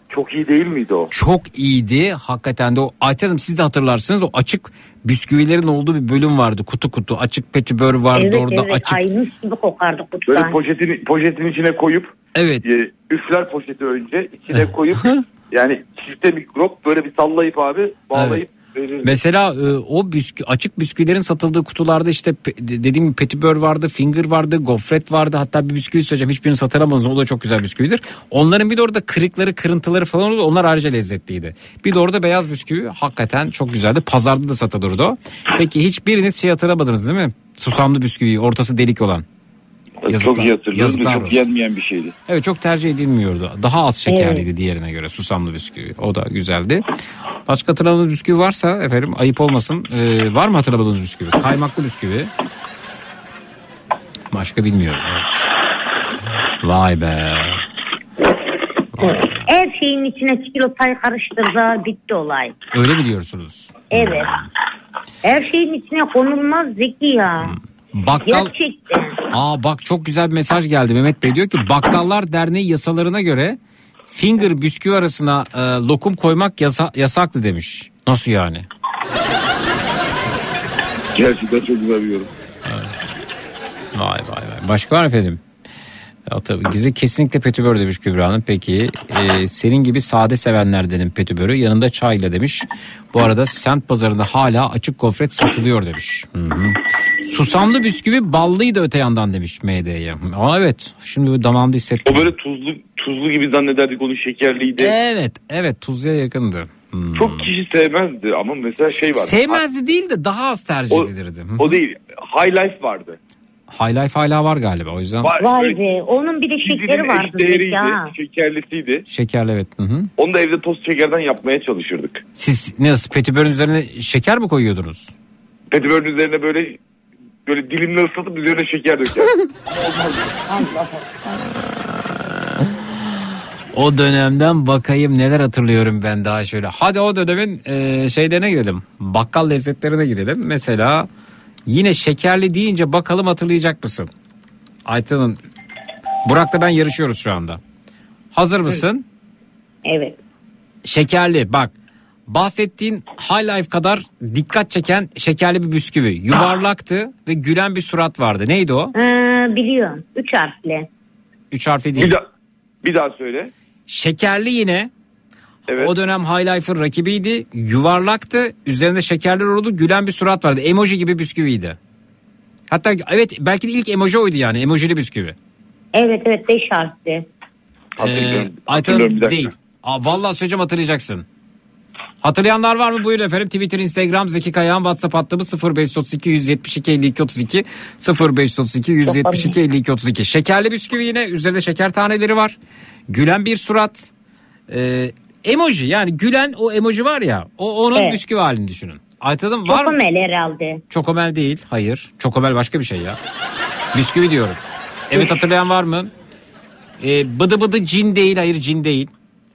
Çok iyi değil miydi o? Çok iyiydi hakikaten de o Ayten Hanım siz de hatırlarsınız o açık bisküvilerin olduğu bir bölüm vardı kutu kutu açık petibör vardı evet orada evet açık. aynı gibi kokardı Böyle kutudan. poşetin, poşetin içine koyup evet. e, üfler poşeti önce içine koyup yani çifte mikrop böyle bir sallayıp abi bağlayıp verir. Mesela e, o biskü, açık bisküvilerin satıldığı kutularda işte dediğim gibi petibör vardı, finger vardı, gofret vardı. Hatta bir bisküvi söyleyeceğim hiçbirini satıramadınız. O da çok güzel bisküvidir. Onların bir de orada kırıkları, kırıntıları falan oldu. Onlar ayrıca lezzetliydi. Bir de orada beyaz bisküvi hakikaten çok güzeldi. Pazarda da satılırdı o. Peki hiçbiriniz şey hatırlamadınız değil mi? Susamlı bisküvi, ortası delik olan. Çok iyi hatırlıyorum yazıklar çok olsun. yenmeyen bir şeydi. Evet çok tercih edilmiyordu. Daha az şekerliydi diğerine göre susamlı bisküvi. O da güzeldi. Başka hatırlamadığınız bisküvi varsa efendim ayıp olmasın. Ee, var mı hatırlamadığınız bisküvi? Kaymaklı bisküvi. Başka bilmiyorum. Evet. Vay be. Her şeyin içine çikolatayı karıştırdı bitti olay. Öyle mi diyorsunuz? Evet. Her şeyin içine konulmaz Zeki ya. Bakkal... Gerçekten. Aa bak çok güzel bir mesaj geldi. Mehmet Bey diyor ki Bakkallar Derneği yasalarına göre finger bisküvi arasına e, lokum koymak yasa, yasaklı demiş. Nasıl yani? Gerçekten çok güzel bir yorum. Vay vay vay. Başka var efendim? Ya tabii Gize kesinlikle petibör demiş Kübra Hanım. Peki e, senin gibi sade sevenlerdenim petibörü yanında çayla demiş. Bu arada semt pazarında hala açık gofret satılıyor demiş. Hı hı. Susamlı bisküvi ballıydı öte yandan demiş MD'ye. Aa evet şimdi damağımda hissettim. O böyle tuzlu tuzlu gibi zannederdik onun şekerliydi. Evet evet tuzluya yakındı. Hmm. Çok kişi sevmezdi ama mesela şey var. Sevmezdi değil de daha az tercih O- edilirdi. O değil. High Life vardı. High Life hala var galiba o yüzden. Var, Vay be onun bir de şekeri vardı Zeki eşdeğeriydi, ha. Şekerlisiydi. Şekerli evet. Hı hı. Onu da evde toz şekerden yapmaya çalışırdık. Siz ne nasıl petibörün üzerine şeker mi koyuyordunuz? Petibörün üzerine böyle böyle dilimle ıslatıp üzerine şeker döker. O dönemden bakayım neler hatırlıyorum ben daha şöyle. Hadi o dönemin e, şeylerine gidelim. Bakkal lezzetlerine gidelim. Mesela yine şekerli deyince bakalım hatırlayacak mısın? Aytan'ın Burak'la ben yarışıyoruz şu anda. Hazır mısın? Evet. Şekerli bak. Bahsettiğin High Life kadar dikkat çeken şekerli bir bisküvi. Yuvarlaktı ve gülen bir surat vardı. Neydi o? Ee, biliyorum. Üç harfli. Üç harfli değil. Bir, da- bir daha söyle. Şekerli yine. Evet. O dönem High Life'ın rakibiydi. Yuvarlaktı. Üzerinde şekerler oldu. Gülen bir surat vardı. Emoji gibi bisküviydi. Hatta evet belki de ilk emoji oydu yani. Emojili bisküvi. Evet evet beş harfli. Hatırlıyorum. Ee, Hatırlıyorum, değil. Aa, vallahi söyleyeceğim hatırlayacaksın. Hatırlayanlar var mı? Buyurun efendim. Twitter, Instagram, Zeki Kayağan, WhatsApp hattımız 0532 172 52 32 0532 172 52 32. Şekerli bisküvi yine. Üzerinde şeker taneleri var. Gülen bir surat. Ee, emoji yani gülen o emoji var ya. O onun Evet. bisküvi halini düşünün. Aytadın var mı? Çokomel herhalde. Çokomel değil. Hayır. Çokomel başka bir şey ya. Bisküvi diyorum. Evet hatırlayan var mı? Ee, bıdı bıdı cin değil. Hayır cin değil.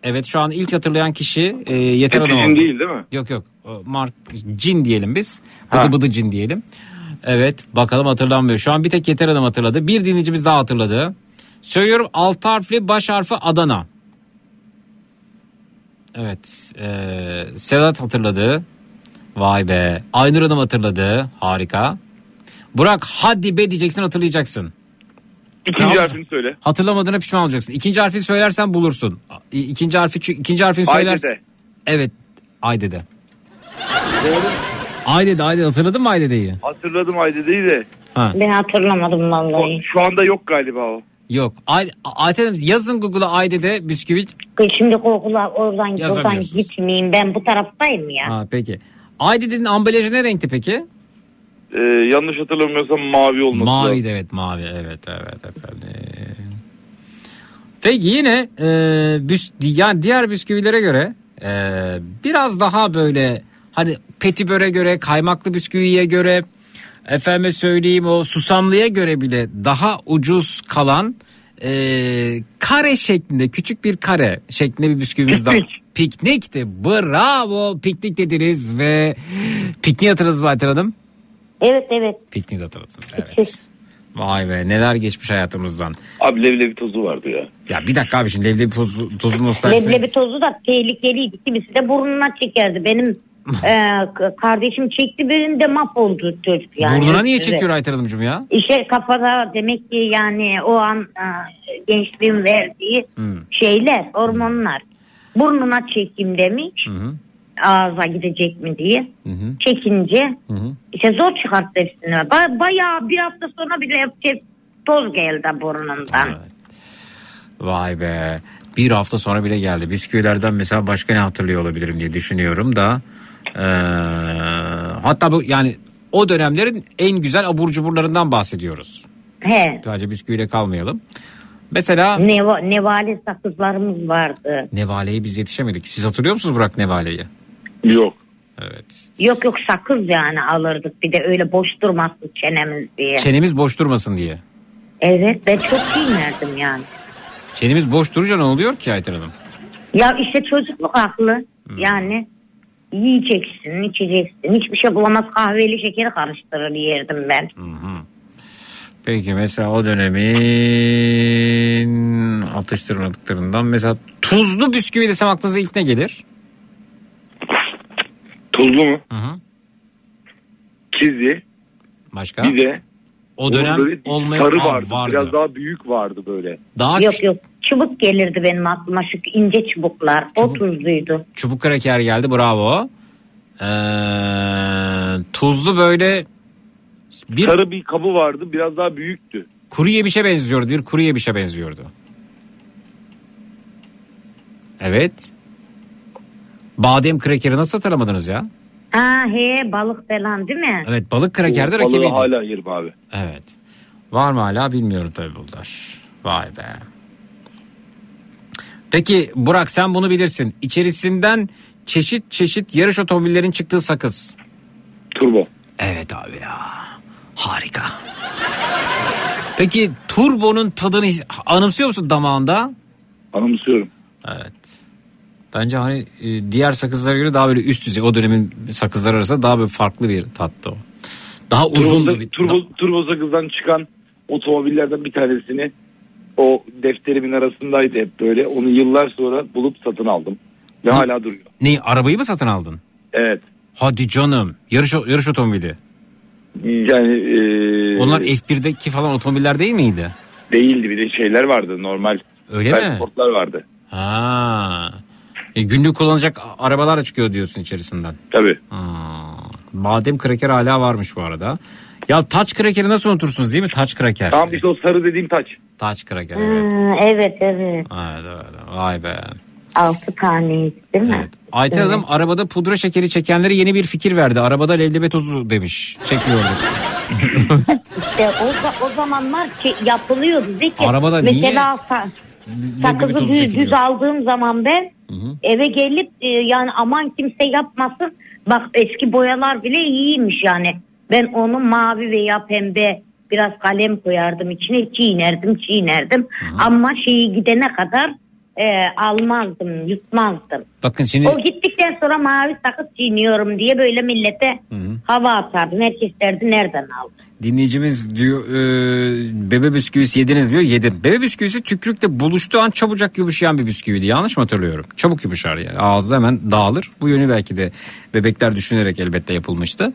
Evet şu an ilk hatırlayan kişi e, yeter adam oldu. değil değil mi? Yok yok. Mark cin diyelim biz. Bıdı Ha. bıdı cin diyelim. Evet bakalım hatırlanmıyor. Şu an bir tek yeter adam hatırladı. Bir dinleyicimiz daha hatırladı. Söylüyorum alt harfli baş harfi Adana. Evet. E, Sedat hatırladı. Vay be. Aynur Hanım hatırladı. Harika. Burak hadi be diyeceksin hatırlayacaksın. İkinci Ya, harfini söyle. Hatırlamadığına pişman olacaksın. İkinci harfi söylersen bulursun. İ- İkinci harfi ikinci harfini söylersen. Aydede. Evet. Aydede. Doğru. Aydede Aydede hatırladın mı Aydede'yi? Hatırladım Aydede'yi de. Ha. Ben hatırlamadım vallahi. Şu anda yok galiba o. Yok. Ay, Ayten Hanım, yazın Google'a Aydede bisküvi. Şimdi kokula oradan oradan Yazamıyorsunuz. gitmeyeyim. Ben bu taraftayım ya. Ha peki. Aydede'nin ambalajı ne renkti peki? Ee, yanlış hatırlamıyorsam mavi olması Mavi de evet mavi evet evet efendim. Peki yine e, büs, yani diğer bisküvilere göre e, biraz daha böyle hani petiböre göre kaymaklı bisküviye göre efendime söyleyeyim o susamlıya göre bile daha ucuz kalan e, kare şeklinde küçük bir kare şeklinde bir bisküvimiz daha. Piknik. Piknikti. Bravo. Piknik dediniz ve pikniği hatırladınız mı Hanım? Evet evet. Pikniği de hatırladınız. Evet. Vay be neler geçmiş hayatımızdan. Abi leblebi tozu vardı ya. Ya bir dakika abi şimdi leblebi tozu, tozu nostaljisi. Leblebi tozu da tehlikeliydi. Kimisi de burnuna çekerdi. Benim e, k- kardeşim çekti birinde mahvoldu çocuk yani. Burnuna niye Evet. çekiyor Ayten Hanımcığım ya? İşte kafada demek ki yani o an e, gençliğin verdiği Hmm. şeyler, hormonlar. Burnuna çekeyim demiş. Hı. Ağza gidecek mi diye. Hı. Çekince hı. işte zor çıkarttı hepsini. Ba- bayağı bir hafta sonra bile hep toz geldi burnundan. Vay be. Bir hafta sonra bile geldi. Bisküvilerden mesela başka ne hatırlıyor olabilirim diye düşünüyorum da. Ee, hatta bu yani o dönemlerin en güzel abur cuburlarından bahsediyoruz. He. Sadece bisküviyle kalmayalım. Mesela Neva, nevale sakızlarımız vardı. Nevale'yi biz yetişemedik. Siz hatırlıyor musunuz Burak Nevale'yi? Yok. Evet. Yok yok sakız yani alırdık. Bir de öyle boş durmasın çenemiz diye. Çenemiz boş durmasın diye. evet ben çok giyinirdim yani. Çenemiz boş durunca ne oluyor ki Ayten Hanım? Ya işte çocukluk aklı. Hmm. Yani yiyeceksin, içeceksin. Hiçbir şey bulamaz kahveli şekeri karıştırır yerdim ben. Peki mesela o dönemin atıştırmadıklarından mesela tuzlu bisküvi desem aklınıza ilk ne gelir? Tuzlu mu? Hı hı. Kizi. Başka? Bir de O dönem olmayan sarı vardı. vardı. Biraz daha büyük vardı böyle. Daha yok yok çubuk gelirdi benim aklıma şu ince çubuklar. O tuzluydu. çubuk kraker geldi bravo. Ee, tuzlu böyle bir Sarı bir kabı vardı. Biraz daha büyüktü. kuru yemişe benziyordu. Bir kuru yemişe benziyordu. Evet. Badem krakeri nasıl hatırlamadınız ya? Ha he balık falan değil mi? Evet balık krakerde O balığı rakibiydi. hala yerim abi. Evet. Var mı hala bilmiyorum tabii bunlar. Vay be. Peki Burak sen bunu bilirsin. İçerisinden çeşit çeşit yarış otomobillerin çıktığı sakız. Turbo. Evet abi ya. Harika. Peki turbonun tadını anımsıyor musun damağında? Anımsıyorum. Evet. Bence hani e, diğer sakızlara göre daha böyle üst düzey. O dönemin sakızları arasında daha böyle farklı bir tattı o. Daha uzun Turbo, bir turbo, turbo sakızdan çıkan otomobillerden bir tanesini o defterimin arasındaydı hep böyle. Onu yıllar sonra bulup satın aldım. Ve hala duruyor. Ne arabayı mı satın aldın? Evet. Hadi canım. Yarış yarış otomobili. Yani e, Onlar F1'deki falan otomobiller değil miydi? değildi bir de şeyler vardı normal. Öyle mi? Transportlar vardı. Ha. E, günlük kullanacak arabalar da çıkıyor diyorsun içerisinden. Tabii. Badem kraker hala varmış bu arada. Ya taç krakeri nasıl unutursunuz değil mi? Taç kraker. Tamam işte o sarı dediğim taç. Taç kraker evet. Hmm, evet evet. Evet, evet. Vay be. Altı taneydi değil mi? Ayten Evet. Hanım arabada pudra şekeri çekenlere yeni bir fikir verdi. Arabada levlebe tozu demiş. Çekiyorduk. İşte o, o zamanlar ki yapılıyordu. Zeki. Arabada niye Mesela sa- levlebe sakızı düz, düz aldığım zaman ben eve gelip e, yani aman kimse yapmasın. Bak eski boyalar bile iyiymiş yani. Ben onu mavi veya pembe biraz kalem koyardım içine çiğnerdim çiğnerdim. Ama şeyi gidene kadar e, almazdım yutmazdım. Bakın şimdi O gittikten sonra mavi sakız çiğniyorum diye böyle millete hava atardım. Herkes derdi nereden aldın? dinleyicimiz diyor e, bebe bisküvisi yediniz diyor. Yedim. Bebe bisküvisi tükürükle buluştuğu an çabucak yumuşayan bir bisküviydi. Yanlış mı hatırlıyorum? Çabuk yumuşar yani. Ağızda hemen dağılır. Bu yönü belki de bebekler düşünerek elbette yapılmıştı.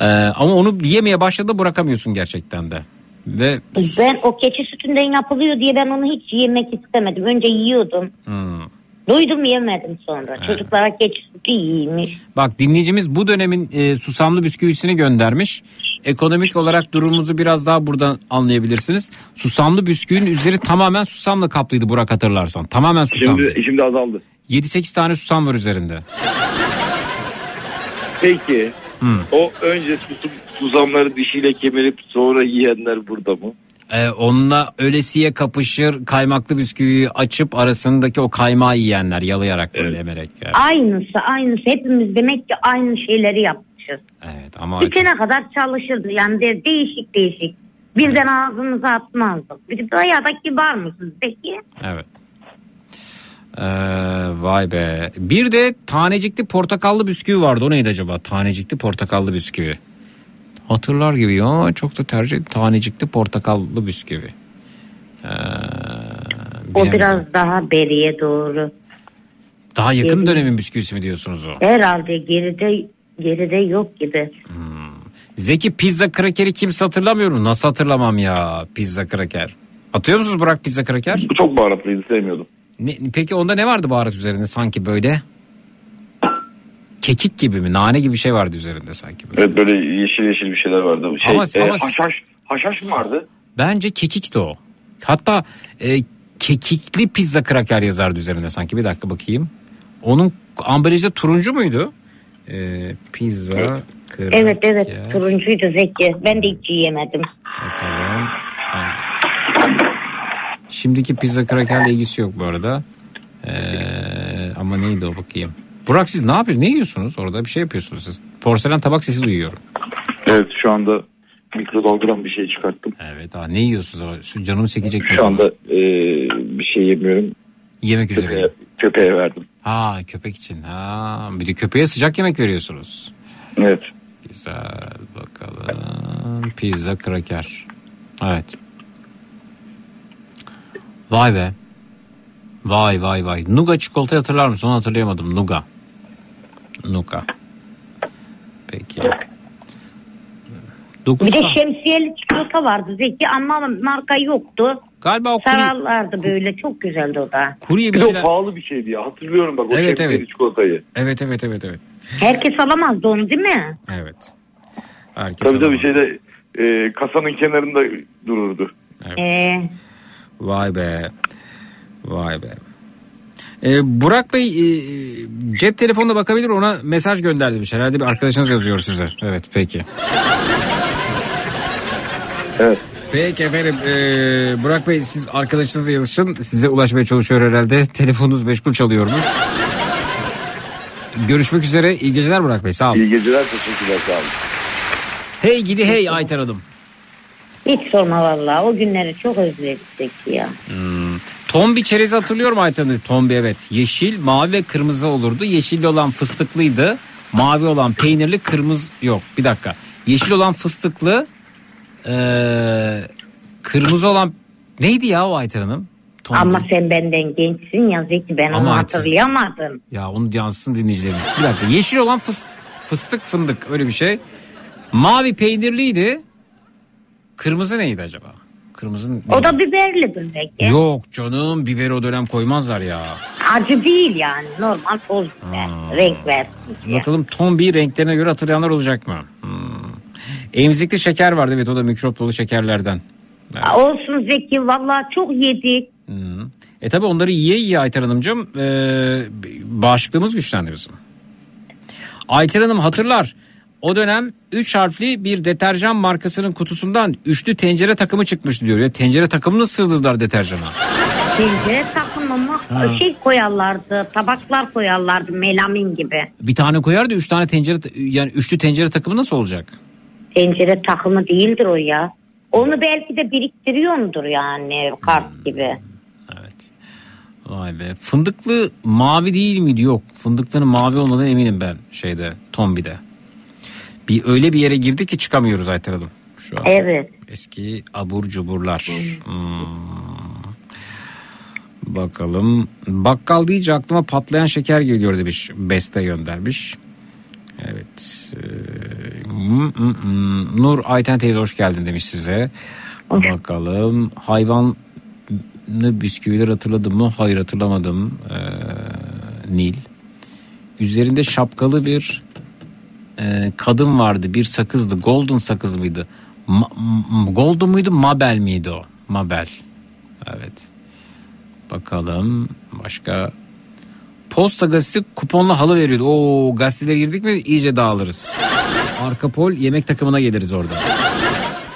E, ama onu yemeye başladı bırakamıyorsun gerçekten de. Ve Ben o keçi sütünden yapılıyor diye ben onu hiç yemek istemedim. Önce yiyordum. Hmm. Duydum yemedim sonra. Çocuklara keçi sütü iyiymiş. Bak dinleyicimiz bu dönemin e, susamlı bisküvisini göndermiş. Ekonomik olarak durumumuzu biraz daha buradan anlayabilirsiniz. Susamlı bisküvinin üzeri tamamen susamla kaplıydı Burak hatırlarsan. Tamamen susamlı. Şimdi, şimdi azaldı. 7-8 tane susam var üzerinde. Peki Hmm. o önce susum, susamları dişiyle kemirip sonra yiyenler burada mı? Ee, onunla ölesiye kapışır kaymaklı bisküviyi açıp arasındaki o kaymağı yiyenler yalayarak böyle emerek. yani. Aynısı aynısı. Hepimiz demek ki aynı şeyleri yapmışız. Evet ama Bitene kadar çalışırdı. Yani de, değişik değişik. Birden ağzımıza atmazdık. Bir de bayağı da kibar mısınız peki? Evet. Ee, vay be. Bir de tanecikli portakallı bisküvi vardı. O neydi acaba? Tanecikli portakallı bisküvi. Hatırlar gibi ya. Çok da tercih tanecikli portakallı bisküvi. Ee, O biraz daha beriye doğru. Daha yakın Geri- dönemin bisküvisi mi diyorsunuz o? Herhalde geride geride yok gibi. Zeki pizza krakeri kimse hatırlamıyor mu? Nasıl hatırlamam ya pizza kraker? Atıyor musunuz Burak pizza kraker? Bu çok baharatlıydı sevmiyordum. Ne, peki onda ne vardı baharat üzerinde sanki böyle? Kekik gibi mi? Nane gibi bir şey vardı üzerinde sanki. Böyle. Evet böyle yeşil yeşil bir şeyler vardı. Şey, Ama- e, ama- haşhaş, haşhaş mı vardı? Bence kekikti o. Hatta e, kekikli pizza kraker yazardı üzerinde sanki. Bir dakika bakayım. Onun ambalajı turuncu muydu? E, pizza kraker. Evet evet turuncuydu Zeki. Ben de hiç yiyemedim. Bakalım. Şimdiki pizza krakerle ilgisi yok bu arada. Ee, ama neydi o bakayım. Burak siz ne yapıyorsunuz? Ne yiyorsunuz orada? Bir şey yapıyorsunuz siz. Porselen tabak sesi duyuyorum. Evet şu anda mikrodalgadan bir şey çıkarttım. Evet. Ha, ne yiyorsunuz? ama? Şu Canımı çekecek? Şu anda e, bir şey yemiyorum. Yemek üzere. Köpeğe, köpeğe verdim. Ha köpek için. Ha, bir de köpeğe sıcak yemek veriyorsunuz. Evet. Güzel bakalım. Pizza kraker. Evet. Vay be. Vay vay vay. Nuga çikolatayı hatırlar mısın? Onu hatırlayamadım. Nuga. Nuga. Peki. Dokuz Bir de şemsiyeli çikolata vardı Zeki ama marka yoktu. Galiba o kuru, Sararlardı böyle çok güzeldi o da. kuruya bir o şeyler. pahalı bir şeydi ya. Hatırlıyorum bak o Evet, şemsiyeli evet. çikolatayı. Evet evet evet evet. Herkes alamazdı onu değil mi? Evet. Herkes Tabii tabii alamaz. şeyde e, kasanın kenarında dururdu. Ee, Vay be. Vay be. Ee, Burak Bey e, cep telefonuna bakabilir ona mesaj gönderdi demiş. Herhalde bir arkadaşınız yazıyor size. Evet peki. Evet. Peki efendim ee, Burak Bey siz arkadaşınızla yazışın. Size ulaşmaya çalışıyor herhalde. Telefonunuz meşgul çalıyormuş. Görüşmek üzere. İyi geceler Burak Bey. Sağ olun. İyi geceler teşekkürler sağ olun. Hey gidi hey Ayten Hanım. Hiç sorma vallahi o günleri çok özledik ya. Hmm. Tombi çerezi hatırlıyorum Ayten Tombi evet. Yeşil, mavi ve kırmızı olurdu. Yeşil olan fıstıklıydı. Mavi olan peynirli, kırmızı yok. Bir dakika. Yeşil olan fıstıklı, ee, kırmızı olan neydi ya o Ayten Hanım? Tombi. Ama sen benden gençsin ya Zeki ben onu Ama- hatırlayamadım. Ya onu yansın dinleyicilerimiz. Bir dakika. Yeşil olan fıs- fıstık fındık öyle bir şey. Mavi peynirliydi. Kırmızı neydi acaba? Kırmızı O da biberlidir belki. Yok canım biberi o dönem koymazlar ya. Acı değil yani normal toz biber. Renk versin diye. Bakalım tombi renklerine göre hatırlayanlar olacak mı? Hmm. Emzikli şeker vardı evet o da mikrop dolu şekerlerden. Aa, Olsun Zeki vallahi çok yedik. Hmm. E tabi onları yiye yiye Ayter Hanımcığım e, bağışıklığımız güçlendi bizim. Ayter Hanım hatırlar. O dönem 3 harfli bir deterjan markasının kutusundan üçlü tencere takımı çıkmıştı diyor. Ya tencere takımını sığdırdılar deterjana. Tencere takım ama Ha. şey koyarlardı tabaklar koyarlardı melamin gibi. Bir tane koyardı üç tane tencere yani üçlü tencere takımı nasıl olacak? Tencere takımı değildir o ya. Onu belki de biriktiriyordur yani kart gibi. Vay be. Fındıklı mavi değil miydi? Yok. Fındıklının mavi olmadığına eminim ben şeyde Tombi'de. Bir öyle bir yere girdik ki çıkamıyoruz Ayter Hanım. Şu an. Evet. Eski abur cuburlar. Hmm. Bakalım. Bakkal deyince aklıma patlayan şeker geliyor demiş. Beste göndermiş. Evet. Ee. Nur Ayten teyze hoş geldin demiş size. Bakalım. Hayvan ne bisküviler hatırladım mı? Hayır hatırlamadım. Ee, Nil. Üzerinde şapkalı bir e, kadın vardı. Bir sakızdı. Golden sakız mıydı? Ma- Golden muydu? Mabel miydi o? Mabel. Evet. Bakalım başka. Posta gazetesi kuponla halı veriyordu. Oo gazetelere girdik mi iyice dağılırız. Arka pol yemek takımına geliriz orada.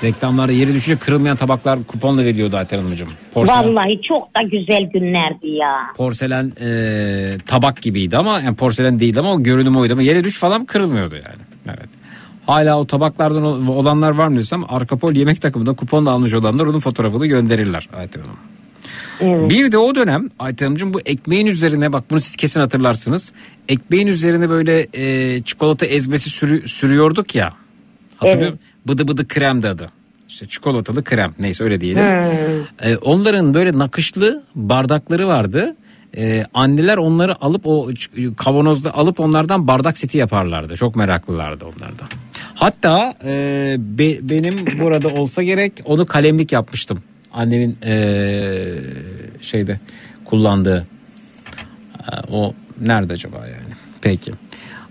Reklamlarda yeri düşünce kırılmayan tabaklar kuponla veriyordu Ayten Hanımcığım. Porselen, Vallahi çok da güzel günlerdi ya. porselen e, tabak gibiydi ama yani porselen değildi ama o görünüm oydu ama yere düş falan kırılmıyordu yani. Evet. Hala o tabaklardan olanlar var mı desem arka pol yemek takımında kuponla almış olanlar onun fotoğrafını gönderirler Ayten Hanım. Bir de o dönem Ayten Hanımcığım bu ekmeğin üzerine bak bunu siz kesin hatırlarsınız. Ekmeğin üzerine böyle e, çikolata ezmesi sürü, sürüyorduk ya. Hatırlıyor musun? Bıdı bıdı krem de adı. İşte çikolatalı krem neyse öyle diyelim. E, onların böyle nakışlı bardakları vardı. E, anneler onları alıp o kavanozda alıp onlardan bardak seti yaparlardı. Çok meraklılardı onlardan. Hatta e, be- benim burada olsa gerek onu kalemlik yapmıştım. Annemin e, şeyde kullandığı. E, o nerede acaba yani? Peki.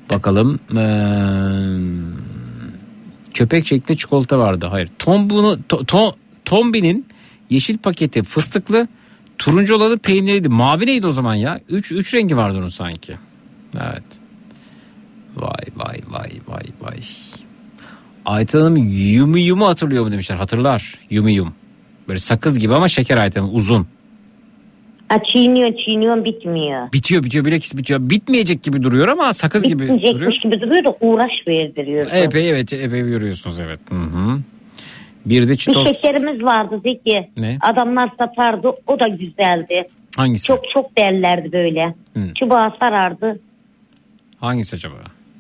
Bakalım. E, köpek şeklinde çikolata vardı. Hayır. Tombunu, to, to- Tombi'nin yeşil paketi fıstıklı, turuncu olanı peynirliydi. Mavi neydi o zaman ya? Üç, üç rengi vardı onun sanki. Evet. Vay vay vay vay vay. Ayten Hanım Yumi Yum'u hatırlıyor mu demişler. Hatırlar. Yumi Yum. Böyle sakız gibi ama şeker Ayten uzun. Ha, çiğniyor çiğniyor bitmiyor. Bitiyor bitiyor bilakis bitiyor. Bitmeyecek gibi duruyor ama sakız gibi duruyor. Bitmeyecekmiş gibi duruyor da uğraş verdiriyor. Epey evet epey görüyorsunuz evet. Hı hı. Bir de Bir çitos. şekerimiz vardı Zeki. Ne? Adamlar satardı o da güzeldi. Hangisi? Çok çok derlerdi böyle. Hı. Çubuğa sarardı. Hangisi acaba?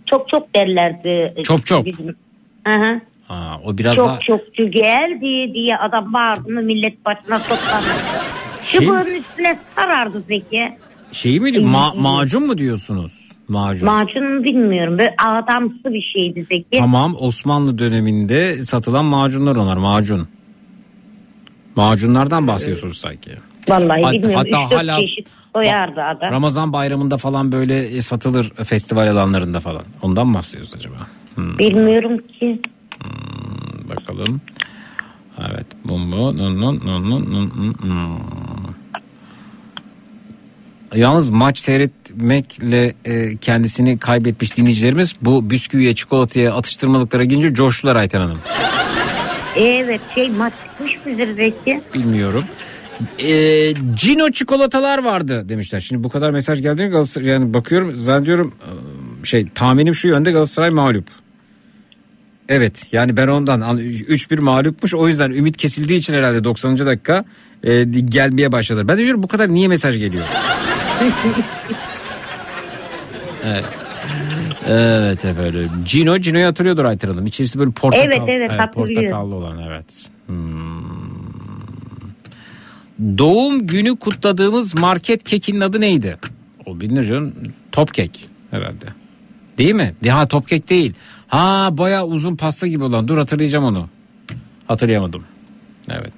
Çok çok derlerdi. Çok çok. Bizim. Hı hı. Ha, o biraz çok daha çokçu geldi diye adam bağırdı mı millet başına toplanırdı. Şey- Çubuğun üstüne sarardı Zeki. şey miydi? Ma- macun mu diyorsunuz? Macun. Macun bilmiyorum. Böyle adamsı bir şeydi Zeki. Tamam Osmanlı döneminde satılan macunlar onlar macun. Macunlardan bahsediyorsunuz sanki. Vallahi Hatta- bilmiyorum. hatta Üç hala- çeşit koyardı adam. Ramazan bayramında falan böyle e, satılır festival alanlarında falan. Ondan mı bahsediyoruz acaba? Hmm, Bilmiyorum ki. bakalım. Evet bu mu? Nun, nun, nun, nun, nun, nun. Yalnız maç seyretmekle e, kendisini kaybetmiş dinleyicilerimiz bu bisküviye çikolataya atıştırmalıklara gelince coştular Ayten Hanım. Evet şey maç çıkmış mıdır Zeki? Bilmiyorum. Ee, Cino çikolatalar vardı demişler. Şimdi bu kadar mesaj geldi Galatasaray yani bakıyorum zannediyorum e, şey tahminim şu yönde Galatasaray mağlup. Evet yani ben ondan an- 3-1 mağlupmuş o yüzden ümit kesildiği için herhalde 90. dakika e, gelmeye başladı. Ben de diyorum bu kadar niye mesaj geliyor? evet. Evet efendim. Cino, Cino'yu hatırlıyordur Ayten Hanım. İçerisi böyle portakal. Evet, evet, hatırlıyorum. Portakallı olan evet. Hmm. Doğum günü kutladığımız market kekinin adı neydi? O bilinir canım. Top kek herhalde. Değil mi? Ha top kek değil. Ha baya uzun pasta gibi olan. Dur hatırlayacağım onu. Hatırlayamadım. Evet.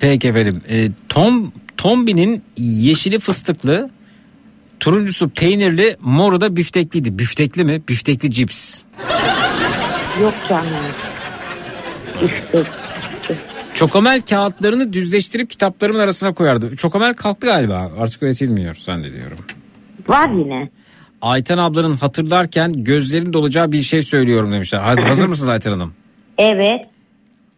Peki efendim. E, Tom Tombi'nin yeşili fıstıklı, turuncusu peynirli, moru da büftekliydi. Büftekli mi? Büftekli cips. Yok canım. İşte Çokomel kağıtlarını düzleştirip kitaplarımın arasına koyardı. Çokomel kalktı galiba. Artık üretilmiyor zannediyorum. var yine. Ayten ablanın hatırlarken gözlerin dolacağı bir şey söylüyorum demişler. Hazır, hazır mısınız Ayten Hanım? Evet.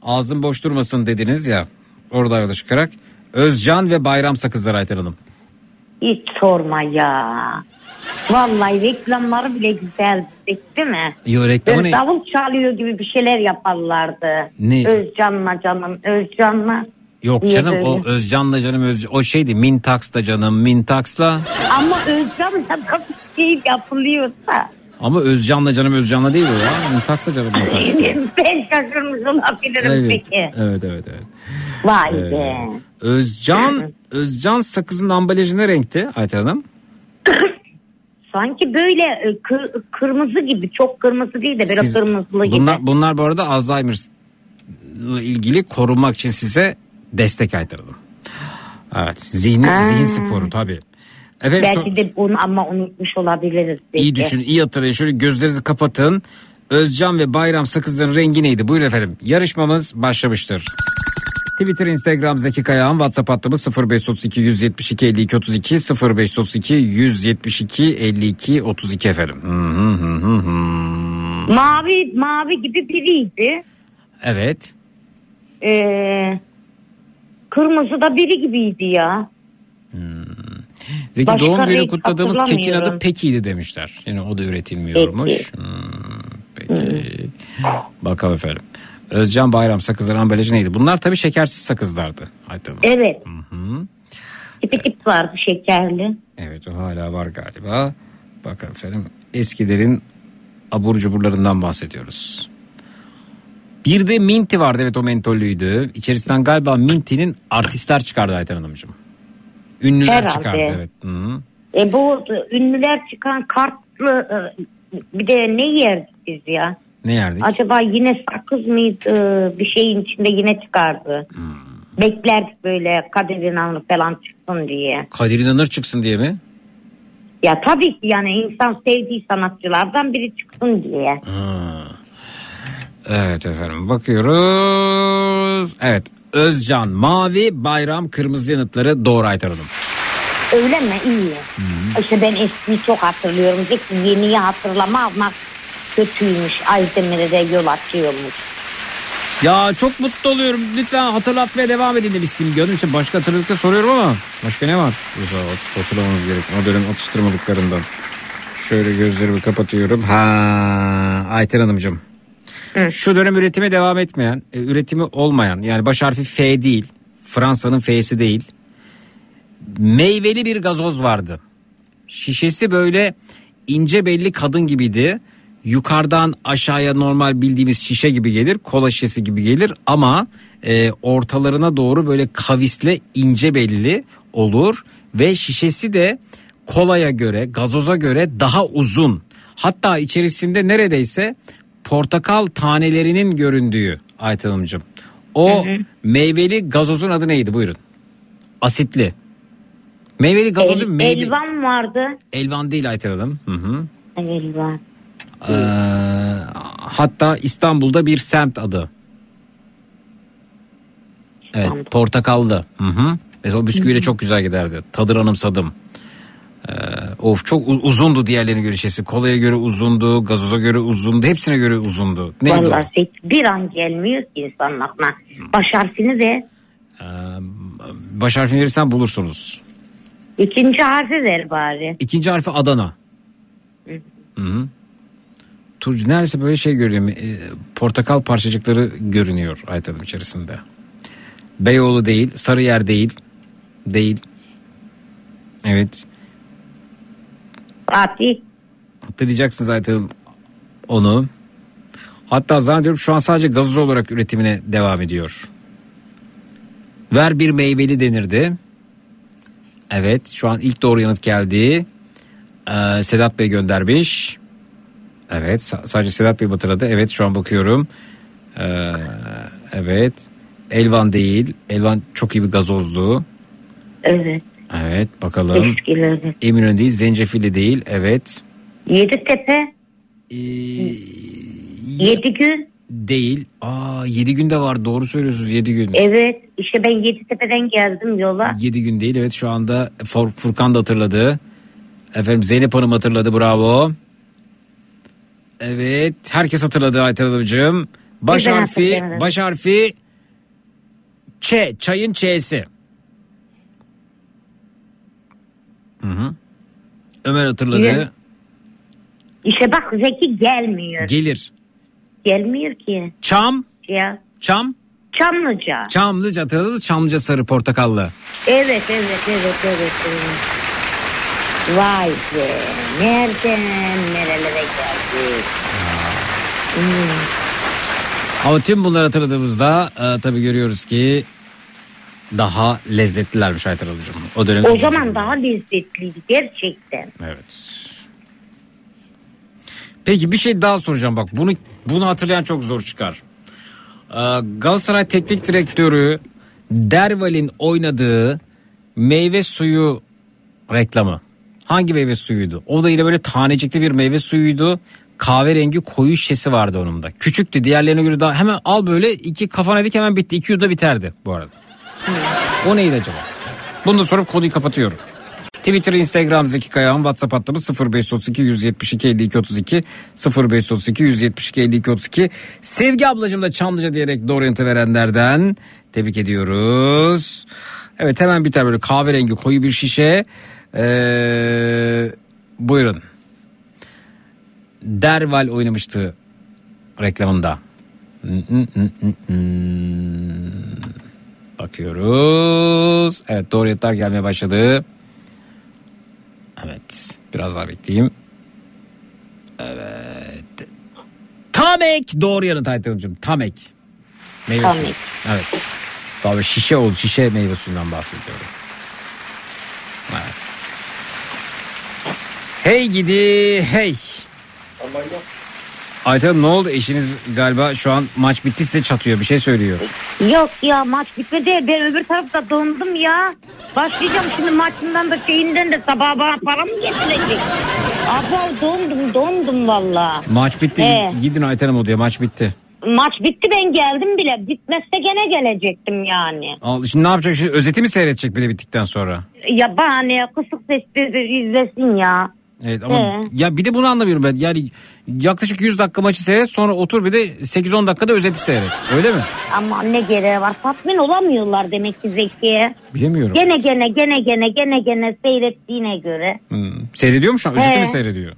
Ağzın boş durmasın dediniz ya. Orada yola çıkarak. Özcan ve Bayram Sakızlar Ayten Hanım. Hiç sorma ya. Vallahi reklamları bile güzel değil mi? Yo reklamı Böyle ne? davul çalıyor gibi bir şeyler yaparlardı. Ne? Özcan'la canım, Özcan'la. Yok canım böyle. o Özcan'la canım Özcan. O şeydi Mintax'ta canım Mintax'la. Ama Özcan'la da şey yapılıyorsa. Ama Özcan'la canım Özcan'la değil o ya. Mintax'ta canım Mintax'ta. ben şaşırmış olabilirim Evet, peki. evet evet evet. Vay Ee, be. Özcan Özcan sakızın ambalajı ne renkti Ayten Hanım? Sanki böyle e, kır- kırmızı gibi çok kırmızı değil de böyle Siz- kırmızılı gibi. Bunlar, bunlar bu arada Alzheimer'la ilgili korunmak için size destek Ayten Hanım. Evet zihin, zihin sporu tabii. Efendim, Belki de bunu ama unutmuş olabiliriz. iyi belki. düşün iyi hatırlayın şöyle gözlerinizi kapatın. Özcan ve Bayram sakızların rengi neydi? Buyurun efendim yarışmamız başlamıştır. Twitter, Instagram Zeki Kayağan, WhatsApp hattımız 0532 172 52 32 0532 172 52 32 efendim. Mavi mavi gibi biriydi. Evet. Ee, kırmızı da biri gibiydi ya. Zeki Başka doğum günü kutladığımız kekin adı. Peki'ydi demişler. Yani o da üretilmiyormuş. Peki. Hmm, peki. Bakalım efendim. Özcan Bayram sakızları ambalajı neydi? Bunlar tabii şekersiz sakızlardı. Hanım. Evet. Hı. Tipi tip vardı şekerli. Evet o hala var galiba. Bakın efendim eskilerin abur cuburlarından bahsediyoruz. Bir de minti vardı evet o mentollüydü. İçerisinden galiba mintinin artistler çıkardı Ayten Hanımcığım. Ünlüler Herhalde. çıkardı evet. Hı. E bu ünlüler çıkan kartlı e, bir de ne yerdik biz ya? Ne yerdik? Acaba yine sakız mıydı? Bir şeyin içinde yine çıkardı. Hmm. Beklerdik böyle Kadir İnanır falan çıksın diye. Kadir İnanır çıksın diye mi? Ya tabii ki yani insan sevdiği sanatçılardan biri çıksın diye. Ha. Evet efendim bakıyoruz. Evet Özcan mavi bayram kırmızı yanıtları doğru Hanım. Öyle mi? İyi. İşte ben eskiyi çok hatırlıyorum. Zeki yeniyi hatırlama ama kötüymüş. Aydemir'e de yol açıyormuş. Ya çok mutlu oluyorum. Lütfen hatırlatmaya devam edin demiş Simge Hanım. için başka hatırladıkta soruyorum ama başka ne var? Hatırlamamız gerek. O dönem atıştırmalıklarından. Şöyle gözlerimi kapatıyorum. Ha Ayten Hanımcığım. Şu dönem üretime devam etmeyen, e, üretimi olmayan yani baş harfi F değil. Fransa'nın F'si değil. Meyveli bir gazoz vardı. Şişesi böyle ince belli kadın gibiydi. Yukarıdan aşağıya normal bildiğimiz şişe gibi gelir. Kola şişesi gibi gelir ama e, ortalarına doğru böyle kavisle ince belli olur. Ve şişesi de kolaya göre gazoza göre daha uzun. Hatta içerisinde neredeyse portakal tanelerinin göründüğü Ayten Hanımcığım. O meyveli gazozun adı neydi buyurun. Asitli. Meyveli gazozu El- meyve... Elvan vardı. Elvan değil Ayten Hanım. Hı hı. Elvan. Ee, hatta İstanbul'da bir semt adı. Evet portakallı. Hı hı. Mesela o bisküviyle çok güzel giderdi. Tadını anımsadım. Ee, of çok uzundu diğerlerine göre şişesi. Kolaya göre uzundu, gazoza göre uzundu. Hepsine göre uzundu. Neydi o? Vallahi Zeki bir an gelmiyor ki insanın aklına. Baş harfini de Ee, baş harfini verirsen bulursunuz. ikinci harfi ver bari. İkinci harfi Adana. Hı hı. turuncu neredeyse böyle şey görüyorum. e, portakal parçacıkları görünüyor Ayten Hanım içerisinde. Beyoğlu değil, Sarıyer değil. Değil. Evet. Fatih. Hatırlayacaksınız Ayten Hanım onu. Hatta zannediyorum şu an sadece gazoz olarak üretimine devam ediyor. Ver bir meyveli denirdi. Evet şu an ilk doğru yanıt geldi. Ee, Sedat Bey göndermiş. Evet sa- sadece Sedat Bey hatırladı. Evet şu an bakıyorum. Ee, evet. Elvan değil. Elvan çok iyi bir gazozlu. Evet. Evet bakalım. Eskileri. Eminönü değil. Zencefili değil. Evet. Yeditepe. Ee, Yedi gün. Değil. Aa 7 günde var. Doğru söylüyorsunuz 7 gün. Evet. işte ben Yeditepe'den geldim yola. 7 gün değil. Evet şu anda Fur- Furkan da hatırladı. Efendim Zeynep Hanım hatırladı. Bravo. Evet. Herkes hatırladı Ayten Hanımcığım. Baş Ben harfi, baş harfi Ç. Çayın Ç'si. Hı hı. Ömer hatırladı. Niye? İşte bak Zeki gelmiyor. Gelir. Gelmiyor ki. Çam. Ya. Çam. Çamlıca. Çamlıca hatırladın mı? Çamlıca sarı portakallı. Evet evet evet evet. evet. Vay be. Nereden nerelere geldik. Hmm. Ama tüm bunları hatırladığımızda e, tabii görüyoruz ki daha lezzetlilermiş Ayten Hanımcığım. O dönem. O zaman daha lezzetliydi gerçekten. Evet. Peki bir şey daha soracağım bak bunu bunu hatırlayan çok zor çıkar. Ee, Galatasaray Teknik Direktörü Derval'in oynadığı meyve suyu reklamı. Hangi meyve suyuydu? O da yine böyle tanecikli bir meyve suyuydu. Kahverengi koyu şişesi vardı onun da. Küçüktü diğerlerine göre daha hemen al böyle iki kafana dik hemen bitti. İki yudda biterdi bu arada. O neydi acaba? Bunu da sorup konuyu kapatıyorum. Twitter, Instagram Zeki Kayağan, WhatsApp hattımız 0532 172 52 32 0532 172 52 32. Sevgi ablacığım da Çamlıca diyerek doğru yanıtı verenlerden tebrik ediyoruz. Evet hemen biter böyle kahverengi koyu bir şişe. Ee, buyurun. Derval oynamıştı reklamında. Bakıyoruz. Evet doğru yanıtlar gelmeye başladı. Evet biraz daha bekleyeyim. Evet. Tamek doğru yanıt Aytan'cığım. Tamek. Meyve Tamek. suyu. Evet. Böyle şişe oldu. Şişe meyve suyundan bahsediyorum. Evet. Hey gidi hey. Ayten ne oldu? Eşiniz galiba şu an maç bitti size çatıyor bir şey söylüyor. Yok ya maç bitmedi. Ben öbür tarafta dondum ya. Başlayacağım şimdi maçından da şeyinden de sabah bana para mı getirecek? Aba dondum dondum valla. Maç bitti. Ee? Gidin Ayten Hanım diyor maç bitti. Maç bitti ben geldim bile. Bitmezse gene gelecektim yani. Al, şimdi ne yapacak? Şimdi özeti mi seyredecek bile bittikten sonra? Ya bahane kısık sesli izlesin ya. Evet ama Ee? ya bir de bunu anlamıyorum ben. Yani yaklaşık 100 dakika maçı seyret sonra otur bir de 8-10 dakikada özeti seyret. Öyle mi? Ama ne gereği var? Tatmin olamıyorlar demek ki Zeki'ye. Bilemiyorum. Gene gene gene gene gene gene seyrettiğine göre. Hmm. Seyrediyor mu şu an? Özeti Ee? mi seyrediyor?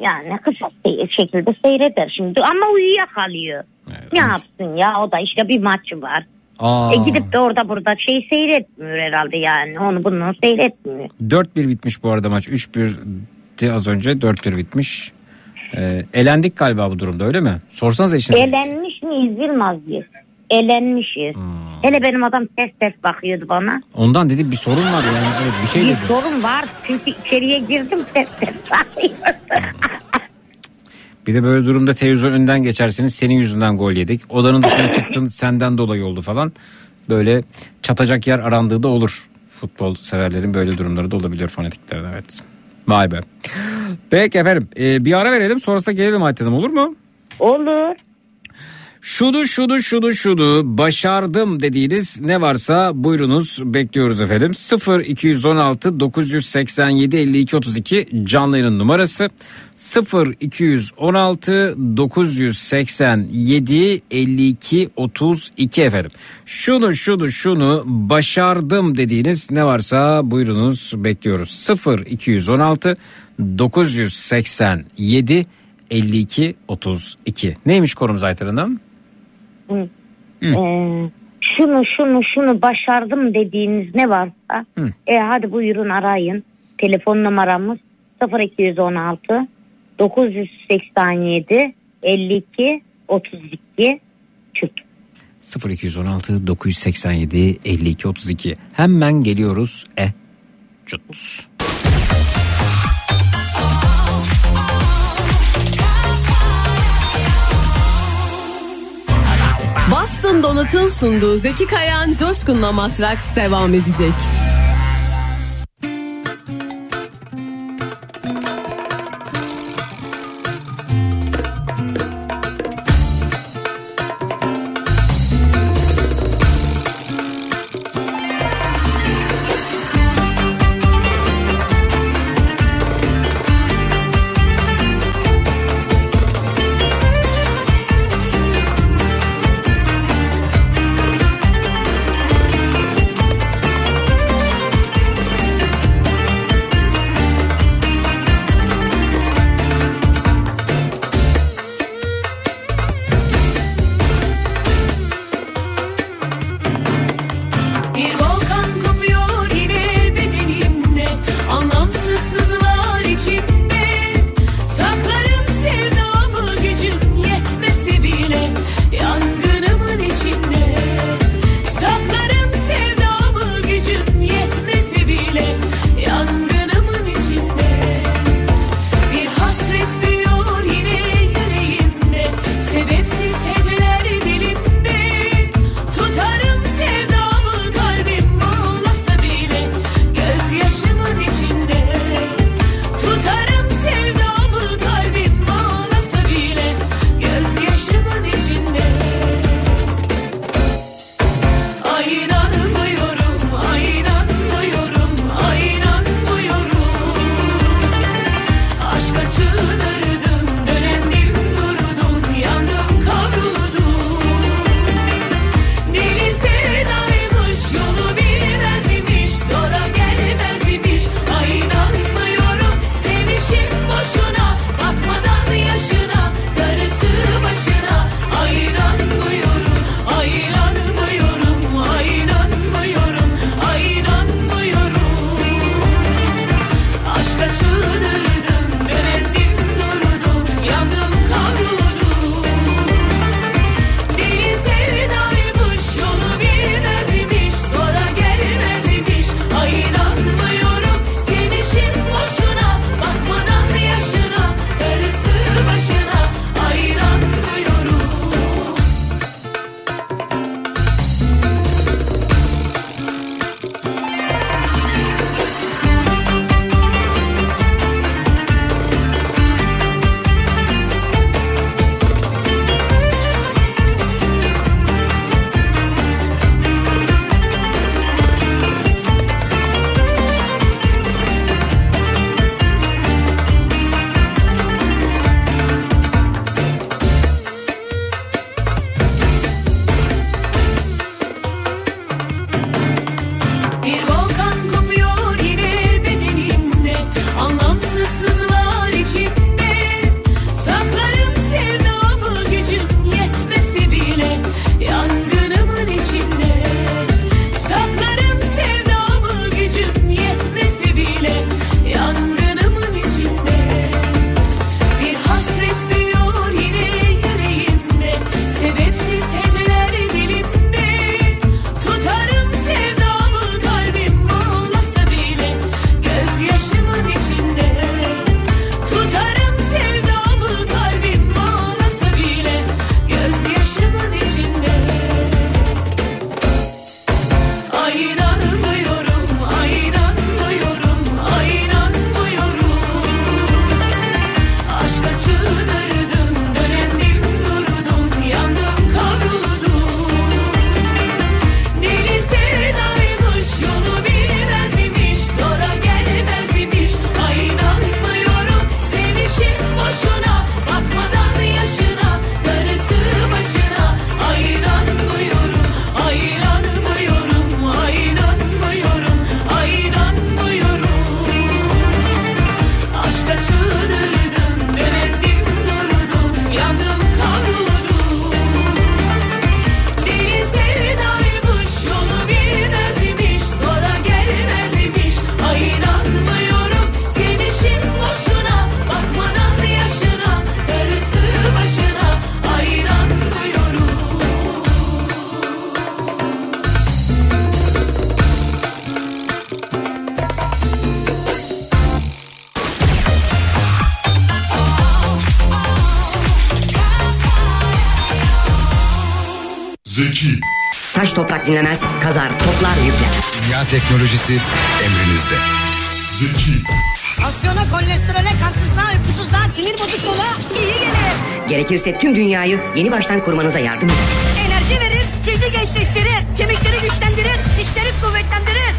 Yani kısa se- şekilde seyreder şimdi ama uyuyakalıyor. ne yapsın ya o da işte bir maçı var. Aa, E gidip de orada burada şey seyretmiyor herhalde yani onu bunu seyretmiyor. 4-1 bitmiş bu arada maç. 3-1'di az önce 4-1 bitmiş. Ee, elendik galiba bu durumda öyle mi? Sorsanız eşinize. Elenmiş miyiz Yılmaz diye. Elenmişiz. Hele benim adam ters ters bakıyordu bana. Ondan dedi bir sorun var yani. Evet, bir şey bir dedi. sorun var çünkü içeriye girdim ters ters bakıyordu. Bir de böyle durumda televizyon önden geçerseniz senin yüzünden gol yedik. Odanın dışına çıktın senden dolayı oldu falan. Böyle çatacak yer arandığı da olur. Futbol severlerin böyle durumları da olabiliyor fanatiklerin evet. Vay be. Peki efendim e, bir ara verelim sonrasında gelelim Ayten Hanım olur mu? Olur şunu şunu şunu şunu başardım dediğiniz ne varsa buyurunuz bekliyoruz efendim. 0 216 987 52 32 canlı yayın numarası 0 216 987 52 32 efendim. Şunu şunu şunu başardım dediğiniz ne varsa buyurunuz bekliyoruz. 0 216 987 52 32. Neymiş konumuz Aytar Hanım? Hı. Ee, şunu şunu şunu başardım dediğiniz ne varsa Hı. e, hadi buyurun arayın. Telefon numaramız 0216 987 52 32 Türk. 0216 987 52 32 hemen geliyoruz e çut. Boston Donat'ın sunduğu Zeki Kayan Coşkun'la Matraks devam edecek. Dinlemez, kazar, toplar, yükler. Dünya teknolojisi emrinizde. Aksiyona, kolesterole, kansızlığa, uykusuzluğa, sinir bozukluğuna iyi gelir. Gerekirse tüm dünyayı yeni baştan kurmanıza yardım eder. Enerji verir, cildi gençleştirir, kemikleri güçlendirir, dişleri kuvvetlendirir.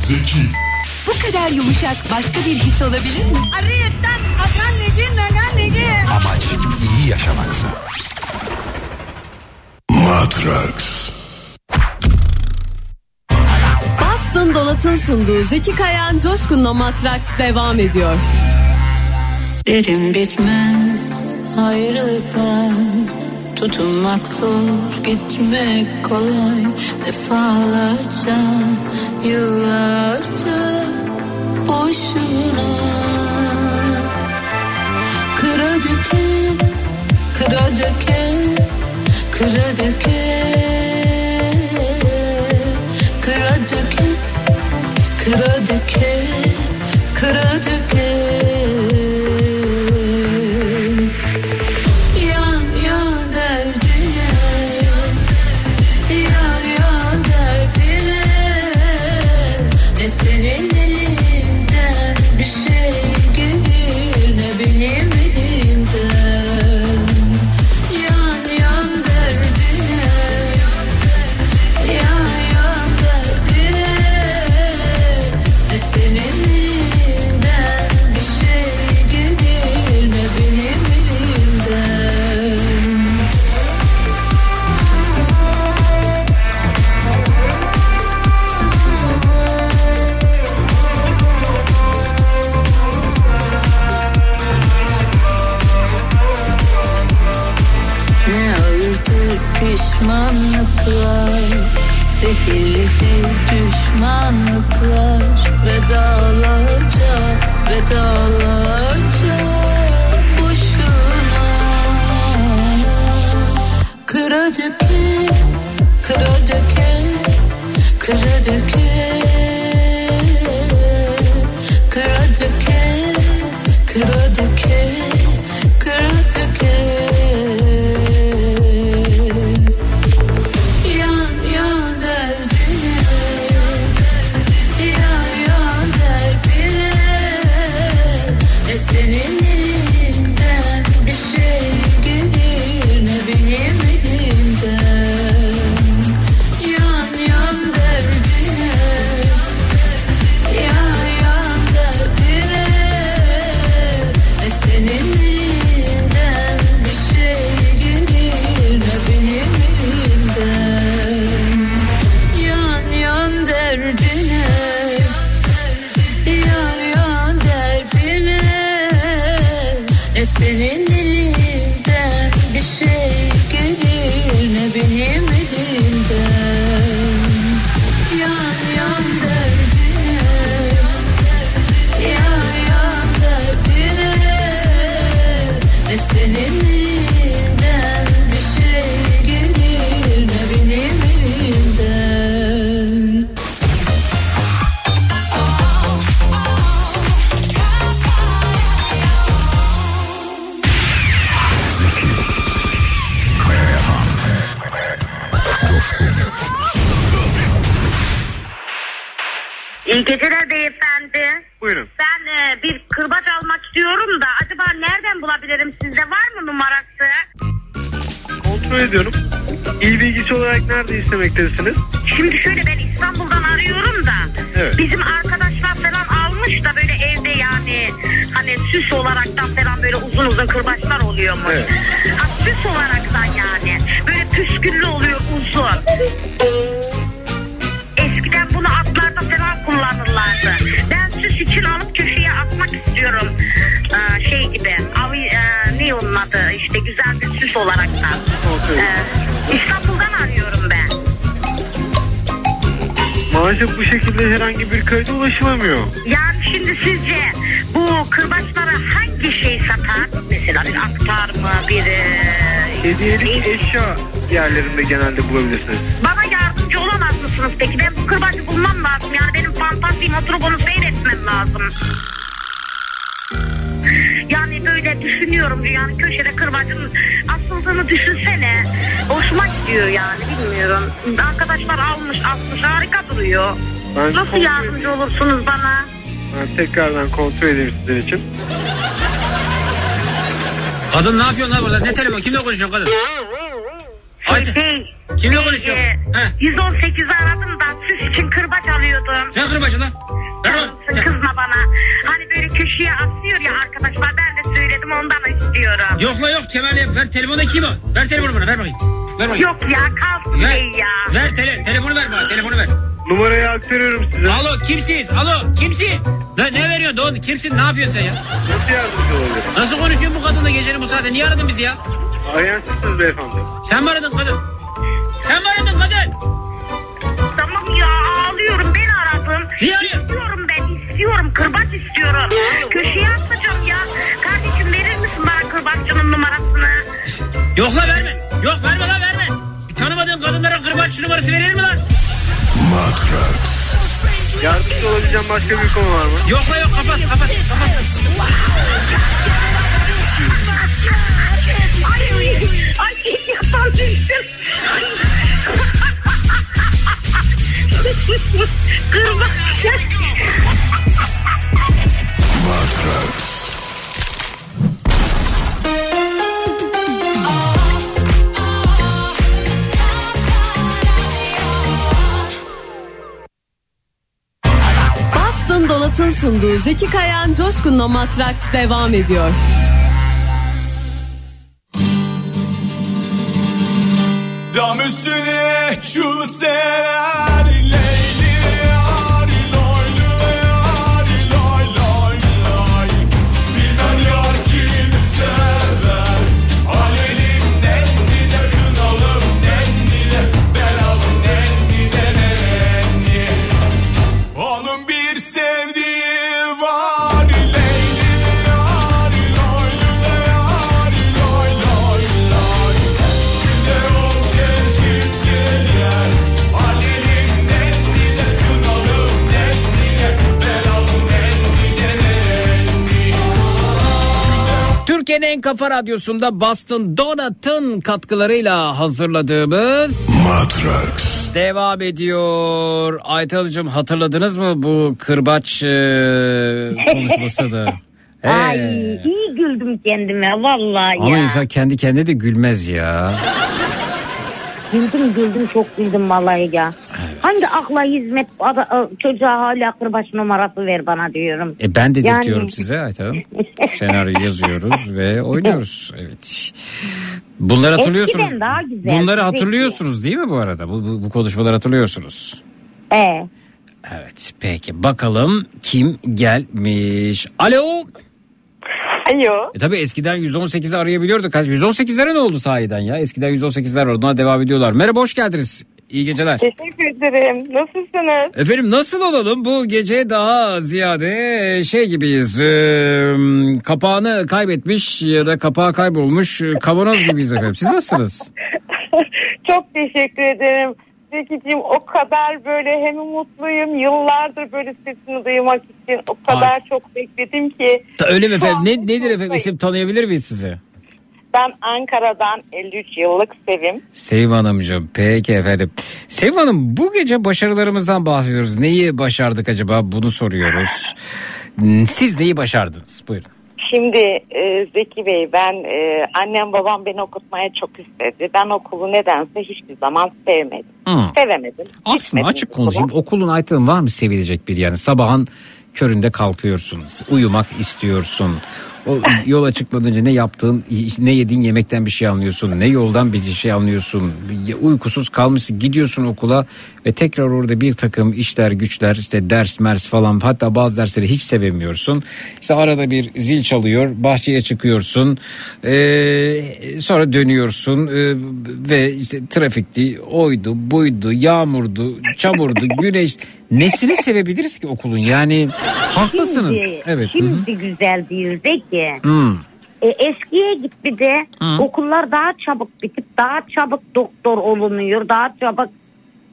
Bu kadar yumuşak başka bir his olabilir mi? Ariyetten akan neci nagan neci. Amaç iyi yaşamaksa. Matrax. Donat'ın sunduğu Zeki Kayan Coşkun'la Matraks devam ediyor. Derim bitmez ayrılıklar Tutunmak zor gitmek kolay. Defalarca yıllarca boşuna. Kıra döke, kıra döke, kıra döke Döke, kıra döke Kıra döke Kıra döke, kıra döke Kontrol ediyorum. İl bilgisi olarak nerede istemektesiniz? Şimdi şöyle ben İstanbul'dan arıyorum da Evet. bizim arkadaşlar falan almış da böyle evde yani hani süs olaraktan falan böyle uzun uzun kırbaçlar oluyormuş. Evet. Ha, süs olaraktan yani böyle püsküllü oluyor uzun. Eskiden bunu atlarda falan kullanırlardı. Ben süs için alıp köşeye atmak istiyorum. Ee, şey gibi avi, e, ne onun adı işte güzel bir süs olaraktan. Ee, İstanbul'dan arıyorum ben. Maalesef bu şekilde herhangi bir kayda ulaşılamıyor. Yani şimdi sizce bu kırbaçlara hangi şey satar? Mesela bir aktar mı bir... e, Hediyelik eşya yerlerinde genelde bulabilirsiniz. Bana yardımcı olamaz mısınız peki? Ben bu kırbacı bulmam lazım. Yani benim fantazim oturup onu seyretmem lazım. Yani böyle düşünüyorum yani köşede kırbacın asıldığını düşünsene. Hoşuma gidiyor yani bilmiyorum. Arkadaşlar almış asmış harika duruyor. Ben Nasıl kontrol yardımcı olursunuz bana? Ben tekrardan kontrol edeyim sizin için. Kadın ne yapıyorsun lan burada? Ne telefon? Kimle konuşuyorsun kadın? Haydi. Şey, Kimle konuşuyorsun? e, He. 118'i aradım da süs için kırbaç alıyordum. Ne kırbacı lan? Kızma bana. Hani böyle köşeye asıyor ya arkadaşlar ben de söyledim ondan istiyorum. Yok la yok Kemal ver telefonu kim o? Ver telefonu bana ver bakayım. Ver bakayım. Yok ya kalsın Ver, şey ya. ver tele, telefonu ver bana telefonu ver. Numarayı aktarıyorum size. Alo kimsiz? Alo kimsiz? Ne, ne veriyorsun Doğan? Kimsin? Ne yapıyorsun sen ya? Nasıl yardımcı olabilirim? Nasıl konuşuyorsun bu kadınla gecenin bu saatte? Niye aradın bizi ya? Arayan sizsiniz beyefendi. Sen mi aradın kadın? Sen mi aradın kadın? Tamam ya ağlıyorum ben aradım. Niye arıyorsun? İstiyorum kırbaç istiyorum. Köşeye asacağım ya. Kardeşim verir misin bana kırbaççının numarasını? Yok la verme. Yok verme la verme. Bir tanımadığın kadınlara kırbaç numarası verilir mi lan? Matrax. Yardımcı olabileceğim başka bir konu var mı? Yok la yok kapat kapat kapat. Ay ay yapan düştüm. Kırbaç. Matrax. Boston Donat'ın sunduğu Zeki Kayan Coşkun'la Matraks devam ediyor. Dam üstüne çul serer Türkiye'nin en kafa radyosunda Boston Donat'ın katkılarıyla hazırladığımız Matrax. devam ediyor. Aytalıcığım hatırladınız mı bu kırbaç e, konuşmasını? Ay He. iyi güldüm kendime vallahi Ama ya. insan kendi kendine de gülmez ya. Güldüm güldüm çok güldüm vallahi ya. Hangi akla hizmet ada- çocuğa hala kırbaç numarası ver bana diyorum. E ben de Yani- diyorum size Ayta Hanım. Senaryo yazıyoruz ve oynuyoruz. Evet. Bunları hatırlıyorsunuz. Eskiden daha güzeldi, Bunları hatırlıyorsunuz değil mi bu arada? Bu, bu, bu konuşmaları hatırlıyorsunuz. Ee, Evet peki bakalım kim gelmiş. Alo. Alo. E tabi eskiden 118'i arayabiliyorduk. 118'lere ne oldu sahiden ya? Eskiden 118'ler var. Ona devam ediyorlar. Merhaba hoş geldiniz. İyi geceler. Teşekkür ederim. Nasılsınız? Efendim nasıl olalım? Bu gece daha ziyade şey gibiyiz. e, kapağını kaybetmiş ya da kapağı kaybolmuş e, kavanoz gibiyiz efendim. Siz nasılsınız? Çok teşekkür ederim. Zekiciğim o kadar böyle hem mutluyum yıllardır böyle sesini duymak için o kadar çok bekledim ki. Ta- Öyle mi efendim? Ne, nedir efendim? İsim tanıyabilir miyiz sizi? Ben Ankara'dan 53 yıllık Sevim. Sevim Hanımcığım. Peki efendim. Sevim Hanım bu gece başarılarımızdan bahsediyoruz. Neyi başardık acaba? Bunu soruyoruz. Siz neyi başardınız? Buyurun. Şimdi e, Zeki Bey ben e, annem babam beni okutmaya çok istedi. Ben okulu nedense hiçbir zaman sevmedim. Hı. Sevemedim. Aslında açık okula. konuşayım. Okulun Aytın var mı sevilecek bir yani? Sabahın köründe kalkıyorsun. Uyumak istiyorsun. O yola çıkmadan önce ne yaptığın, ne yediğin yemekten bir şey anlıyorsun. Ne yoldan bir şey anlıyorsun. Uykusuz kalmışsın gidiyorsun okula ve tekrar orada bir takım işler güçler işte ders mers falan hatta bazı dersleri hiç sevemiyorsun. İşte arada bir zil çalıyor bahçeye çıkıyorsun Ee, sonra dönüyorsun ee, ve işte trafikti oydu buydu yağmurdu çamurdu güneş nesini sevebiliriz ki okulun yani haklısınız. Şimdi, evet. şimdi güzel değil de ki. Hmm. E, eskiye git bir de Hı. okullar daha çabuk bitip daha çabuk doktor olunuyor. Daha çabuk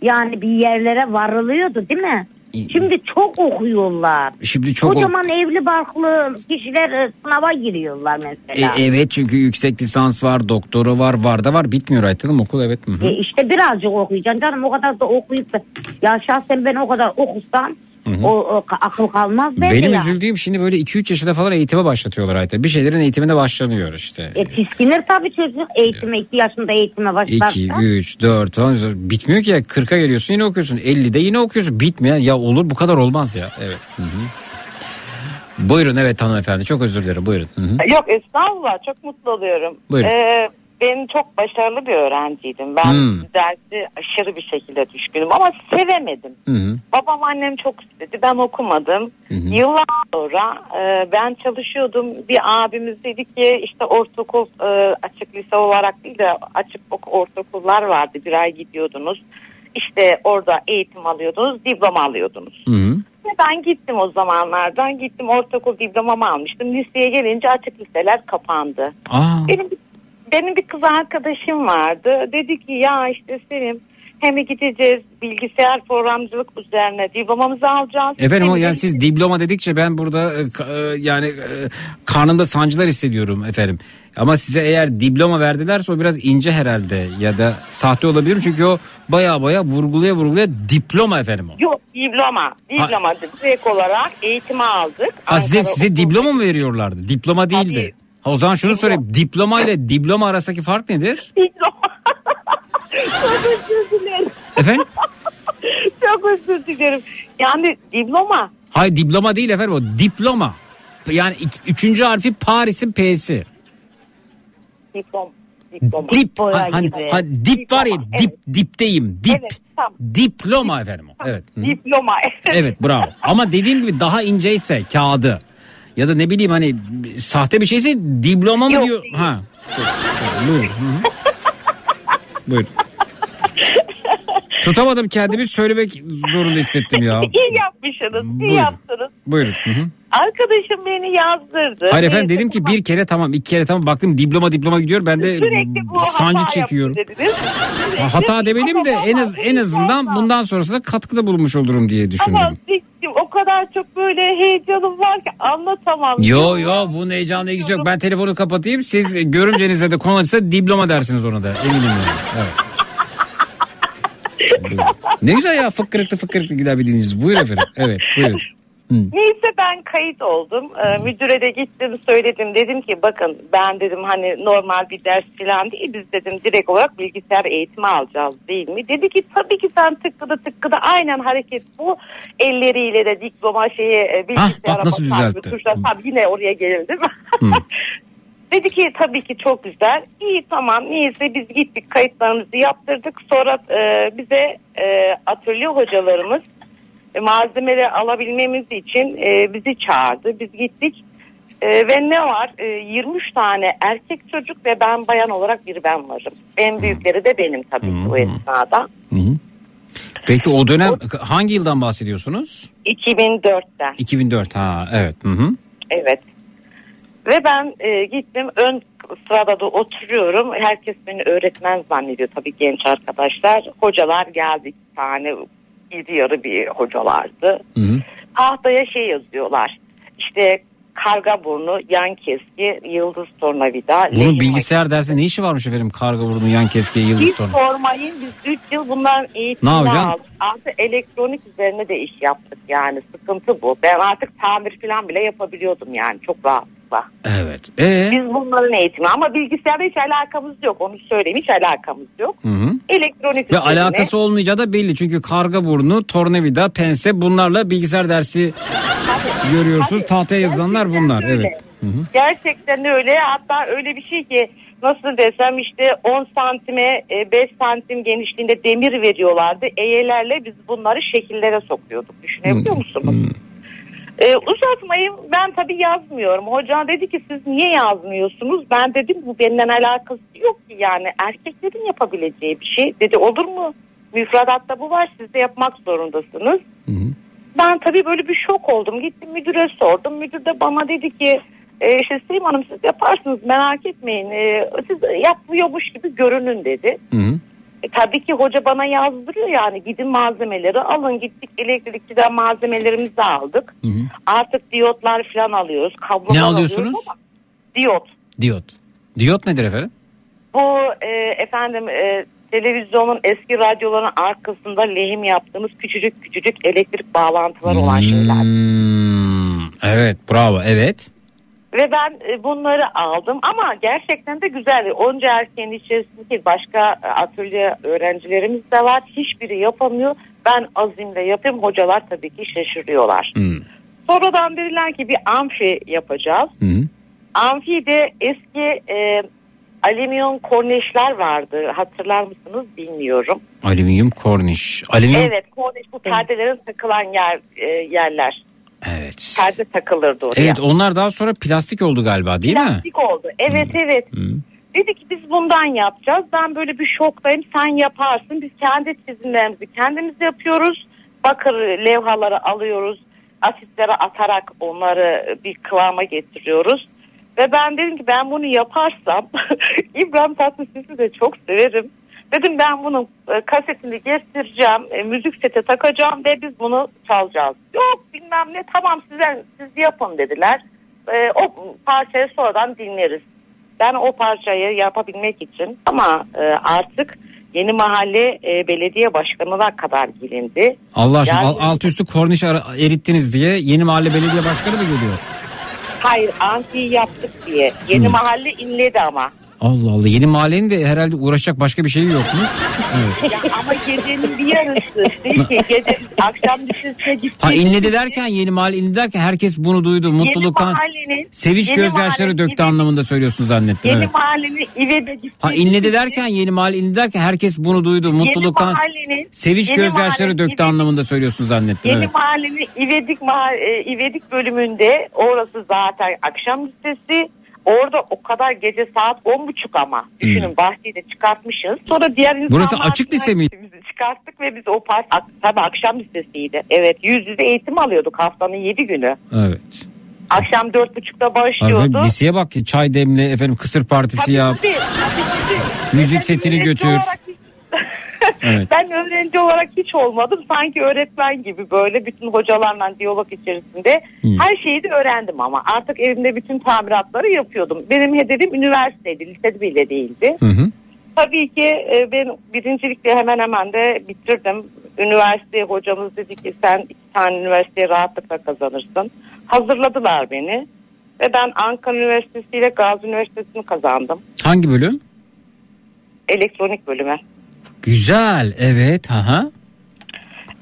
yani bir yerlere varılıyordu değil mi? Şimdi çok okuyorlar. Şimdi çok Kocaman evli barklı kişiler e, sınava giriyorlar E, mesela. evet çünkü yüksek lisans var, doktoru var, var da var. Bitmiyor Aytılım okul evet. Hı. E işte birazcık okuyacaksın canım o kadar da okuyup da ya şahsen ben o kadar okusam Hı hı. o, o akıl kalmaz bence Benim ya. üzüldüğüm şimdi böyle 2-3 yaşında falan eğitime başlatıyorlar Aytıl. Bir şeylerin eğitimine başlanıyor işte. E, tiskinir tabii çocuk eğitime 2 yaşında eğitime başlarsa. 2, 3, 4 falan bitmiyor ki ya 40'a geliyorsun yine okuyorsun 50'de yine okuyorsun bitmeyen ya olur bu kadar olmaz ya evet. Hı hı. Buyurun evet hanımefendi çok özür dilerim buyurun. Hı hı. Yok estağfurullah çok mutlu oluyorum. Buyurun. Ee, ben çok başarılı bir öğrenciydim. Ben Hmm. dersi aşırı bir şekilde düşkünüm ama sevemedim. Hı. Babam annem çok istedi ben okumadım. Yıllar sonra e, ben çalışıyordum. Bir abimiz dedi ki işte ortaokul e, açık lise olarak değil de açık ok- ortaokullar vardı. Bir ay gidiyordunuz. İşte orada eğitim alıyordunuz, diploma alıyordunuz. Ve ben gittim o zamanlardan. Gittim ortaokul diplomamı almıştım. Liseye gelince açık liseler kapandı. Aa. Benim, benim bir kız arkadaşım vardı. Dedi ki ya işte Sevim hem gideceğiz bilgisayar programcılık üzerine diplomamızı alacağız. Efendim hem o yani siz diploma dedikçe ben burada e, e, yani e, karnımda sancılar hissediyorum efendim. Ama size eğer diploma verdilerse o biraz ince herhalde ya da sahte olabilir çünkü o baya baya vurguluya vurguluya diploma efendim o. Yok diploma. Diploma direkt olarak eğitimi aldık. Ha size, size diploma mı veriyorlardı? Diploma değildi. Tabii. Ha, o zaman şunu sorayım. Diploma ile diploma arasındaki fark nedir? Diploma. Çok özür dilerim. Efendim? Çok özür dilerim. Yani diploma. Hayır diploma değil efendim o diploma. Yani ik- üçüncü harfi Paris'in P'si. Diplom. Diploma. Dip. Ha, hani, gibi. ha, dip var ya Diploma, dip dipteyim. Dip. Evet, tamam. Diploma efendim o. Evet. Diploma. Evet bravo. Ama dediğim gibi daha inceyse kağıdı ya da ne bileyim hani sahte bir şeyse diploma mı Yok, diyor? Ha. Hı. Buyurun. Tutamadım kendimi söylemek zorunda hissettim ya. iyi yapmışsınız. iyi Buyurun. yaptınız. Buyurun. Hı hı. Arkadaşım beni yazdırdı. Hayır efendim Neyse, dedim ki bir kere tamam iki kere tamam baktım diploma diploma gidiyor ben de Sürekli bu sancı hata çekiyorum. yaptı dediniz. Ha, Hata demedim de en az en azından bundan sonrasında katkıda bulunmuş olurum diye düşündüm. Ama o kadar çok böyle heyecanım var ki anlatamam. Yo yo bunun heyecanla ilgisi yok. Ben telefonu kapatayım. Siz görümcenize de konu açsa diploma dersiniz ona da. Eminim yani. Evet. Ne güzel ya fıkkırıklı fıkkırıklı gidebildiğiniz. Buyurun efendim. Evet buyurun. Neyse ben kayıt oldum. Ee, müdüre de gittim söyledim. Dedim ki bakın ben dedim hani normal bir ders falan değil. Biz dedim direkt olarak bilgisayar eğitimi alacağız değil mi? Dedi ki tabii ki sen tıkkıda tıkkıda aynen hareket bu. Elleriyle de diploma şeyi e, bilgisayara basar gibi düzeltti. tuşlar. Tabii yine oraya geldim. Dedi ki tabii ki çok güzel. İyi tamam neyse biz gittik kayıtlarımızı yaptırdık. Sonra e, bize e, atölye hocalarımız malzemeleri alabilmemiz için e, bizi çağırdı. Biz gittik E, ve ne var E, 23 tane erkek çocuk ve ben bayan olarak bir ben varım. En büyükleri de benim tabii ki o esnada. Hı. Peki o dönem hangi yıldan bahsediyorsunuz? 2004'ten. 2004 ha evet. Hı hı. Evet. Ve ben e, gittim ön sırada da oturuyorum. Herkes beni öğretmen zannediyor tabii genç arkadaşlar. Hocalar geldi iki tane iri yarı bir hocalardı. Hı hı. Tahtaya şey yazıyorlar. İşte karga burnu, yan keski, yıldız tornavida. Bunun bilgisayar dersi ne işi varmış efendim? Karga burnu, yan keske, yıldız Hiç torna. sormayın biz 3 yıl bunların eğitimini Ne yapacaksın? aldık. Artık elektronik üzerine de iş yaptık yani sıkıntı bu. Ben artık tamir falan bile yapabiliyordum yani çok rahatlıkla. Evet. Ee? Biz bunların eğitimi ama bilgisayarla hiç alakamız yok onu söyleyeyim hiç alakamız yok. Hı hı. Elektronik Ve üzerine. alakası olmayacağı da belli. Çünkü karga burnu, tornavida, pense bunlarla bilgisayar dersi görüyorsunuz. Tahtaya yazılanlar bunlar. öyle. Evet. Hı hı. Gerçekten öyle hatta öyle bir şey ki nasıl desem işte 10 santime e, 5 santim genişliğinde demir veriyorlardı. Eyelerle biz bunları şekillere sokuyorduk. Düşünebiliyor musunuz? Ee, uzatmayayım ben tabii yazmıyorum. Hoca dedi ki siz niye yazmıyorsunuz? Ben dedim bu benden alakası yok ki yani erkeklerin yapabileceği bir şey. Dedi olur mu? Müfredatta bu var siz de yapmak zorundasınız. Ben tabii böyle bir şok oldum. Gittim müdüre sordum. Müdür de bana dedi ki e, işte Sevim Hanım siz yaparsınız merak etmeyin. E, siz yapmıyormuş gibi görünün dedi. Hı hı. E, tabii ki hoca bana yazdırıyor yani gidin malzemeleri alın gittik elektrikçiden malzemelerimizi aldık. Artık diyotlar falan alıyoruz. Kablolar Ne alıyoruz alıyorsunuz? ama Diyot. Diyot. Diyot nedir efendim? Bu e, efendim e, televizyonun eski radyoların arkasında lehim yaptığımız küçücük küçücük elektrik bağlantıları olan şeyler. Hmm, evet bravo evet. Ve ben e, bunları aldım ama gerçekten de güzel. Onca erkeğin içerisindeki başka e, atölye öğrencilerimiz de var. Hiçbiri yapamıyor. Ben azimle yapayım. Hocalar tabii ki şaşırıyorlar. Hmm. Sonradan dediler ki bir amfi yapacağız. Amfi de eski e, alüminyum korneşler vardı. Hatırlar mısınız bilmiyorum. Alüminyum korniş. Alüminyum Evet korneş bu perdelerin takılan yer e, yerler. Evet. Perde takılırdı oraya. Evet onlar daha sonra plastik oldu galiba değil mi? Plastik oldu. Evet evet. Dedi ki biz bundan yapacağız. Ben böyle bir şoktayım. Sen yaparsın. Biz kendi çizimlerimizi kendimiz yapıyoruz. Bakır levhaları alıyoruz. Asitlere atarak onları bir kıvama getiriyoruz. Ve ben dedim ki ben bunu yaparsam İbrahim Tatlıses'i de çok severim. Dedim ben bunun e, kasetini getireceğim, e, müzik sete takacağım ve biz bunu çalacağız. Yok bilmem ne tamam size, siz yapın dediler. E, o parçayı sonradan dinleriz. Ben o parçayı yapabilmek için ama e, artık yeni mahalle e, belediye başkanına kadar gelindi. Allah aşkına Yani- al- alt üstü korniş erittiniz diye yeni mahalle belediye başkanı mı geliyor? Hayır antiyi yaptık diye. Yeni Hmm. mahalle inledi ama. Allah Allah yeni mahallenin de herhalde uğraşacak başka bir şeyi yok mu? Evet. Ya ama gecenin bir yarısı değil ki. Gece akşam düşünsene gittik. Ha inledi derken yeni mahalle inledi derken herkes bunu duydu. Mutluluktan sevinç gözyaşları döktü anlamında söylüyorsun zannettim. Yeni Evet. mahallenin İve'de gittik. Ha inledi derken yeni mahalle inledi derken herkes bunu duydu. Mutluluktan sevinç gözyaşları döktü anlamında söylüyorsun zannettim. Yeni Evet. mahallenin İvedik, mahalle, İvedik bölümünde orası zaten akşam listesi. Orada o kadar gece saat on buçuk ama. Düşünün bahçeyi de çıkartmışız. Sonra diğer insanlar... Hmm. Burası açık lise? Bizi çıkarttık ve biz o part ak- tabii akşam listesiydi. Evet yüz yüze eğitim alıyorduk haftanın yedi günü. Evet. Akşam dört buçukta Efendim, başlıyordu. liseye bak ki çay demle efendim kısır partisi yap. Tabii, tabii, tabii. Müzik setini götür. Evet. Ben öğrenci olarak hiç olmadım. Sanki öğretmen gibi böyle bütün hocalarla diyalog içerisinde Hmm. her şeyi de öğrendim ama artık evimde bütün tamiratları yapıyordum. Benim hedefim üniversiteydi, lisede bile değildi. Hı hı. Tabii ki e, ben birincilikle hemen hemen de bitirdim. Üniversite hocamız dedi ki sen iki tane üniversiteye rahatlıkla kazanırsın. Hazırladılar beni. Ve ben Ankara Üniversitesi ile Gazi Üniversitesi'ni kazandım. Hangi bölüm? Elektronik bölüme. Güzel evet. Aha.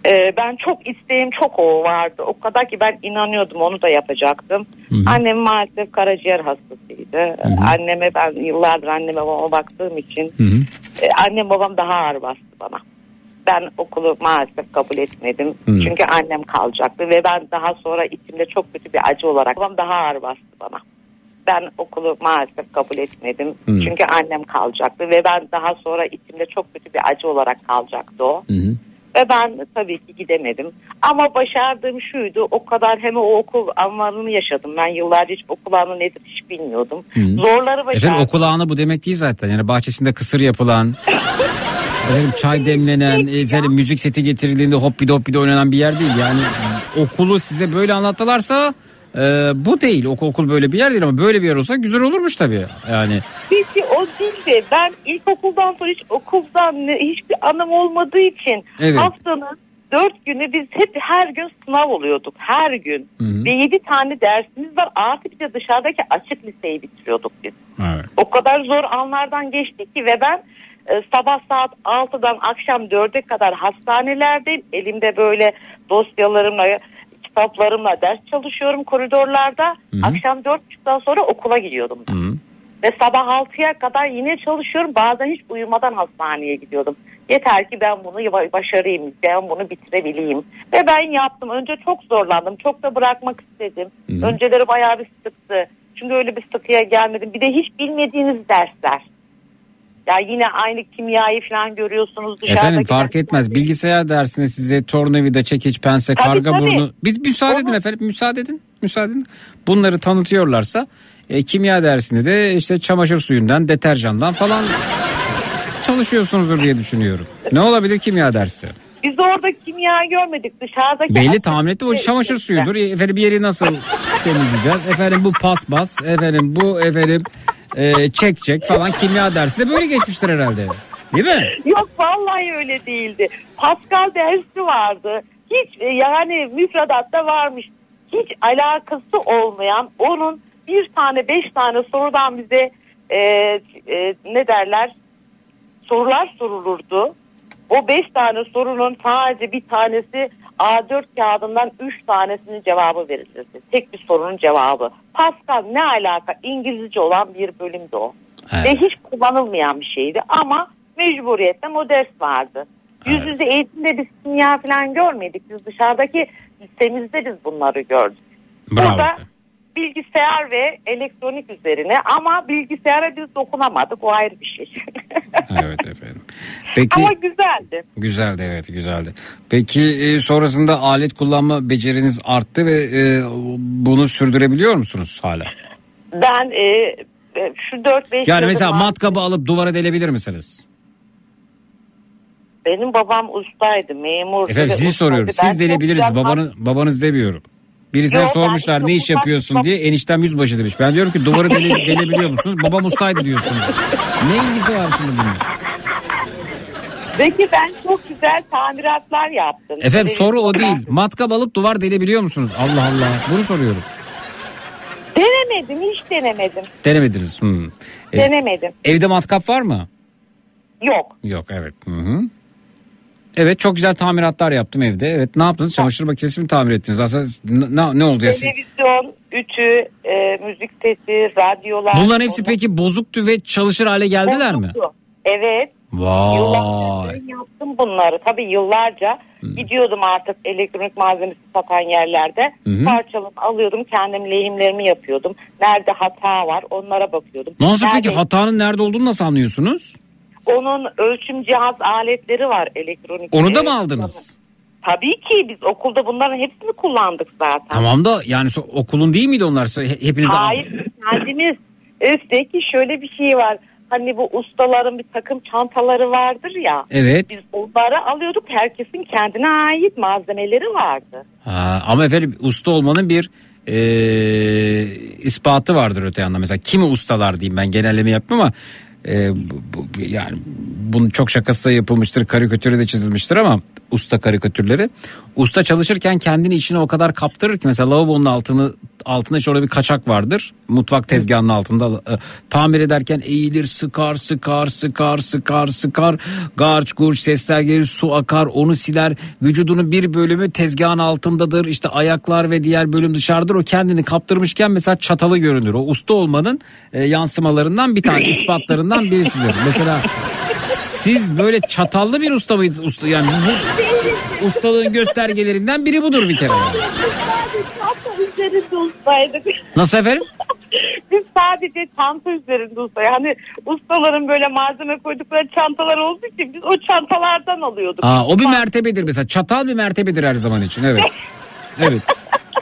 Ee, ben çok isteğim çok o vardı. O kadar ki ben inanıyordum onu da yapacaktım. Annem maalesef karaciğer hastasıydı. Anneme ben yıllardır anneme babama baktığım için e, annem babam daha ağır bastı bana. Ben okulu maalesef kabul etmedim. Hı. Çünkü annem kalacaktı ve ben daha sonra içimde çok kötü bir acı olarak babam daha ağır bastı bana. Ben okulu maalesef kabul etmedim. Hı. Çünkü annem kalacaktı ve ben daha sonra içimde çok kötü bir acı olarak kalacaktı o. Ve ben tabii ki gidemedim. Ama başardığım şuydu o kadar hem o okul anlarını yaşadım. Ben yıllarca hiç okul anı nedir hiç bilmiyordum. Zorları başardım. Efendim okul ağını bu demek değil zaten. Yani bahçesinde kısır yapılan, efendim çay demlenen, efendim müzik seti getirildiğinde hoppi doppi oynanan bir yer değil. Yani okulu size böyle anlattılarsa e, bu değil. Ok- okul böyle bir yer değil ama böyle bir yer olsa güzel olurmuş tabii. Yani Peki o değil de ben ilkokuldan sonra hiç okuldan hiçbir anım olmadığı için Evet. haftanın dört günü biz hep her gün sınav oluyorduk. Her gün. Hı hı. Ve yedi tane dersimiz var. Artı bir de dışarıdaki açık liseyi bitiriyorduk biz. Evet. O kadar zor anlardan geçtik ki ve ben e, sabah saat 6'dan akşam 4'e kadar hastanelerdeyim. Elimde böyle dosyalarımla, kitaplarımla ders çalışıyorum koridorlarda. Akşam 4.30'dan sonra okula gidiyordum. ben. Ve sabah 6'ya kadar yine çalışıyorum. Bazen hiç uyumadan hastaneye gidiyordum. Yeter ki ben bunu başarayım, ben bunu bitirebileyim. Ve ben yaptım. Önce çok zorlandım. Çok da bırakmak istedim. Önceleri bayağı bir sıktı. Çünkü öyle bir sıkıya gelmedim. Bir de hiç bilmediğiniz dersler. Ya yine aynı kimyayı falan görüyorsunuz dışarıda. efendim fark etmez. Bilgisayar dersinde size tornavida, çekiç, pense, Tabii, karga tabii. burnu. Biz müsaade edin efendim müsaade edin. Müsaade edin. Bunları tanıtıyorlarsa e, kimya dersinde de işte çamaşır suyundan, deterjandan falan çalışıyorsunuzdur diye düşünüyorum. Ne olabilir kimya dersi? Biz orada kimya görmedik dışarıdaki. Belli tahmin etti o çamaşır suyudur. Efendim bir yeri nasıl temizleyeceğiz? Efendim bu paspas, efendim bu efendim e, çek çek falan kimya dersi de böyle geçmiştir herhalde. Değil mi? Yok vallahi öyle değildi. Pascal dersi vardı. Hiç e, yani müfredatta varmış. Hiç alakası olmayan onun bir tane beş tane sorudan bize e, e, ne derler sorular sorulurdu. O beş tane sorunun sadece bir tanesi A4 kağıdından üç tanesinin cevabı verilirdi. Tek bir sorunun cevabı. Pascal ne alaka İngilizce olan bir bölümdü o. Ve hiç kullanılmayan bir şeydi ama mecburiyetten o ders vardı. Yüz yüze eğitimde biz kimya falan görmedik. Biz dışarıdaki listemizde biz bunları gördük. Bravo. Burada bilgisayar ve elektronik üzerine ama bilgisayara biz dokunamadık o ayrı bir şey. Evet efendim. Peki ama güzeldi. güzeldi evet güzeldi. Peki e, sonrasında alet kullanma beceriniz arttı ve e, bunu sürdürebiliyor musunuz hala? Ben e, e, şu 4-5 Yani mesela var- matkabı alıp duvara delebilir misiniz? Benim babam ustaydı memurdu. Efendim sizi ustaydı. soruyorum. Ben Siz çok delebiliriz. Babanız, babanız demiyorum. Birisine Yok, sormuşlar ne iş yapıyorsun diye eniştem yüzbaşı demiş. Ben diyorum ki duvarı dele, delebiliyor musunuz? Babam ustaydı diyorsunuz. Ne ilgisi var şimdi bunun? Peki ben çok güzel tamiratlar yaptım. Efendim soru o değil. Matkap alıp duvar delebiliyor musunuz? Allah Allah. Bunu soruyorum. Denemedim hiç denemedim. Denemediniz. Hmm. E, Denemedim. evde matkap var mı? Yok. Yok evet. Hı hı. Evet çok güzel tamiratlar yaptım evde. Evet ne yaptınız? Çamaşır makinesi mi tamir ettiniz? Aslında ne, ne oldu ya? siz- Televizyon, ütü, e, müzik sesi, radyolar. Bunların hepsi peki bozuktu ve çalışır hale geldiler mi? Bozuktu. Evet. Vay. Ben yaptım bunları. Tabii yıllarca gidiyordum artık elektronik malzemesi satan yerlerde. Hı. Parçalarını alıyordum. Kendim lehimlerimi yapıyordum. Nerede hata var onlara bakıyordum. Nasıl Nerede- peki hatanın nerede olduğunu nasıl anlıyorsunuz? Onun ölçüm cihaz aletleri var elektronik. Onu da mı aldınız? Tabii ki biz okulda bunların hepsini kullandık zaten. Tamam da yani so- okulun değil miydi onlar? He- Hepiniz Hayır kendimiz. Üstteki şöyle bir şey var. Hani bu ustaların bir takım çantaları vardır ya. Evet. Biz onları alıyorduk. Herkesin kendine ait malzemeleri vardı. Ha, ama efendim usta olmanın bir e, ispatı vardır öte yandan. Mesela kimi ustalar diyeyim ben genelleme yapmam ama e, bu, bu- yani bunun çok şakası da yapılmıştır. Karikatürü de çizilmiştir ama usta karikatürleri. Usta çalışırken kendini içine o kadar kaptırır ki mesela lavabonun altını altında şöyle bir kaçak vardır. Mutfak tezgahının altında e, tamir ederken eğilir sıkar sıkar sıkar sıkar sıkar. Garç gurç sesler gelir su akar onu siler. Vücudunun bir bölümü tezgahın altındadır. İşte ayaklar ve diğer bölüm dışarıdır. O kendini kaptırmışken mesela çatalı görünür. O usta olmanın e, yansımalarından bir tane ispatlarından birisidir. Mesela siz böyle çatallı bir usta mıydınız usta yani bu ustalığın göstergelerinden biri budur bir kere yani. Çanta üzerinde ustaydık. Nasıl efendim? Biz sadece çanta üzerinde usta. Yani ustaların böyle malzeme koydukları çantalar olduğu için biz o çantalardan alıyorduk. Aa, o bir mertebedir mesela. Çatal bir mertebedir her zaman için. Evet. Evet.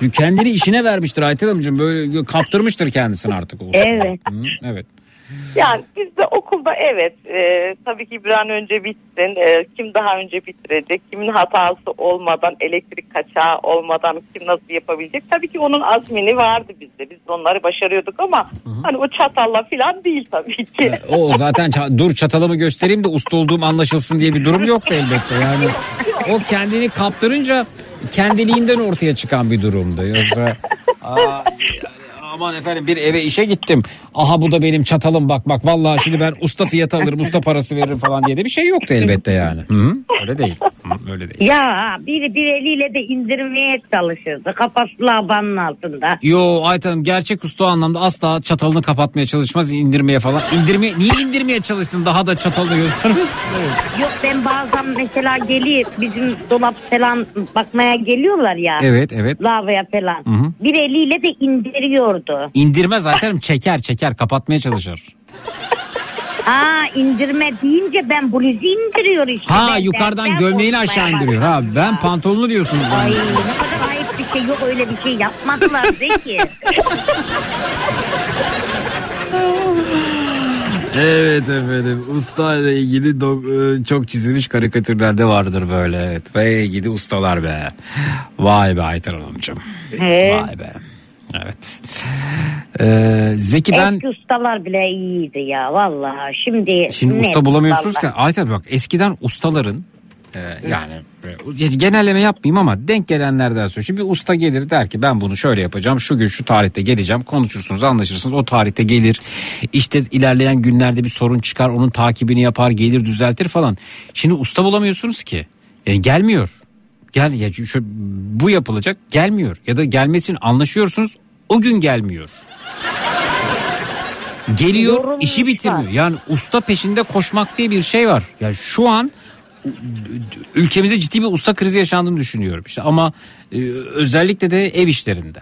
Çünkü kendini işine vermiştir Ayten Hanımcığım. Böyle kaptırmıştır kendisini artık. Evet. Hı, evet. Yani biz de okulda evet e, tabii ki bir an önce bitsin. E, kim daha önce bitirecek? Kimin hatası olmadan, elektrik kaçağı olmadan kim nasıl yapabilecek? Tabii ki onun azmini vardı bizde. Biz onları başarıyorduk ama hani o çatalla falan değil tabii ki. O zaten ça- dur çatalımı göstereyim de usta olduğum anlaşılsın diye bir durum yoktu elbette. Yani o kendini kaptırınca kendiliğinden ortaya çıkan bir durumdu. Yoksa aa, yani aman efendim bir eve işe gittim. Aha bu da benim çatalım bak bak vallahi şimdi ben usta fiyatı alırım usta parası veririm falan diye de bir şey yoktu elbette yani. Hı -hı. Öyle değil. Hı, öyle değil. Ya biri bir eliyle de indirmeye çalışırdı. Kafası labanın altında. Yo Ayten Hanım gerçek usta anlamda asla çatalını kapatmaya çalışmaz indirmeye falan. İndirmeye, niye indirmeye çalışsın daha da çatalını göstermek? Yok ben bazen mesela gelir bizim dolap falan bakmaya geliyorlar ya. Evet evet. Lavaboya falan. Hı hı. Bir eliyle de indiriyordu. İndirmez Ayten Hanım çeker çeker kapatmaya çalışır. Ha indirme deyince ben bluzu indiriyor işte. Ha Ben yukarıdan dersten gömleğini aşağı indiriyor. Ha ben pantolonu diyorsunuz. Ay ne kadar ayıp bir şey yok öyle bir şey yapmadılar Zeki. Evet efendim usta ile ilgili do- e, çok çizilmiş karikatürlerde vardır böyle evet. Ve ilgili ustalar be. Vay be Ayten Hanımcığım. He. Vay be. Evet. Ee, Zeki ben Eski ustalar bile iyiydi ya vallahi. Şimdi şimdi ne usta bulamıyorsunuz ki. vallahi. Ayten bak eskiden ustaların e, yani e, genelleme yapmayayım ama denk gelenlerden sonra. Şimdi bir usta gelir der ki ben bunu şöyle yapacağım. Şu gün şu tarihte geleceğim. Konuşursunuz anlaşırsınız. O tarihte gelir. İşte ilerleyen günlerde bir sorun çıkar. Onun takibini yapar. Gelir düzeltir falan. Şimdi usta bulamıyorsunuz ki. Yani gelmiyor. Gel ya şu, bu yapılacak gelmiyor. Ya da gelmesi için anlaşıyorsunuz. O gün gelmiyor. Geliyor işi bitirmiyor. Yani usta peşinde koşmak diye bir şey var. Yani şu an ülkemizde ciddi bir usta krizi yaşandığını düşünüyorum. İşte ama e, özellikle de ev işlerinde.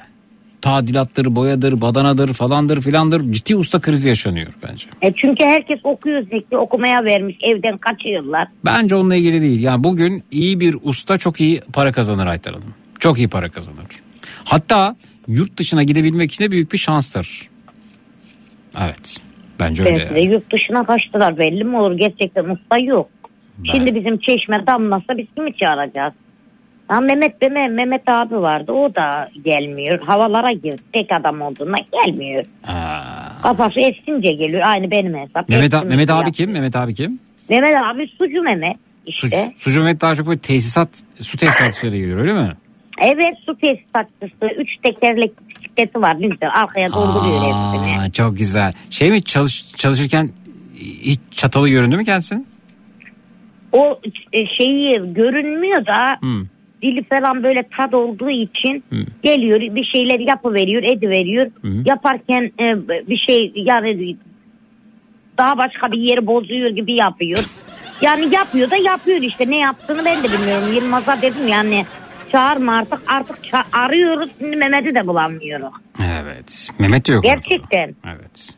Tadilattır, boyadır, badanadır falandır filandır ciddi usta krizi yaşanıyor bence. E çünkü herkes okuyor zeki okumaya vermiş evden kaçıyorlar. Bence onunla ilgili değil. Yani bugün iyi bir usta çok iyi para kazanır Aytar Hanım. Çok iyi para kazanır. Hatta yurt dışına gidebilmek için de büyük bir şanstır. Evet. Bence öyle. Belki de yurt dışına kaçtılar belli mi olur gerçekten usta yok. Şimdi bizim çeşme damlasa biz kimi çağıracağız? Ha Mehmet Mehmet, Mehmet abi vardı o da gelmiyor. Havalara girdi tek adam olduğuna gelmiyor. Kafası esince geliyor aynı benim hesap. Mehmet, Mehmet abi kim? Mehmet abi kim? Mehmet abi sucu Mehmet işte. Sucu Mehmet daha çok böyle tesisat, su tesisatçıları geliyor öyle mi? Evet su tesisatçısı. Üç tekerlekli bisikleti var. Ne güzel arkaya dolduruyor hepsini. Çok güzel. Şey mi çalış, çalışırken hiç çatalı göründü mü kendisinin? O e, şeyi görünmüyor da Hmm. dili falan böyle tad olduğu için geliyor bir şeyler yapıveriyor ediveriyor. Yaparken e, bir şey yani daha başka bir yeri bozuyor gibi yapıyor. Yani yapıyor da yapıyor işte ne yaptığını ben de bilmiyorum. Yılmaz'a dedim yani çağırma artık artık ça- arıyoruz şimdi Mehmet'i de bulamıyoruz. Evet. Mehmet de yok. Gerçekten. Evet.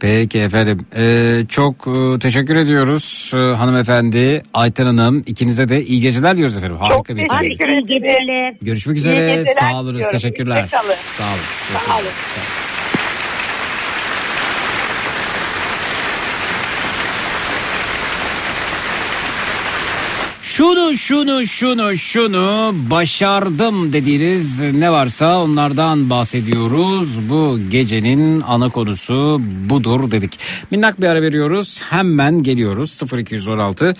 Peki efendim. Ee, çok e, teşekkür ediyoruz e, hanımefendi. Ayten Hanım ikinize de iyi geceler diyoruz efendim. Harika bir Hadi hikaye. iyi geceler. Görüşmek üzere. geceler Sağ olun. diliyorum. Teşekkürler. Hoşça kalın. Sağ olun. Sağ olun. Şunu şunu şunu şunu başardım dediğiniz ne varsa onlardan bahsediyoruz. Bu gecenin ana konusu budur dedik. Minnak bir ara veriyoruz. Hemen geliyoruz. 0216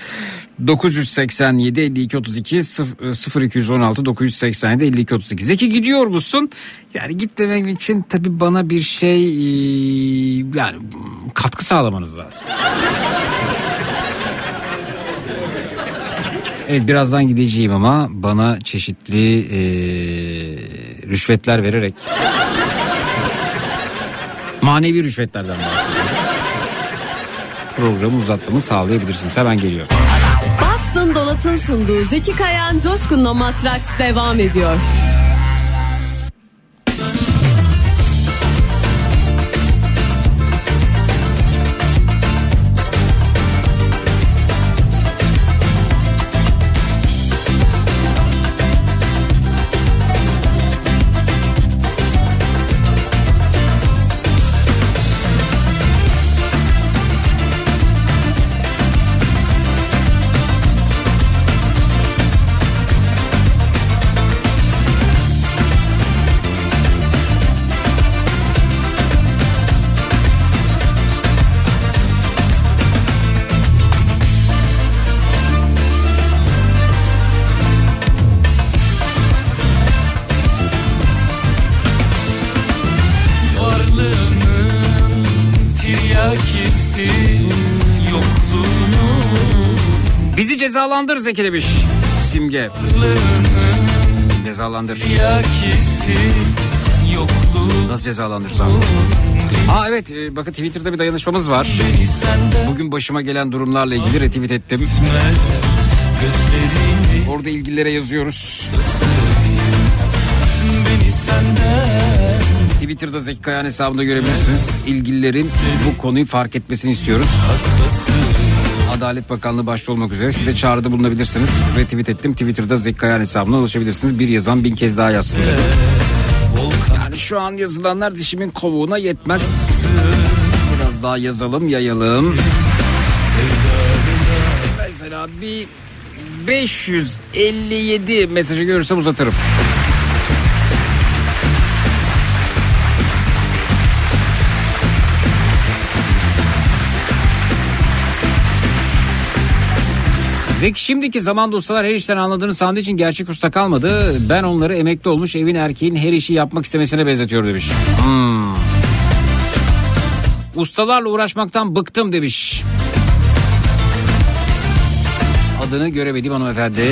987 52 32 0216 987 52 32. Zeki gidiyor musun? Yani git için tabii bana bir şey yani katkı sağlamanız lazım. Evet birazdan gideceğim ama bana çeşitli e, rüşvetler vererek manevi rüşvetlerden bahsediyorum. Programı uzatmamı sağlayabilirsiniz. Hemen geliyorum. Boston Donat'ın sunduğu Zeki Kayan Coşkun'la Matraks devam ediyor. Cezalandır Zeki demiş Simge. Cezalandır. Nasıl cezalandırsam? Aa evet e, bakın Twitter'da bir dayanışmamız var. Bugün başıma gelen durumlarla ilgili retweet ettim. Orada ilgililere yazıyoruz. Twitter'da Zeki Kayan hesabında görebilirsiniz. İlgililerin bu konuyu fark etmesini istiyoruz. Adalet Bakanlığı başta olmak üzere size çağrıda bulunabilirsiniz. Retweet ettim. Twitter'da Zeki Kayan hesabına ulaşabilirsiniz. Bir yazan bin kez daha yazsın. Yani şu an yazılanlar dişimin kovuğuna yetmez. Biraz daha yazalım yayalım. Mesela bir 557 mesajı görürsem uzatırım. Zeki şimdiki zaman ustalar her işten anladığını sandığı için gerçek usta kalmadı. Ben onları emekli olmuş evin erkeğin her işi yapmak istemesine benzetiyor demiş. Hmm. Ustalarla uğraşmaktan bıktım demiş. Adını göremediğim hanımefendi.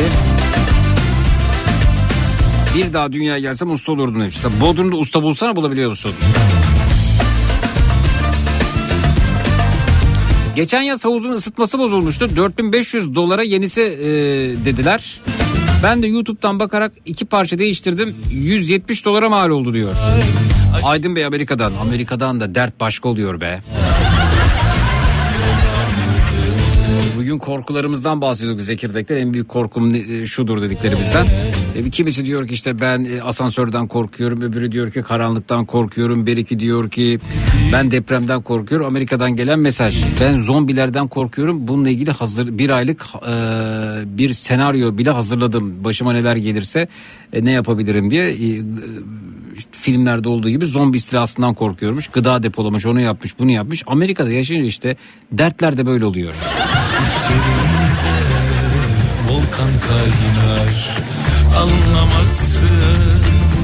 Bir daha dünyaya gelsem usta olurdum demiş. Bodrum'da usta bulsana bulabiliyor musun? Geçen yaz havuzun ısıtması bozulmuştu. 4500 dolara yenisi e, dediler. Ben de YouTube'dan bakarak iki parça değiştirdim. 170 dolara mal oldu diyor. Aydın Bey Amerika'dan. Amerika'dan da dert başka oluyor be. Bugün korkularımızdan bahsediyorduk Zekirdek'te. En büyük korkum ne- şudur dediklerimizden. E, Kimisi diyor ki işte ben e, asansörden korkuyorum. Öbürü diyor ki karanlıktan korkuyorum. Beriki diyor ki ben depremden korkuyorum. Amerika'dan gelen mesaj. Ben zombilerden korkuyorum. Bununla ilgili hazır bir aylık e, bir senaryo bile hazırladım. Başıma neler gelirse e, ne yapabilirim diye. E, e, filmlerde olduğu gibi zombi istilasından korkuyormuş. Gıda depolamış, onu yapmış, bunu yapmış. Amerika'da yaşayınca işte dertler de böyle oluyor. Volkan kaynar Anlamazsın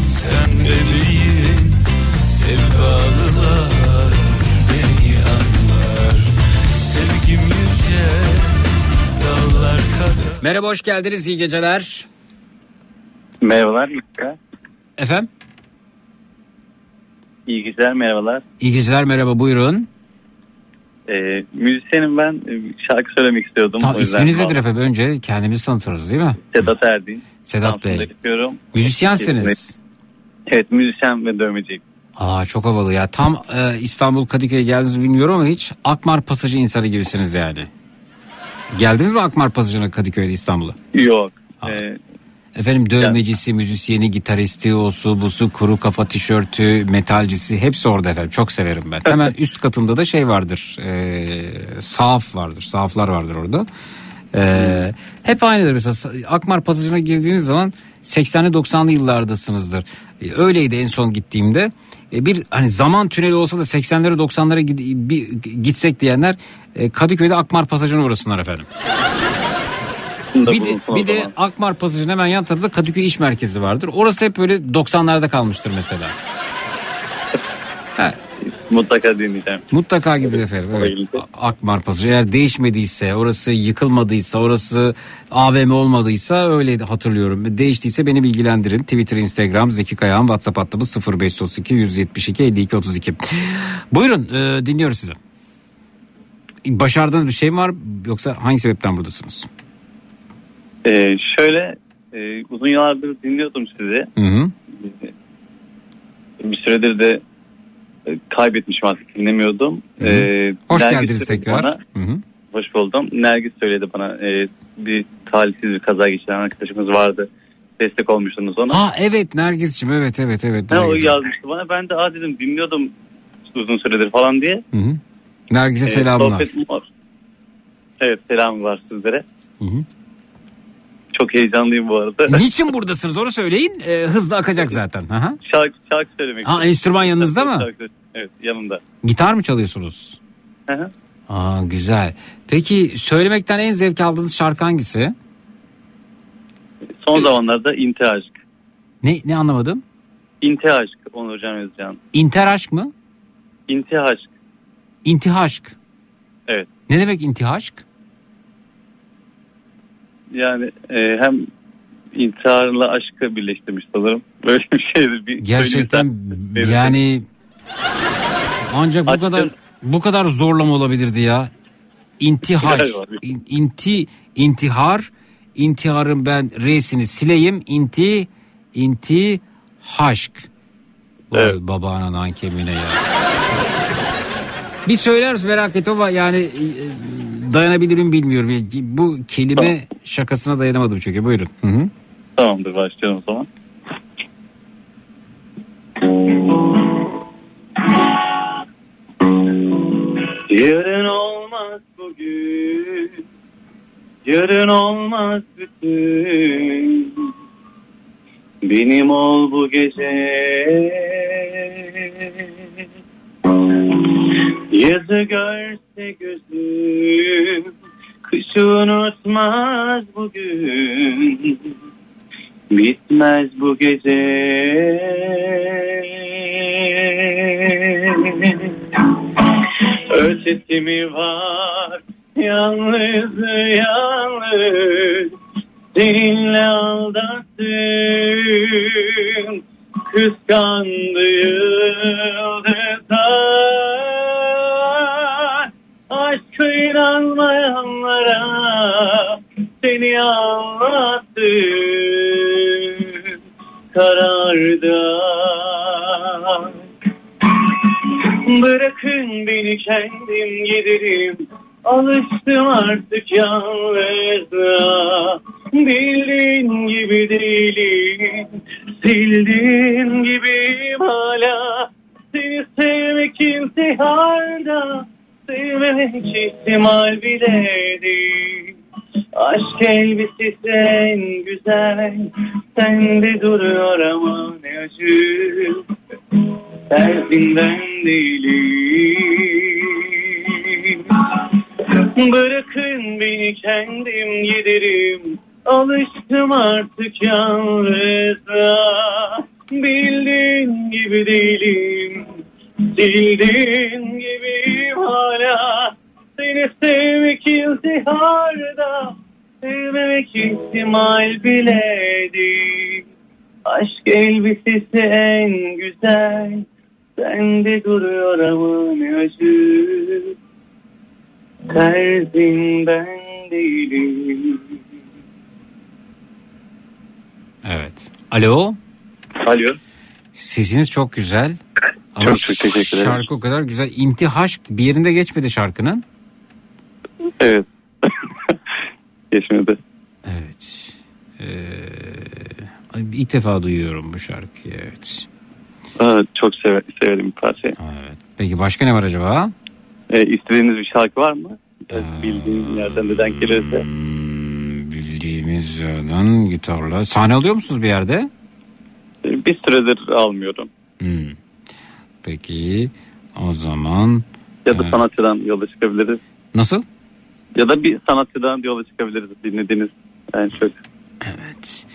sen bebeğim Sevdalılar beni anlar Sevgim yüce dağlar kadar Merhaba hoş geldiniz iyi geceler. Merhabalar İlka. Efendim? İyi geceler merhabalar. İyi geceler merhaba buyurun. Ee, müzisyenim ben Ee, şarkı söylemek istiyordum. Ta, O yüzden isminiz nedir efendim? Önce kendimizi tanıtırız değil mi? Sedat Erdin. Sedat Bey. yapıyorum. Müzisyensiniz. Evet müzisyen ve dövmeciyim. Aa çok havalı ya. Tam e, İstanbul Kadıköy'e geldiniz bilmiyorum ama hiç Akmar Pasajı insanı gibisiniz yani. Geldiniz mi Akmar Pasajı'na Kadıköy'de İstanbul'a? Yok. Ee, Efendim dövmecisi, müzisyeni, gitaristi, osu, busu, kuru kafa tişörtü, metalcisi hepsi orada efendim. Çok severim ben. Hemen üst katında da şey vardır. E, sahaf vardır. Sahaflar vardır orada. E, hep aynıdır mesela Akmar Pasajı'na girdiğiniz zaman 80'li 90'lı yıllardasınızdır. E, öyleydi en son gittiğimde. E, bir hani zaman tüneli olsa da 80'lere 90'lara gid- bir gitsek diyenler e, Kadıköy'de Akmar Pasajı'na uğrasınlar efendim. Bir de, bir de Akmar Pasajı'nın hemen yan tarafında Kadıköy İş Merkezi vardır. Orası hep böyle 90'larda kalmıştır mesela. mutlaka dinleyeceğim. Mutlaka gidin efendim. Evet. Akmar Pasajı eğer değişmediyse, orası yıkılmadıysa, orası AVM olmadıysa öyle hatırlıyorum. Değiştiyse beni bilgilendirin. Twitter, Instagram, Zeki Kayağan, WhatsApp hattımız 0532 172 52 32. Buyurun e, dinliyoruz sizi. Başardığınız bir şey mi var yoksa hangi sebepten buradasınız? Ee, şöyle e, uzun yıllardır dinliyordum sizi. Hı hı. Bir süredir de e, kaybetmişim artık dinlemiyordum. Hı hı. Ee, Hoş Nergis geldiniz tekrar. bana- Hı hı. Hoş buldum. Nergis söyledi bana e, bir talihsiz bir kaza geçiren arkadaşımız vardı. Destek olmuştunuz ona. Ha evet Nergis'cim evet evet evet. Ha, o yazmıştı bana. Ben de aa dedim dinliyordum uzun süredir falan diye. Hı hı. Nergis'e Ee, selamlar. sohbetim var. Evet selam var sizlere. Hı hı. Çok heyecanlıyım bu arada. Niçin buradasınız onu söyleyin. Ee, hızlı akacak zaten. Aha. Şarkı, şarkı söylemek Ha, enstrüman yanınızda mı? Şarkı- evet yanımda. Gitar mı çalıyorsunuz? Hı hı. Aa güzel. Peki söylemekten en zevk aldığınız şarkı hangisi? Son zamanlarda İnti Aşk. Ne ne anlamadım? İnti Aşk Onurcan Özcan. İnter aşk mı? İnti Aşk. İntihaşk. Evet. Ne demek intihaşk? Yani e, hem intiharla aşkı birleştirmiş sanırım. Böyle bir şeydi. Bir Gerçekten yani ancak bu Aşkın- kadar bu kadar zorlama olabilirdi ya. İntihaş. Güzel var. İn- inti intihar intiharın ben R'sini sileyim. İnti inti haşk. Vay babana nankemine ya. Bir söyler misin merak ama yani dayanabilirim bilmiyorum. Bu kelime tamam. şakasına dayanamadım çünkü. Buyurun. Hı -hı. Tamamdır başlayalım o zaman. Yarın olmaz bugün Yarın olmaz bütün Benim ol bu gece Yazı görsün görse gözüm. Kışı unutmaz bugün. Bitmez bu gece. Ötesi mi var? Yalnız yalnız. Seninle aldattım Kıskandı yıldızlar Aşka inanmayanlara Seni anlattım Kararda Bırakın beni kendim giderim. Alıştım artık yalnızlığa. Bildiğin gibi değilim. Sildiğin gibiyim hala. Seni sevmek intiharda Sevmemek ihtimal bile değil Aşk elbisesi en güzel. Sende duruyor ama ne acı. Derdinden değilim. Bırakın beni kendim giderim. Alıştım artık yalnızlığa. Bildiğin gibi değilim Sildiğin gibiyim hala Seni sevmek intiharda Sevmemek ihtimal bile değil Aşk elbisesi en güzel Sende duruyor ama ne acı Terzin ben değilim Evet. Alo. Alo. Sesiniz çok güzel. Ama Çok çok teşekkür ederim. Şarkı o kadar güzel. İntihaş bir yerinde geçmedi şarkının. Evet. Geçmedi. Evet. Ee, ilk defa duyuyorum bu şarkıyı. Evet. Aa, çok sever, severim bir parça. Evet. Peki başka ne var acaba? Ee, istediğiniz bir şarkı var mı? Ee, Bildiğin yerden de denk gelirse. Bildiğimiz yerden gitarla. Sahne alıyor musunuz bir yerde? Ee, Bir süredir almıyorum. Hmm. Peki o zaman Ya da Ee, sanatçıdan yola çıkabiliriz. nasıl? Ya da bir sanatçıdan yola çıkabiliriz dinlediğiniz. Yani çok. Evet.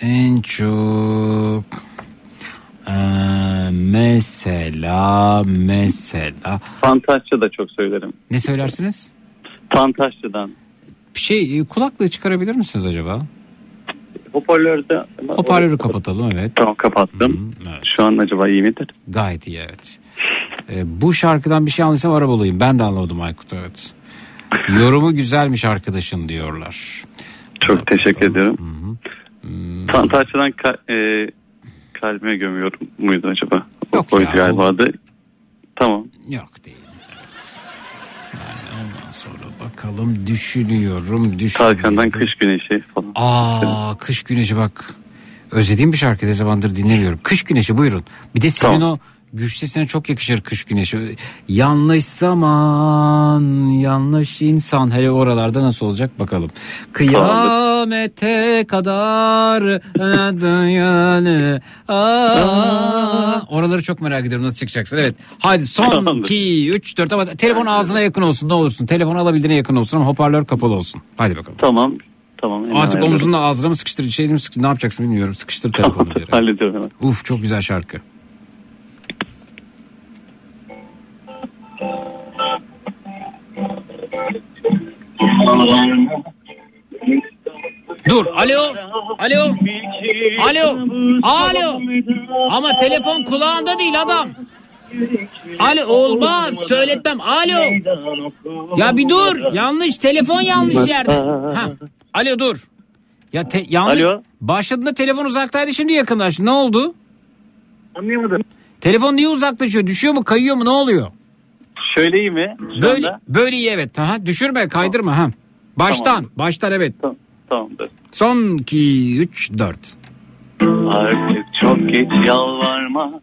En çok ee, mesela mesela Fantaşçı da çok söylerim. ne söylersiniz? Fantaşçıdan. Bir şey e, kulaklığı çıkarabilir misiniz acaba? Hoparlörde. Hoparlörü kapatalım evet. Tamam kapattım. Şu an acaba iyi midir? Gayet iyi evet. Ee, bu şarkıdan bir şey anlaysam arabalıyım. Ben de anlamadım Aykut evet. Yorumu güzelmiş arkadaşın diyorlar. Çok teşekkür ediyorum. Fantaşçıdan ka- e, kalbime gömüyorum muydu acaba? Yok Oydu ya, galiba o-. Tamam. Yok değil. Bakalım düşünüyorum. düşünüyorum. Tarkan'dan kış güneşi falan. Aa kış güneşi bak. Özlediğim bir şarkı ne zamandır dinlemiyorum. Kış güneşi buyurun. Bir de senin o güç sesine çok yakışır kış güneşi. Yanlış zaman, yanlış insan. Hele oralarda nasıl olacak bakalım. Kıyamete kadar yani. Aa, oraları çok merak ediyorum nasıl çıkacaksın. Evet. Hadi son Tamamdır. 2, 3, 4 ama telefon ağzına yakın olsun ne olursun. Telefon alabildiğine yakın olsun ama hoparlör kapalı olsun. Hadi bakalım. Tamam. Tamam. Artık omuzunla ağzına mı sıkıştır, şey mi sıkıştır, ne yapacaksın bilmiyorum. Sıkıştır telefonu yere. Hallediyorum hemen. Uf çok güzel şarkı. Dur alo alo alo alo ama telefon kulağında değil adam. Alo olmaz söyletmem alo. Ya bir dur yanlış telefon yanlış yerde. Ha. Alo dur. Ya te- yanlış. Alo. Başladığında telefon uzaktaydı şimdi yakınlaştı. Ne oldu? Anlayamadım. Telefon niye uzaklaşıyor? Düşüyor mu kayıyor mu ne oluyor? Şöyle iyi mi? Şu Böyle anda? böyle iyi evet. Aha, düşürme kaydırma ha. Baştan Tamam. baştan evet. Tamamdır. Son 2 3 4. Artık çok geç yalvarma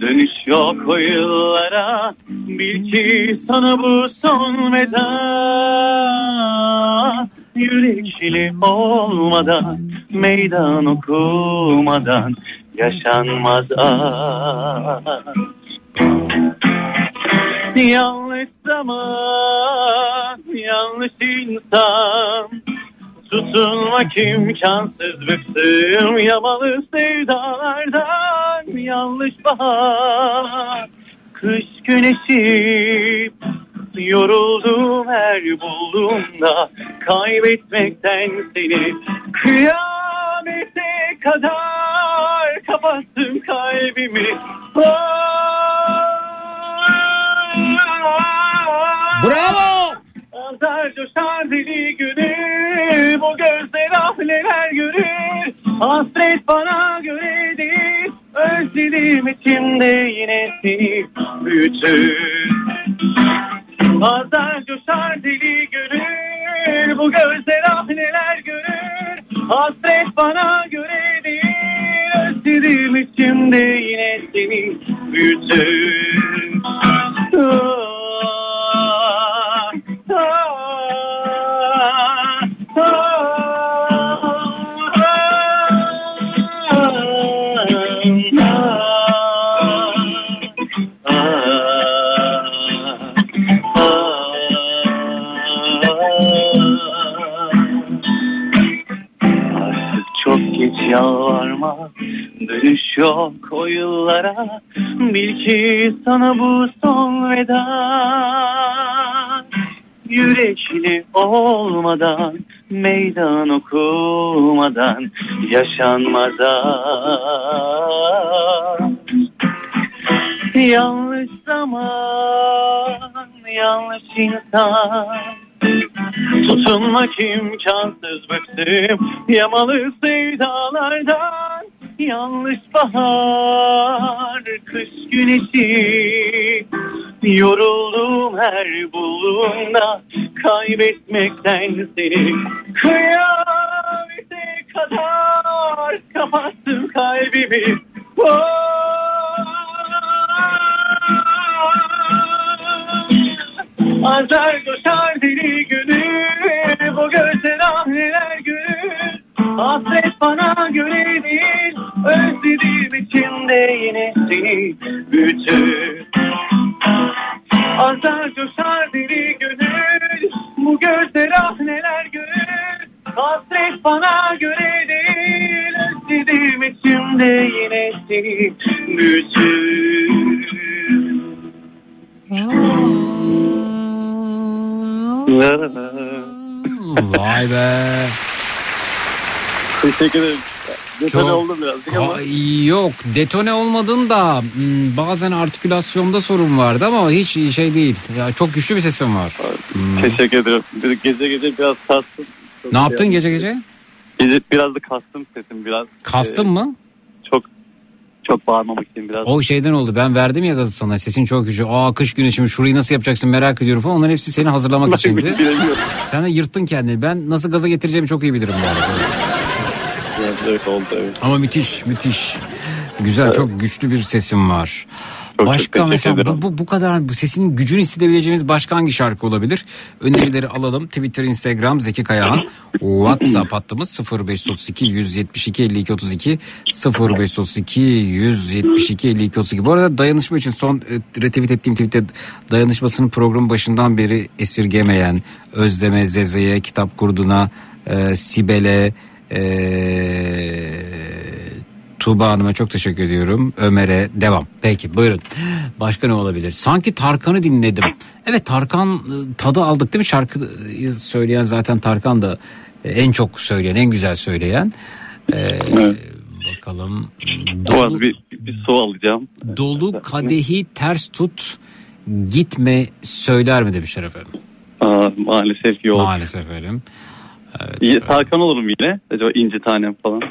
Dönüş yok o yıllara Bil ki sana bu son veda yürekli olmadan meydan okumadan yaşanmaz aşk. Yanlış zaman, yanlış insan. Tutunmak imkansız bıktım yamalı sevdalardan. Yanlış bahar, kış güneşi. Yoruldum her bulduğumda kaybetmekten seni. Kıyamete kadar kapattım kalbimi Bravo! Azar coşar deli günü Bu gözler ah neler görür. Hasret bana göre değil Özledim içimde yine seni büyütür Azar coşar deli gönül Bu gözler ah neler görür. Hasret bana göre değil Özledim içimde yine seni büyütür Ah, yok o yıllara Bil ki sana bu son veda. Yürekli olmadan Meydan okumadan Yaşanmaz aşk. Yanlış zaman Yanlış insan. Tutunmak imkansız bıktım Yamalı sevdalardan Yanlış bahar Kış güneşi. Yoruldum her bulduğumda Kaybetmekten seni Kıyamete kadar Kapattım kalbimi. Azar coşar deli gönül Bu gözler ah Hasret bana göre değil Özledim içimde yine seni. Büyütür Azar coşar deli gönül Bu gözler ah neler görür. Hasret bana göre değil Özledim içimde yine seni. Büyütür Vay be. Teşekkür ederim. Detone Çok- oldum birazcık ama. Yok detone olmadın da hmm, bazen artikülasyonda sorun vardı ama hiç şey değil. Ya çok güçlü bir sesin var. Hmm. Teşekkür ederim. Gece gece biraz kastım. Çok Ne yaptın şey- gece gece? Gece biraz da kastım sesim biraz. Kastın Ee, mı? Çok çok bağırmamak için biraz. O şeyden oldu. Ben verdim ya gazı sana. Sesin çok güçlü. Aa kış günü şimdi şurayı nasıl yapacaksın merak ediyorum falan. Onların hepsi seni hazırlamak içindi. Sen de yırttın kendini. Ben nasıl gaza getireceğimi çok iyi bilirim bu arada. Evet, evet oldu evet. Ama müthiş müthiş. Güzel çok güçlü bir sesim var. başka teşekkür mesela bu, bu, bu kadar bu sesin gücünü hissedebileceğimiz başka hangi şarkı olabilir? Önerileri alalım. Twitter, Instagram Zeki Kayağan. WhatsApp hattımız 0532 172 52 32 0532 172 52 32. Bu arada dayanışma için son e, retweet ettiğim tweette dayanışmasının programı başından beri esirgemeyen Özleme Zeze'ye, Kitap Kurdu'na, e, Sibel'e, e, Tuğba Hanım'a çok teşekkür ediyorum. Ömer'e devam. Peki buyurun. Başka ne olabilir? Sanki Tarkan'ı dinledim. Evet Tarkan e, tadı aldık değil mi? Şarkıyı söyleyen zaten Tarkan da e, en çok söyleyen, en güzel söyleyen. Ee, Bakalım. Bu arada bir, bir, bir su alacağım. Dolu kadehi ters tut gitme söyler mi demişler efendim. Aa, maalesef yok. Maalesef efendim. İyi, Tarkan olurum yine. Acaba inci tanem falan.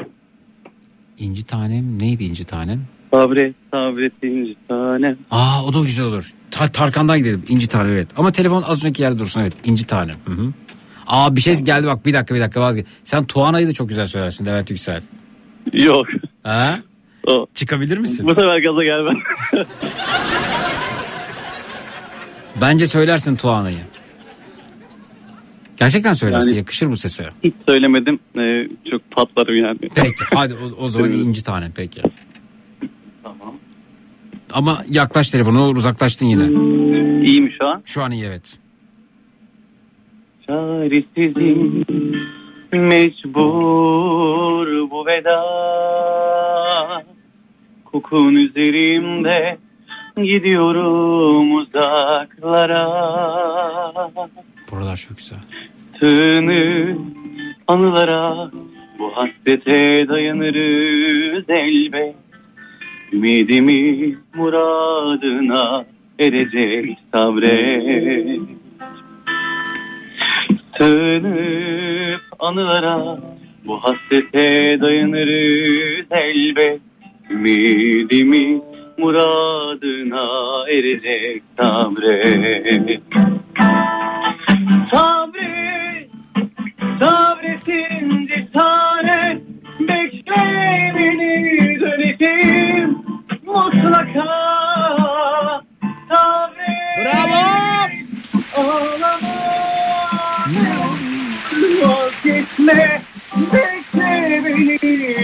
İnci tanem neydi inci tanem? Sabret sabret inci tanem. Aa o da güzel olur. Ta- Tarkan'dan gidelim. İnci tanem evet. Ama telefon az önceki yerde dursun evet. İnci tanem. Hı hı. Aa bir şey geldi bak bir dakika bir dakika vazgeç. Sen Tuana'yı da çok güzel söylersin Levent Yüksel. Yok. Ha? O. Çıkabilir misin? Bu sefer gaza gelmem. Bence söylersin Tuana'yı. Gerçekten söylersin Yani- yakışır bu sese. Hiç söylemedim. Ee, çok patlarım yani. Peki hadi o, o zaman inci tane peki. Tamam. Ama yaklaş telefonu olur uzaklaştın yine. İyi mi şu an? Şu an iyi evet. Çaresizim mecbur bu veda Kokun üzerimde gidiyorum uzaklara Buralar çok güzel. Tığını anılara bu hasrete dayanırız elbet. Ümidimi muradına erecek sabret. Sığınıp anılara bu hasrete dayanırız elbet. Ümidimi muradına erecek sabret Sabret, sabretin cesaret Bekle beni döneceğim mutlaka. Sabret Bravo! Ağlama Vazgeçme Bekle beni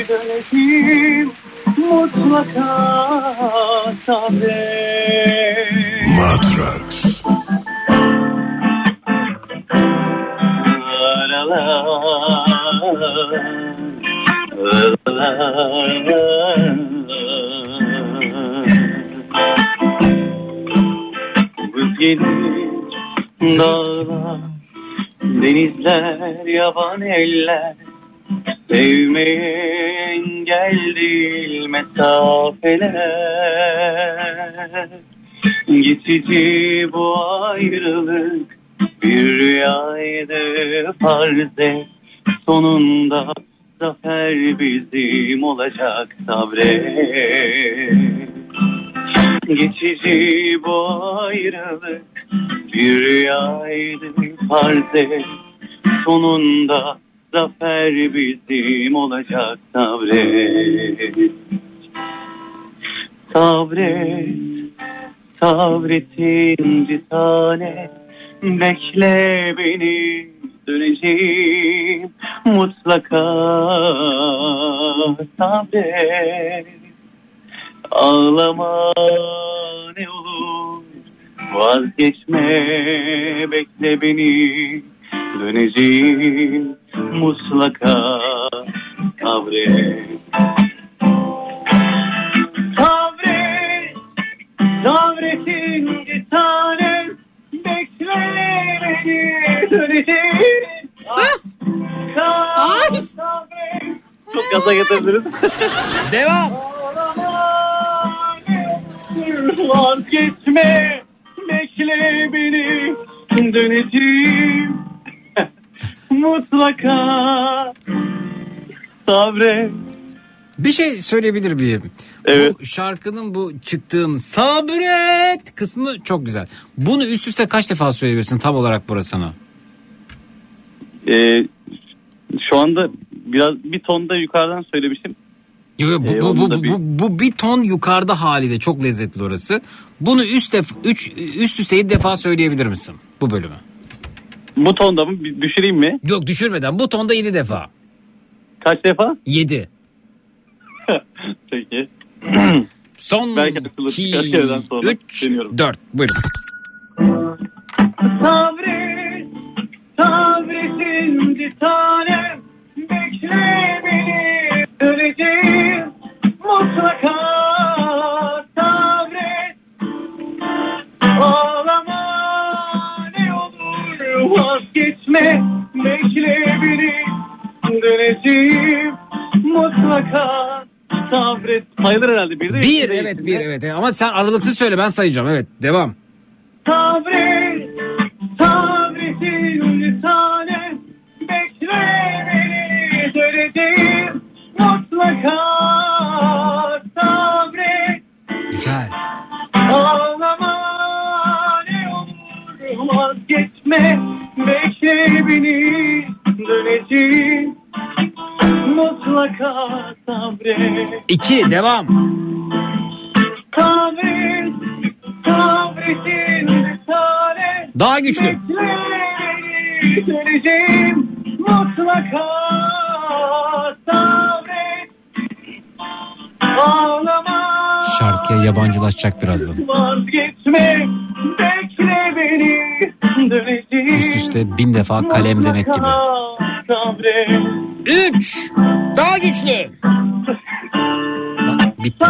döneceğim mutlaka. Sabret Matrax. Buz gelir denizler, yaban eller Sevmeye engel değil mesafeler Geçici bu ayrılık bir rüyaydı farz et Sonunda zafer bizim olacak sabret Geçici bu ayrılık bir rüyaydı farz et Sonunda zafer bizim olacak sabret Sabret, sabretinci tane Bekle beni döneceğim mutlaka. Sabret Ağlama ne olur. Vazgeçme bekle beni döneceğim mutlaka. Sabret Sabret sabretinci tanem bekle sabret Çok gaza getirdiniz. Devam. Vazgeçme bekle beni döneceğim mutlaka sabret Bir şey söyleyebilir miyim? Evet. Bu şarkının bu çıktığın sabret kısmı çok güzel. Bunu üst üste kaç defa söyleyebilirsin tam olarak burasını? Ee, şu anda biraz bir tonda yukarıdan söylemiştim. Yo, yo, bu, Ee, bu, bu, bu, bir- bu, bu bir ton yukarıda haliyle çok lezzetli orası. Bunu üst, def, üç, üst üste yedi defa söyleyebilir misin bu bölümü? Bu tonda mı? Düşüreyim mi? Yok düşürmeden bu tonda yedi defa. Kaç defa? Yedi. Peki. Son Belki iki, üç, deniyorum. dört. Buyurun. Sabret, sabretin bir tanem Bekle beni döneceğim mutlaka Sabret, ağlama ne olur vazgeçme Bekle beni döneceğim mutlaka Sabret. Sayılır herhalde bir de Bir evet bir evet. Ama sen aralıksız söyle ben sayacağım. Evet devam. Sabret, sabretin bir tane Bekle beni döneceğim mutlaka. Sabret, Güzel. ağlama ne olur vazgeçme. Bekle beni döneceğim mutlaka sabret İki devam. Sabret, sabretin tane Daha güçlü. Döneceğim mutlaka sabret Şarkıya yabancılaşacak birazdan. Üst üste bin defa kalem demek gibi. Üç. Daha güçlü. Bak bitti.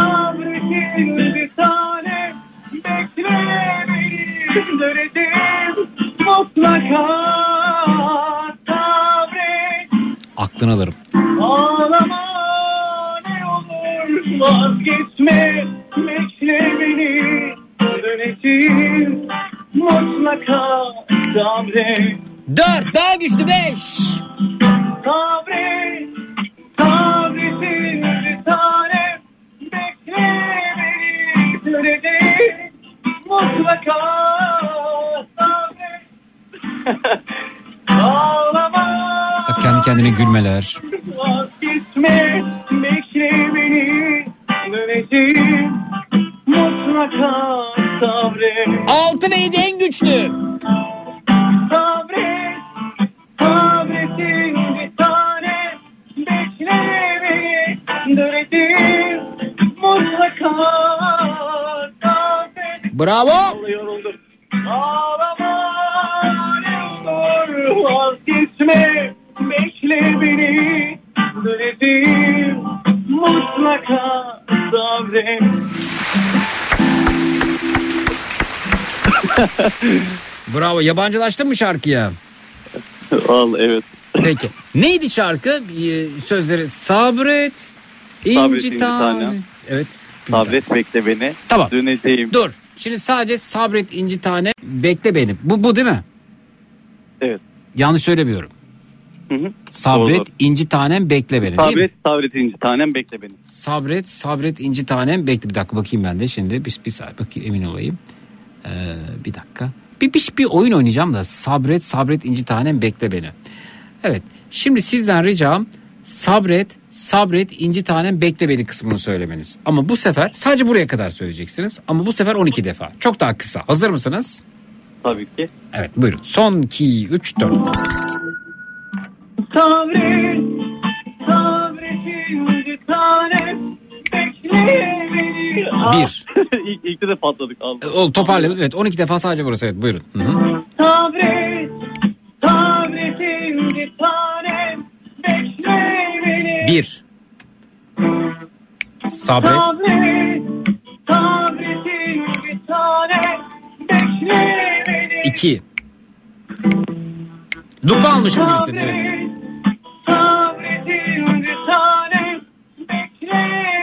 Aklını alırım. ağlama vazgeçme bekle beni döneceğim mutlaka sabret Dört. Daha güçlü. Beş. sabret sabretin bir tane bekle beni döneceğim mutlaka sabret ağlama Bak kendi kendine gülmeler. vazgeçme bekle döneceğim mutlaka sabret Altı ve yedi en güçlü. sabret sabretin bir tane bekle beni mutlaka sabret Bravo. Bravo. Yabancılaştın mı şarkıya? Al evet. Peki. Neydi şarkı? Ee, Sözleri sabret. Sabret inci tane. Evet. Sabret bekle beni. Tamam. Döneceğim. Dur. Şimdi sadece sabret inci tane bekle beni. Bu bu değil mi? Evet. Yanlış söylemiyorum. Hı hı. Sabret Doğru. inci tanem bekle beni. Sabret, sabret inci tanem bekle beni. Sabret sabret inci tanem bekle. Bir dakika bakayım ben de şimdi. Bir, bir saat bakayım emin olayım. Ee, bir dakika. Bir, bir, bir oyun oynayacağım da sabret sabret inci tanem bekle beni. Evet şimdi sizden ricam sabret sabret inci tanem bekle beni kısmını söylemeniz. Ama bu sefer sadece buraya kadar söyleyeceksiniz. Ama bu sefer 12 defa. Çok daha kısa. Hazır mısınız? Tabii ki. Evet buyurun. Son 2, 3, 4. Sabret, sabretin bir tane bekle beni. Bir. ilk, ilkte de patladık. Al. O, toparlayalım. Evet 12 defa sadece burası. Evet buyurun. Hı hı. Sabret, sabretin bir tane bekle beni. Bir. Sabret. Sabret, sabretin bir tane bekle beni. İki. Lupa almışım gibisin. Evet. Sabretin bir tane bekle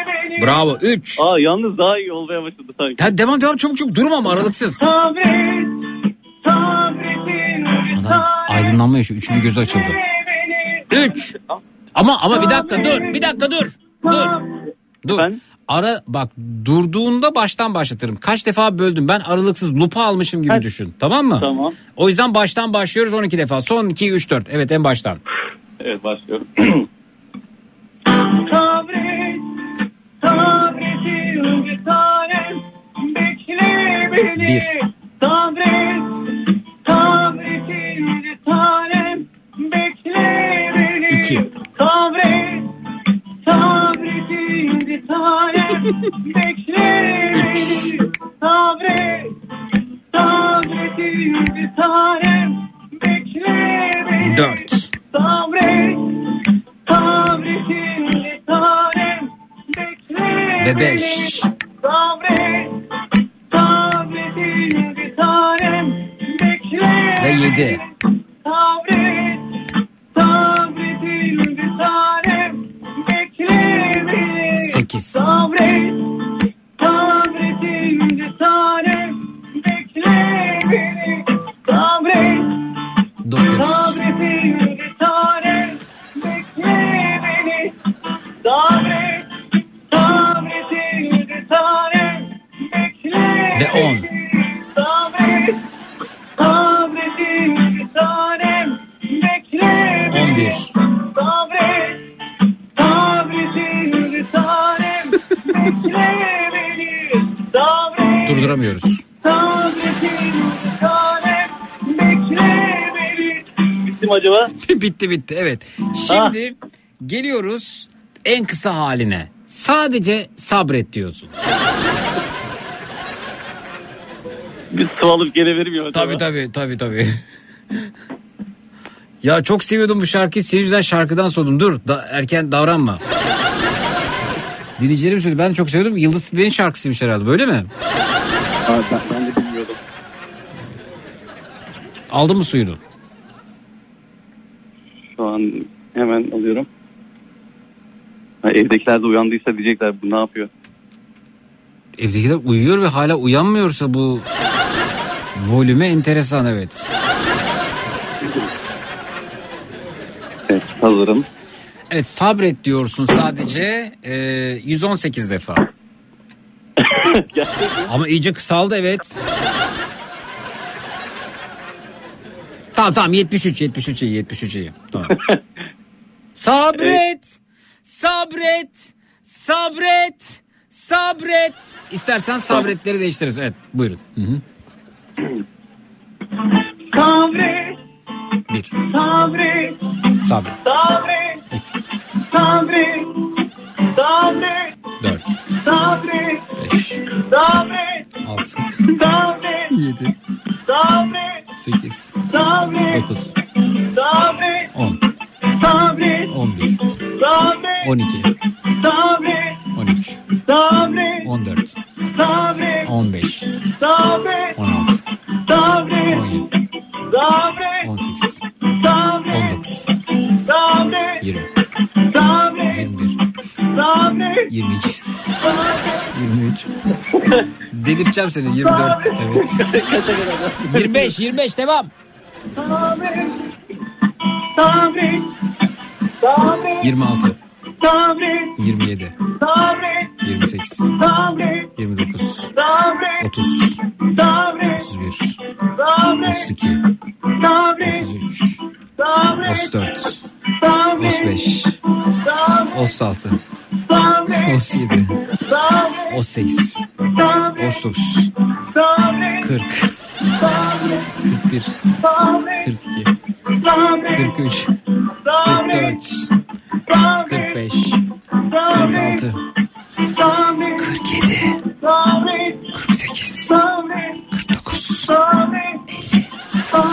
beni. Bravo. Üç. Aa yalnız daha iyi olmaya başladı sanki. Hadi devam devam çabuk çabuk durma ama aralıksız. Sabret, sabretin bir Adam aydınlanma yaşıyor. Üçüncü gözü açıldı. Üç. Ama ama bir dakika dur. Bir dakika dur. Dur. Dur. Ara bak durduğunda baştan başlatırım. Kaç defa böldüm. Ben aralıksız lupa almışım gibi düşün. Tamam mı? Tamam. O yüzden baştan başlıyoruz 12 defa. Son 2 3 4. Evet en baştan. Evet başlıyorum. Sabret, sabretin bir tane bekle beni. Bir. Sabret, bekle beni. İki. Sabret, bekle beni. Bekle beni. Dört. Sabret, tanem bekle Ve yedi. Sekiz. Sabret, sabretin bir tanem bekle beni. Sabret, ve 10. On bir. Durduramıyoruz. Acaba? bitti bitti evet. Ah. Şimdi geliyoruz en kısa haline. Sadece sabret diyorsun. Bir su alıp miyim acaba? Tabii tabii tabii tabii. ya çok seviyordum bu şarkıyı. Yüzünden şarkıdan soğudum. Dur da, erken davranma. Dinleyicilerim söyledi. Ben çok seviyordum. Yıldız Tilbe'nin şarkısıymış herhalde. Böyle mi? Aa, ben, ben de bilmiyordum. Aldın mı suyunu? Şu an hemen alıyorum. Evdekiler de uyandıysa diyecekler bu ne yapıyor? Evdekiler uyuyor ve hala uyanmıyorsa bu volüme enteresan evet. Evet hazırım. Evet sabret diyorsun sadece e, 118 defa. Ama iyice kısaldı evet. tamam tamam 73 73 iyi 73 iyi. Tamam. sabret. Sabret. Sabret. Sabret. İstersen sabretleri değiştiririz. Evet buyurun. Hı hı. Sabret, Bir. sabret, Sabret. sabret, sabret, sabret, Dört. sabret, Beş. sabret, Altı. sabret, Yedi. sabret, Sekiz. sabret, Dokuz. sabret, On. Sabret. 11. Sabret. 12. Sabret. 13. Sabret. 14. Sabret. 15. Sabret. 16. Sabret. 17. Sabret. 18. Sabret. 19. Sabret. 20. Sabret. 21. Sabret. 22. Sabret. 23. Delirteceğim seni 24. Evet. 25 25 devam. Sabret, sabret, sabret. 26. Sabret. 27. Sabret. 28. Sabret. 29. Sabret. 30. Sabret. 31. Sabret. 32. Sabret. 33. Sabret. 34. Sabret. 35. 36. O 7. O 8. O 9. 40. 41. 42. 43. 44. 45. 46. 47. 48. 49.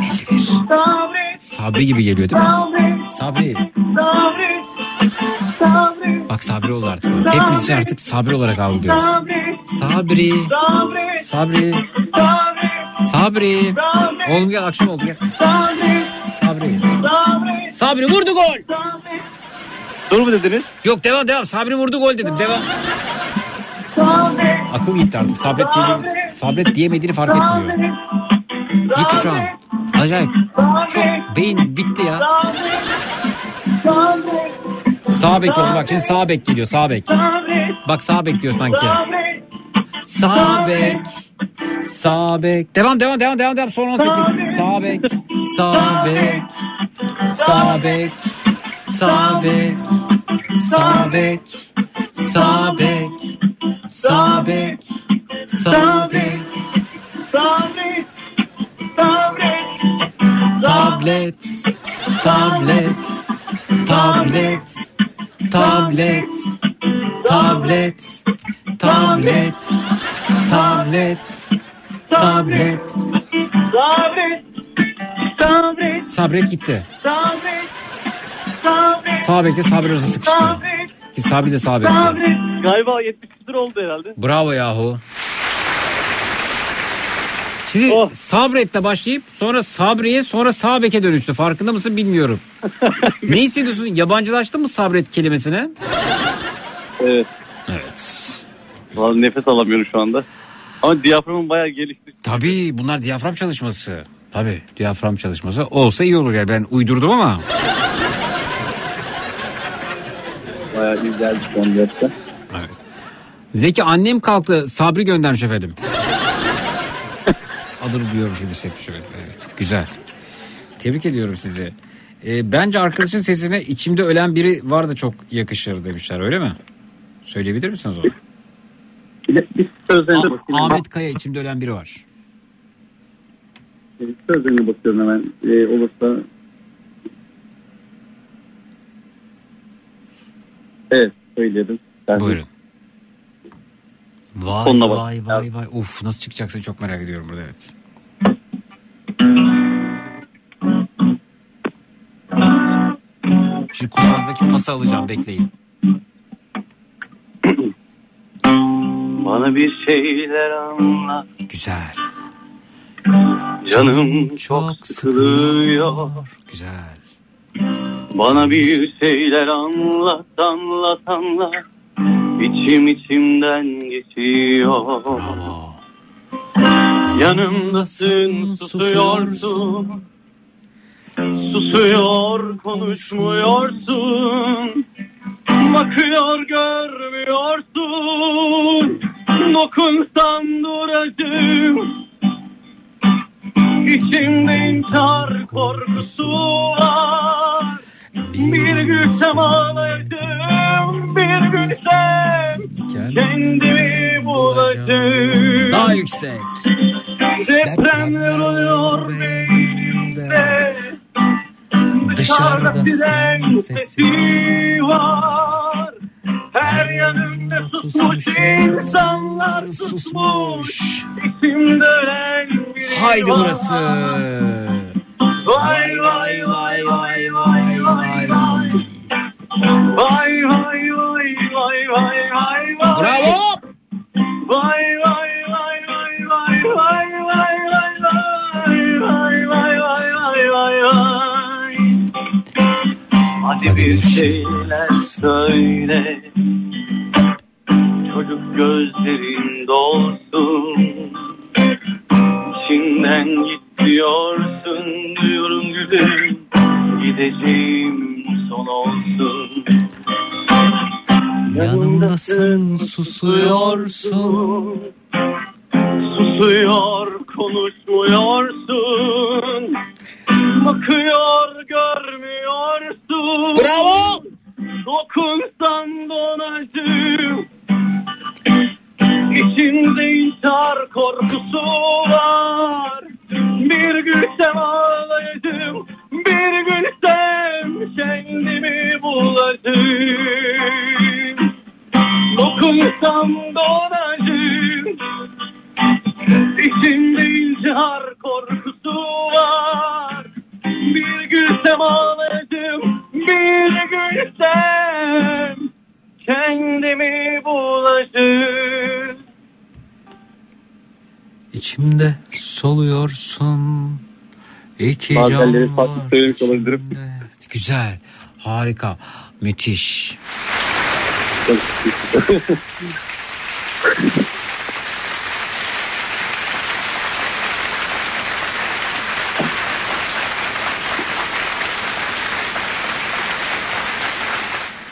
50. 51. Sabri gibi geliyor değil mi? Sabri. Bak Sabri oldu artık. o. Hepimiz için artık Sabri olarak algılıyoruz. Sabri. Sabri. sabret, Sabri. Oğlum gel akşam oldu gel. Sabri. Sabri vurdu gol. Dur mu dediniz? Yok devam devam. Sabri vurdu gol dedim. Devam. Akıl gitti artık. Sabret diyemedi, sabret diyemediğini fark etmiyor. Gitti şu an. Acayip. Çok beyin bitti ya. Sağ bek oldu bak şimdi sağ bek geliyor sağ bek. Bak sağ bek diyor sanki. Sağ bek. Sağ bek. Devam devam devam devam devam son 18. Sağ bek. Sağ bek. Sağ bek. Sağ bek. Sağ bek. Sağ bek. Sağ bek. Sağ bek. sabret, sabret, Tablet, tablet, tablet, tablet, tablet, tablet, tablet, tablet. Sabret, sabret. Sabret gitti. Sabret, sabret. Sağ sabret sıkıştı. Sabret. Ki sabri de sabret. Galiba 70 oldu herhalde. Bravo yahu. Şimdi sabretle başlayıp sonra sabriye sonra sağ beke dönüştü. Farkında mısın bilmiyorum. ne hissediyorsun? Yabancılaştın mı sabret kelimesine? Evet. Evet. Vallahi nefes alamıyorum şu anda. Ama diyaframım bayağı gelişti. Tabii bunlar diyafram çalışması. Tabii diyafram çalışması. Olsa iyi olur ya ben uydurdum ama. Bayağı iyi geldi şu an gerçekten. Zeki annem kalktı Sabri göndermiş efendim alır diyormuş gibi hissetmişim. Evet, güzel. Tebrik ediyorum sizi. E, bence arkadaşın sesine içimde ölen biri var da çok yakışır demişler öyle mi? Söyleyebilir misiniz onu? Biz. Ah, Ahmet Kaya içimde ölen biri var. Evet, sözlerine bakıyorum hemen. Ee, olursa Evet söyledim. Ben Buyurun. Vay Onunla vay bak. vay vay. Uf nasıl çıkacaksın çok merak ediyorum burada evet. Şimdi kulağınızdaki pası alacağım bekleyin. Bana bir şeyler anlat. Güzel. Canım çok sıkılıyor. Güzel. Bana bir şeyler anlat anlat anlat. İçim içimden geçiyor. Yanımdasın susuyorsun. Susuyor konuşmuyorsun. Bakıyor görmüyorsun. Dokunsam duracağım. İçimde intihar korkusu var. Bir gülsem ağlayacağım. Bir gülsem kendimi bulacağım. Daha yüksek. Depremler oluyor beynimde. Dışarıda siren sesi var. Her yanımda susmuş insanlar susmuş. İçimde ölen biri Haydi var. Vay vay vay vay vay vay vay. Vay vay vay vay vay vay vay. Bravo. Vay vay vay vay vay vay vay vay vay vay vay vay vay vay vay. Hadi bir şeyler söyle. Çocuk gözlerin dolsun. İçinden git diyorsun. Duyuyorum gülüm. Gideceğim son olsun. Yanımdasın susuyorsun. Susuyor konuşmuyorsun. Bakıyor görmüyorsun. Bravo. Dokunsan donacağım. İçimde intihar korkusu var. Bir gülsem ağlayacağım. Bir gülsem kendimi bulacağım. Dokunsam donacağım. İçimde intihar korkusu var. Bir gülsem ağlayacağım. Bir gülsem kendimi bulacağım. İçimde soluyorsun. İki Bazen can de farklı var söylemiş olabilirim. içimde. Güzel. Harika. Müthiş.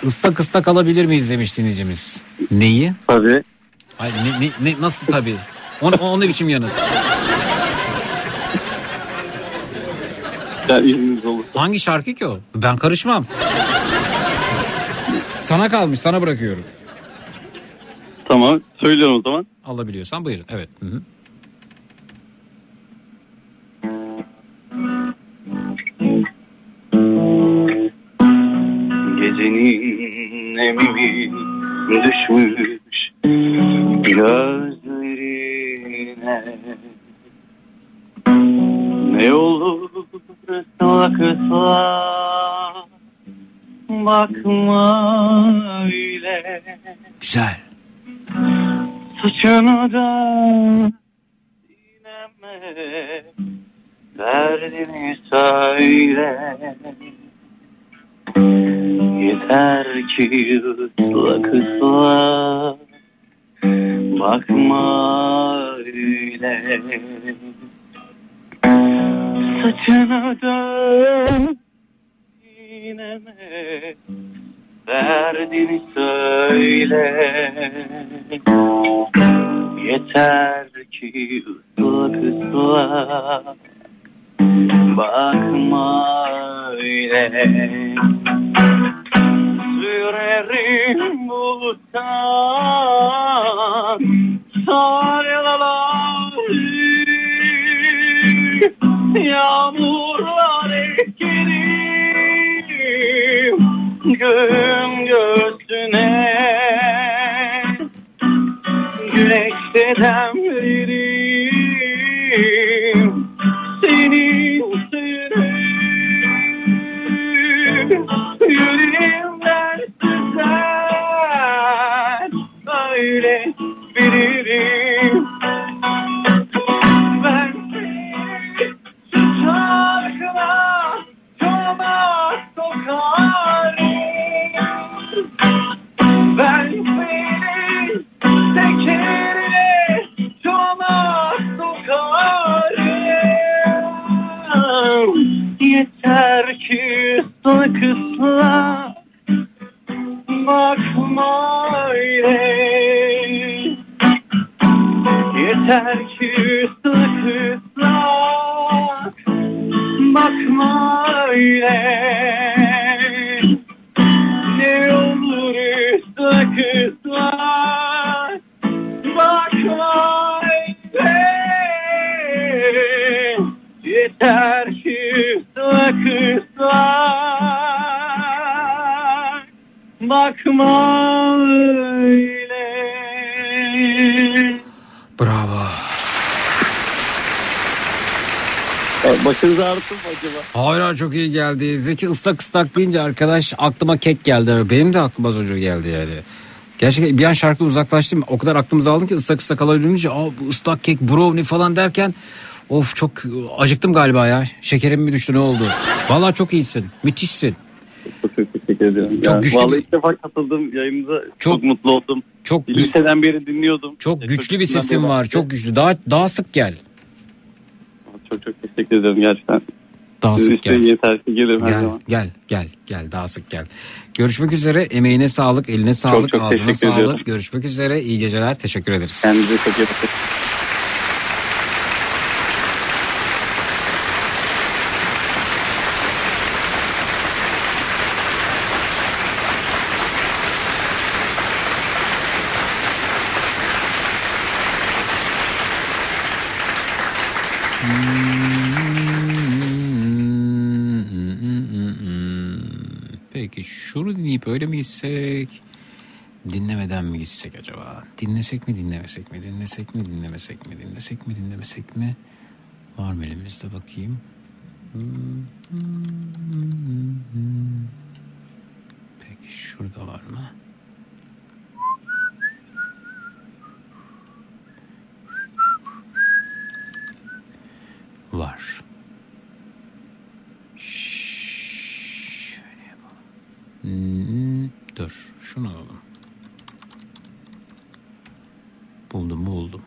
Istak ıstak alabilir miyiz demiş dinleyicimiz. Neyi? Tabii. Ay, ne, ne, ne- nasıl tabii? O, o, o ne biçim yanıt? Ya izniniz olur. Hangi şarkı ki o? Ben karışmam. Sana kalmış sana bırakıyorum. Tamam söylüyorum o zaman. Alabiliyorsan buyurun. Evet. Hı hı. Gecenin emimi düşmüş gözlerine Ne olur ısla kısla bakma öyle Güzel. Saçını da sineme derdini söyle Yeter ki ıslak ıslak bakma öyle. Saçını da sineme derdini söyle. Yeter ki ıslak ıslak. Bakma öyle Sürerim buluttan sarılalar Yağmurlar etkilim Göğüm göğsüne çok iyi geldi. Zeki ıslak ıslak deyince arkadaş aklıma kek geldi. Benim de aklıma az önce geldi yani. Gerçekten bir an şarkıda uzaklaştım. O kadar aklımıza aldım ki ıslak ıslak alabildiğince ıslak kek brownie falan derken of çok acıktım galiba ya. Şekerim mi düştü ne oldu? Vallahi çok iyisin. Müthişsin. Çok çok teşekkür ediyorum. Çok Ya, güçlü Vallahi ilk defa katıldım yayınıza. Çok, Çok- mutlu oldum. Çok Liseden beri dinliyordum. çok E, güçlü bir sesin var. Çok güçlü. Daha daha sık gel. Çok çok teşekkür ederim gerçekten. Daha sık gel. yeter ki gelirim her Gel zaman. gel gel gel daha sık gel. Görüşmek üzere. Emeğine sağlık, eline sağlık, çok ağzına teşekkür sağlık. ediyorum. Görüşmek üzere. İyi geceler. Teşekkür ederiz. Kendinize çok iyi dinleyip öyle mi gitsek? Dinlemeden mi gitsek acaba? Dinlesek mi dinlemesek mi? Dinlesek mi dinlemesek mi? Dinlesek mi dinlemesek mi? Var mı elimizde bakayım? Peki şurada var mı? Var. Hmm, dur şunu alalım. Buldum buldum.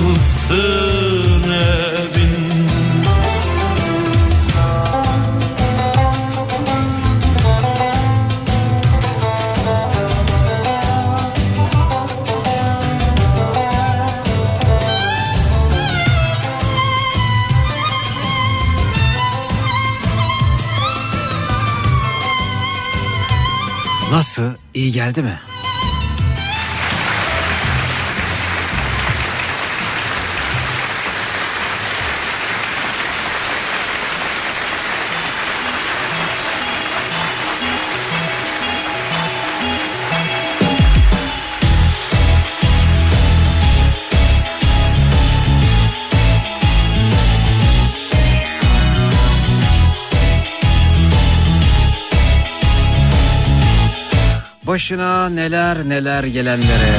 Yıkılsın evin Nasıl? İyi geldi mi? Başına neler neler gelenlere.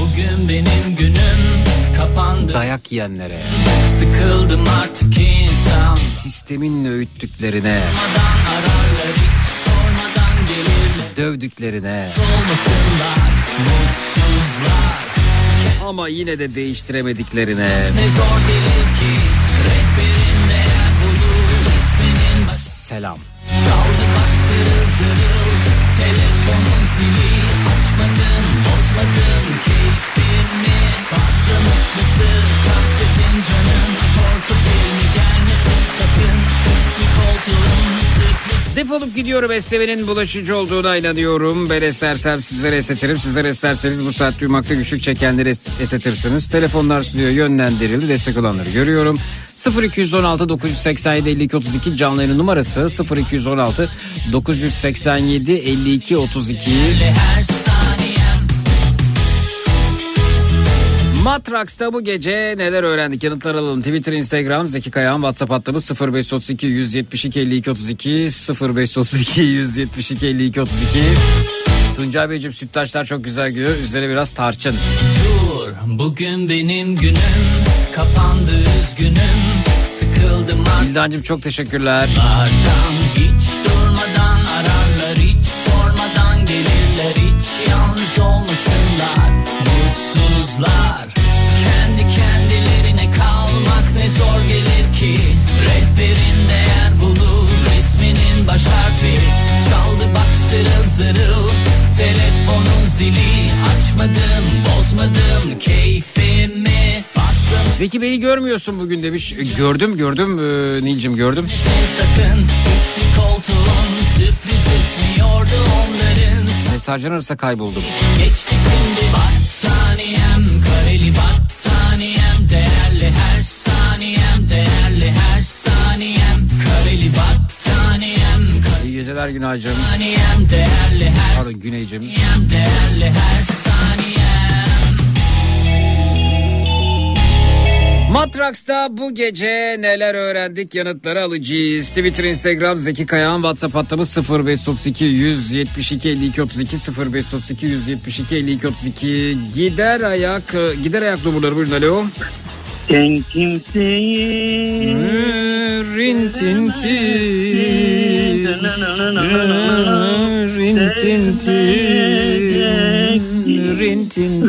Bugün benim günüm kapandı Dayak yiyenlere. Sıkıldım artık insan Sistemin öğüttüklerine. Ararlar Dövdüklerine. Ama yine de değiştiremediklerine. Ne zor gelir ki Rehberin değer bulur isminin Selam. Çaldı bak zırıl Telefonun zili Açmadın bozmadın keyfimi Patlamış mısır kahve fincanın Portofilmi gelmesin sakın Üçlü koltuğun sürpriz Defolup gidiyorum esnemenin bulaşıcı olduğuna inanıyorum. Ben esnersem sizlere esnetirim. Sizler esnerseniz bu saat duymakta güçlük çekenleri es- esnetirsiniz. Telefonlar stüdyoya yönlendirildi. Destek olanları görüyorum. 0216 987 52 32 canlı yayın numarası 0216 987 52 32 her saniyem Matraks'ta bu gece neler öğrendik yanıtlar alalım. Twitter, Instagram, Zeki Kayağan, WhatsApp hattımız 0532 172 52 32 0532 172 52 32 Tuncay Beyciğim sütlaçlar çok güzel gidiyor. Üzerine biraz tarçın. Dur bugün benim günüm Kapandı üzgünüm Sıkıldım artık. Bildancığım çok teşekkürler. Ardan hiç durmadan ararlar hiç sormadan gelirler hiç. Yalnız olmasınlar mutsuzlar. Kendi kendilerine kalmak ne zor gelir ki. Rehberin değer bulur resminin baş harfi. Çaldı bak zırıl zırıl telefonun zili. Açmadım bozmadım patlamış Zeki beni görmüyorsun bugün demiş. E, Gördüm gördüm ee, Nilcim gördüm. Mesajlar arasında kayboldum. Geçti şimdi battaniyem Kareli battaniyem Değerli her saniyem Değerli her saniyem Kareli battaniyem İyi geceler Günaycığım. Saniyem değerli her Pardon Güneycim. Değerli her Matraks'ta bu gece neler öğrendik? Yanıtları alacağız. Twitter, Instagram, Zeki Kayağan, WhatsApp hattımız 0532 172 52 32 0532 172 52 32 gider ayak gider ayak numaraları buyurun alo. Sen kimseyi Rintinti Rintinti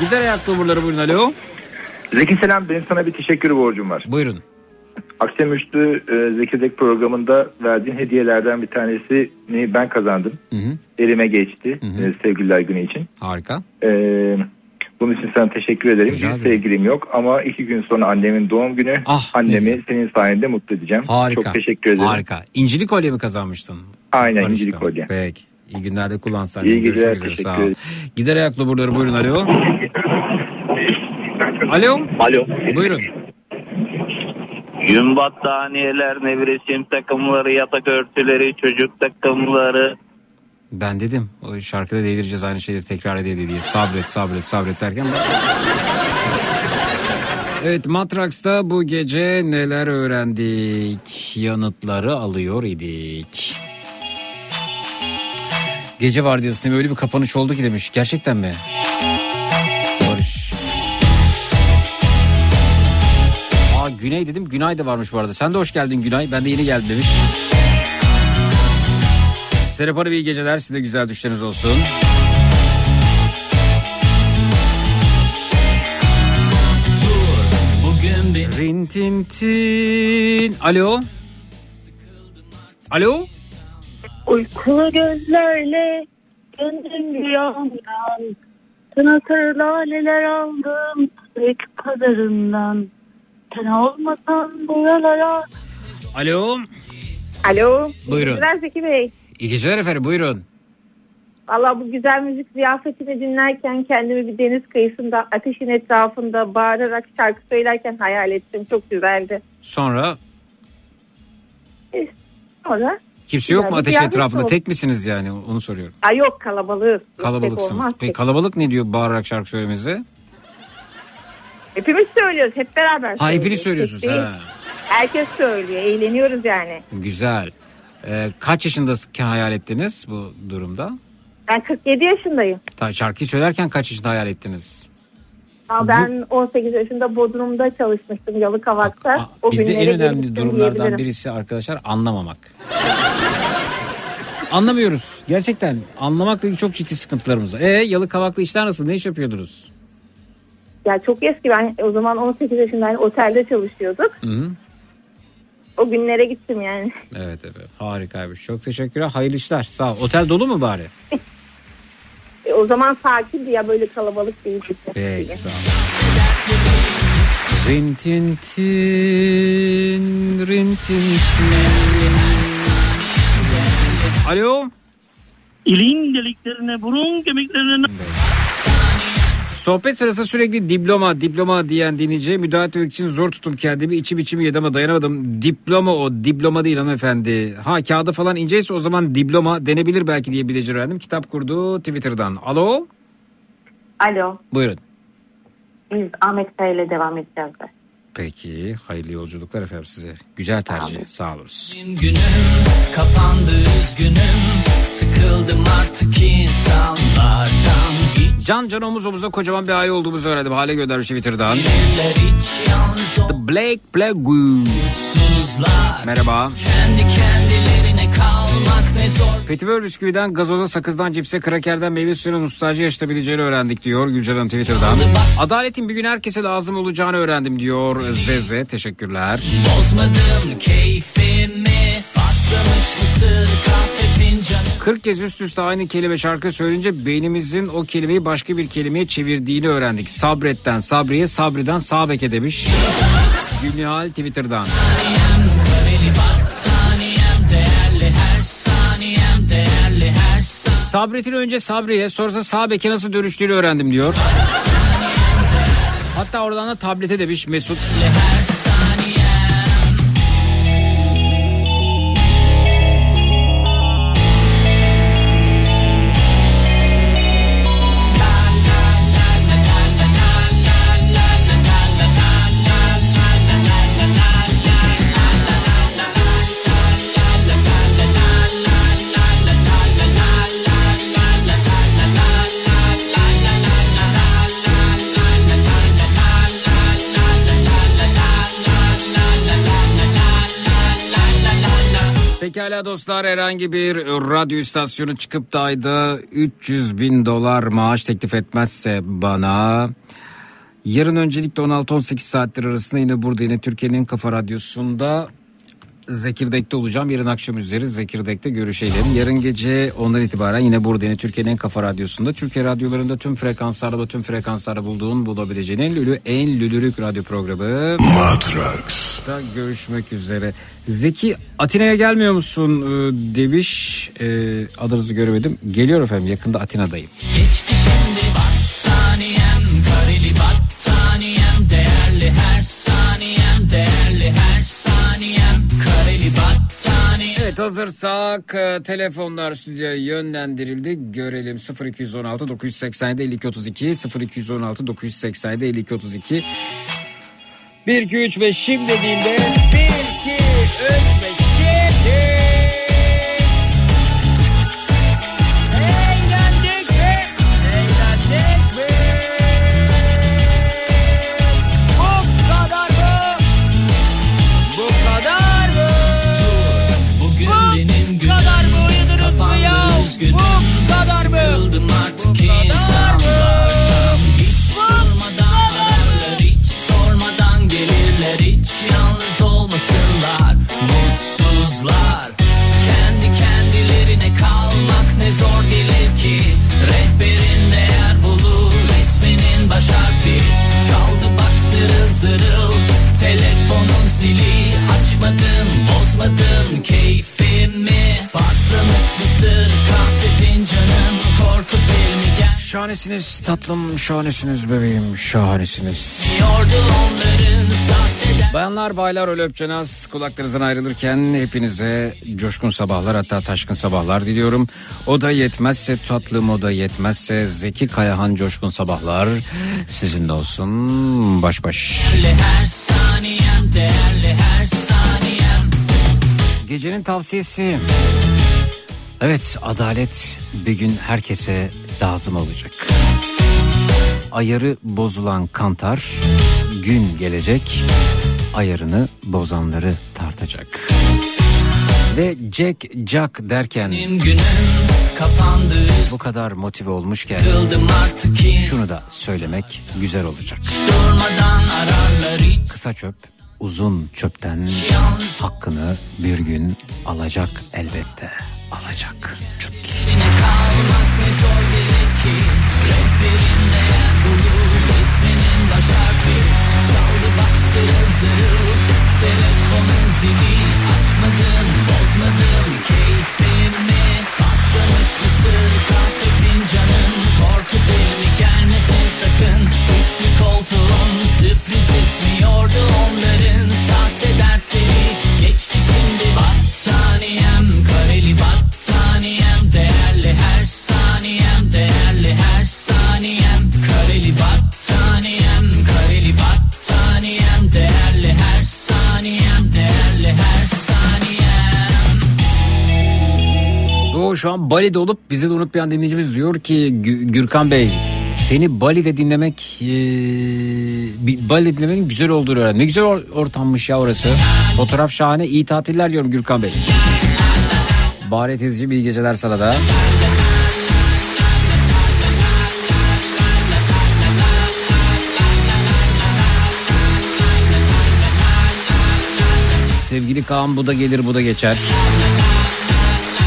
Gider ayak numaraları buyurun alo. Zeki Selam benim sana bir teşekkür borcum var. Buyurun. akşamüstü e, Zekirdek programında verdiğin hediyelerden bir tanesini ben kazandım. Elime geçti e, sevgililer günü için. Harika. E, bunun için sana teşekkür ederim. bir sevgilim yok ama iki gün sonra annemin doğum günü. Annemi neyse. senin sayende mutlu edeceğim. Harika. Çok teşekkür ederim. Harika. İncili kolye mi kazanmıştın? Aynen Barış'tan. incili kolye. Peki. İyi günlerde kullansan. İyi üzere, teşekkür ederim. Gider ayaklı buraları buyurun alo. Alo. Alo. Buyurun. Yün battaniyeler, nevresim takımları, yatak örtüleri, çocuk takımları. Ben dedim o şarkıda delireceğiz aynı şeyleri tekrar ediyor diye. Sabret sabret sabret derken. Evet Matraks'ta bu gece neler öğrendik? Yanıtları alıyor idik. Gece vardiyasında öyle bir kapanış oldu ki demiş. Gerçekten mi? Güney dedim. Günay da varmış bu arada. Sen de hoş geldin Günay. Ben de yeni geldim demiş. Serap Hanım iyi geceler. Size güzel düşleriniz olsun. Rin tin tin. Alo. Alo. Uykulu gözlerle döndüm rüyamdan. Tınatır laleler aldım tek pazarından. Sen olmasan buralara. Alo. Alo. Buyurun. Güzel Zeki Bey. İyi geceler efendim buyurun. Valla bu güzel müzik ziyafetini dinlerken kendimi bir deniz kıyısında ateşin etrafında bağırarak şarkı söylerken hayal ettim. Çok güzeldi. Sonra Sonra kimse yok mu ateş etrafında? oldu. Tek misiniz yani onu soruyorum. Ay yok kalabalık. Kalabalıksınız. olmaz Peki kalabalık ne diyor bağırarak şarkı söylemenize? Hepimiz söylüyoruz hep beraber. Ha hepiniz söylüyoruz. söylüyorsunuz değil. ha. Herkes söylüyor. Eğleniyoruz yani. Güzel. Ee, kaç yaşındasın hayal ettiniz bu durumda? Ben 47 yaşındayım. Ta, şarkıyı söylerken kaç yaşında hayal ettiniz? Ben 18 yaşında Bodrum'da çalışmıştım Yalıkavak'ta. O Bizde en önemli durumlardan birisi arkadaşlar anlamamak. Anlamıyoruz. Gerçekten anlamakla ilgili çok ciddi sıkıntılarımız var. E Yalıkavak'ta işler nasıl? Ne iş yapıyordunuz? Ya çok eski ben o zaman 18 yaşındayım otelde çalışıyorduk. Hı -hı. O günlere gittim yani. Evet evet harikaymış. Çok teşekkürler. Hayırlı işler. Sağ ol. Otel dolu mu bari? E, o zaman sakindi ya böyle kalabalık değildi. Peki sağ ol. Rin tin tin, rin tin tin. Alo. İlin deliklerine, burun kemiklerine... Sohbet sırasında sürekli diploma diploma diyen dinleyiciye müdahale etmek için zor tuttum kendimi. İçim içimi yedi ama dayanamadım. Diploma o diploma değil hanımefendi. Ha kağıda falan inceyse o zaman diploma denebilir belki diye bileci öğrendim. Kitap kurdu Twitter'dan. Alo. Alo. Buyurun. Biz Ahmet Kaya ile devam edeceğiz de. Peki hayırlı yolculuklar efendim size. Güzel tercih sağ oluruz. günüm kapandı üzgünüm Sıkıldım artık insanlardan Hiç Can can omuz omuza kocaman bir aile olduğumuzu öğrendim. Hale göndermiş Twitter'dan. The Blake Plague. Merhaba. Kendi Petibör bisküviden, gazoza, sakızdan, cipse, krakerden, meyve suyuna nostalji yaşatabileceğini öğrendik diyor Gülcan Hanım Twitter'dan. Adaletin bir gün herkese lazım olacağını öğrendim diyor Zeze. Teşekkürler. Bozmadım keyfimi Patlamış mısır kahve fincanı 40 kez üst üste aynı kelime şarkı söyleyince beynimizin o kelimeyi başka bir kelimeye çevirdiğini öğrendik. Sabretten Sabriye, Sabri'den Sabeke demiş. Gülnihal Twitter'dan. Sabret'in önce Sabriye sonrasında Sabek'e nasıl dönüştüğünü öğrendim diyor. Hatta oradan da tablete demiş Mesut. Dostlar herhangi bir radyo istasyonu çıkıp da ayda 300 bin dolar maaş teklif etmezse bana Yarın öncelikle 16-18 saatler arasında yine burada yine Türkiye'nin en kafa radyosunda Zekirdek'te olacağım. Yarın akşam üzeri Zekirdek'te görüşelim. Yarın gece ondan itibaren yine burada yine Türkiye'nin en kafa radyosunda. Türkiye radyolarında tüm frekanslarda tüm frekanslarda bulduğun bulabileceğin en lülü en lülürük radyo programı. Matrax. Da görüşmek üzere. Zeki Atina'ya gelmiyor musun e, demiş. E, adınızı göremedim. Geliyor efendim yakında Atina'dayım. Geçti şimdi battaniyem Kareli battaniyem Değerli her saniyem Değerli her saniyem Evet hazırsak e, telefonlar stüdyoya yönlendirildi. Görelim. 0216 987 52 32 0216 987 52 32 1 2 3 ve şimdi dediğimde 1 2 3 Mutsuzlar Kendi kendilerine kalmak ne zor gelir ki. Rehberin değer bulur Resminin baş harfi Çaldı bak zırıl zırıl Telefonun zili. Açmadın bozmadın keyfimi. Patlamış mısır kahve Şahanesiniz tatlım, şahanesiniz bebeğim, şahanesiniz. Bayanlar baylar öyle öpçenaz kulaklarınızdan ayrılırken hepinize coşkun sabahlar hatta taşkın sabahlar diliyorum. O da yetmezse tatlım o da yetmezse Zeki Kayahan coşkun sabahlar sizin de olsun baş baş. Değerli her saniyem Değerli her saniyem Gecenin tavsiyesi. Evet adalet bir gün herkese lazım olacak. Ayarı bozulan kantar gün gelecek ayarını bozanları tartacak. Ve Jack Jack derken bu kadar motive olmuşken şunu da söylemek güzel olacak. Kısa çöp uzun çöpten hakkını bir gün alacak elbette alacak. Çut. Bak Telefonun zili Açmadın onların Sahte dertleri geçti şimdi Battaniyem kareli battaniyem Değerli her saniyem değerli her saniyem. Kareli battaniyem kareli battaniyem Değerli her saniyem değerli her saniyem. Doğu şu an Bali'de olup bizi de unutmayan dinleyicimiz diyor ki Gü- Gürkan Bey seni Bali'de dinlemek e, Bali'de dinlemenin güzel olduğunu öğrendim. Ne güzel or- ortammış ya orası. Fotoğraf şahane iyi tatiller diyorum Gürkan Bey. Bahri Tezci'm iyi geceler sana da. Sevgili Kaan bu da gelir bu da geçer.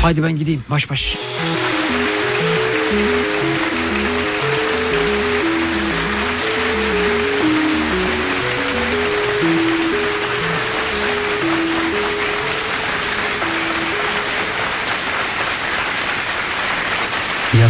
Haydi ben gideyim baş baş.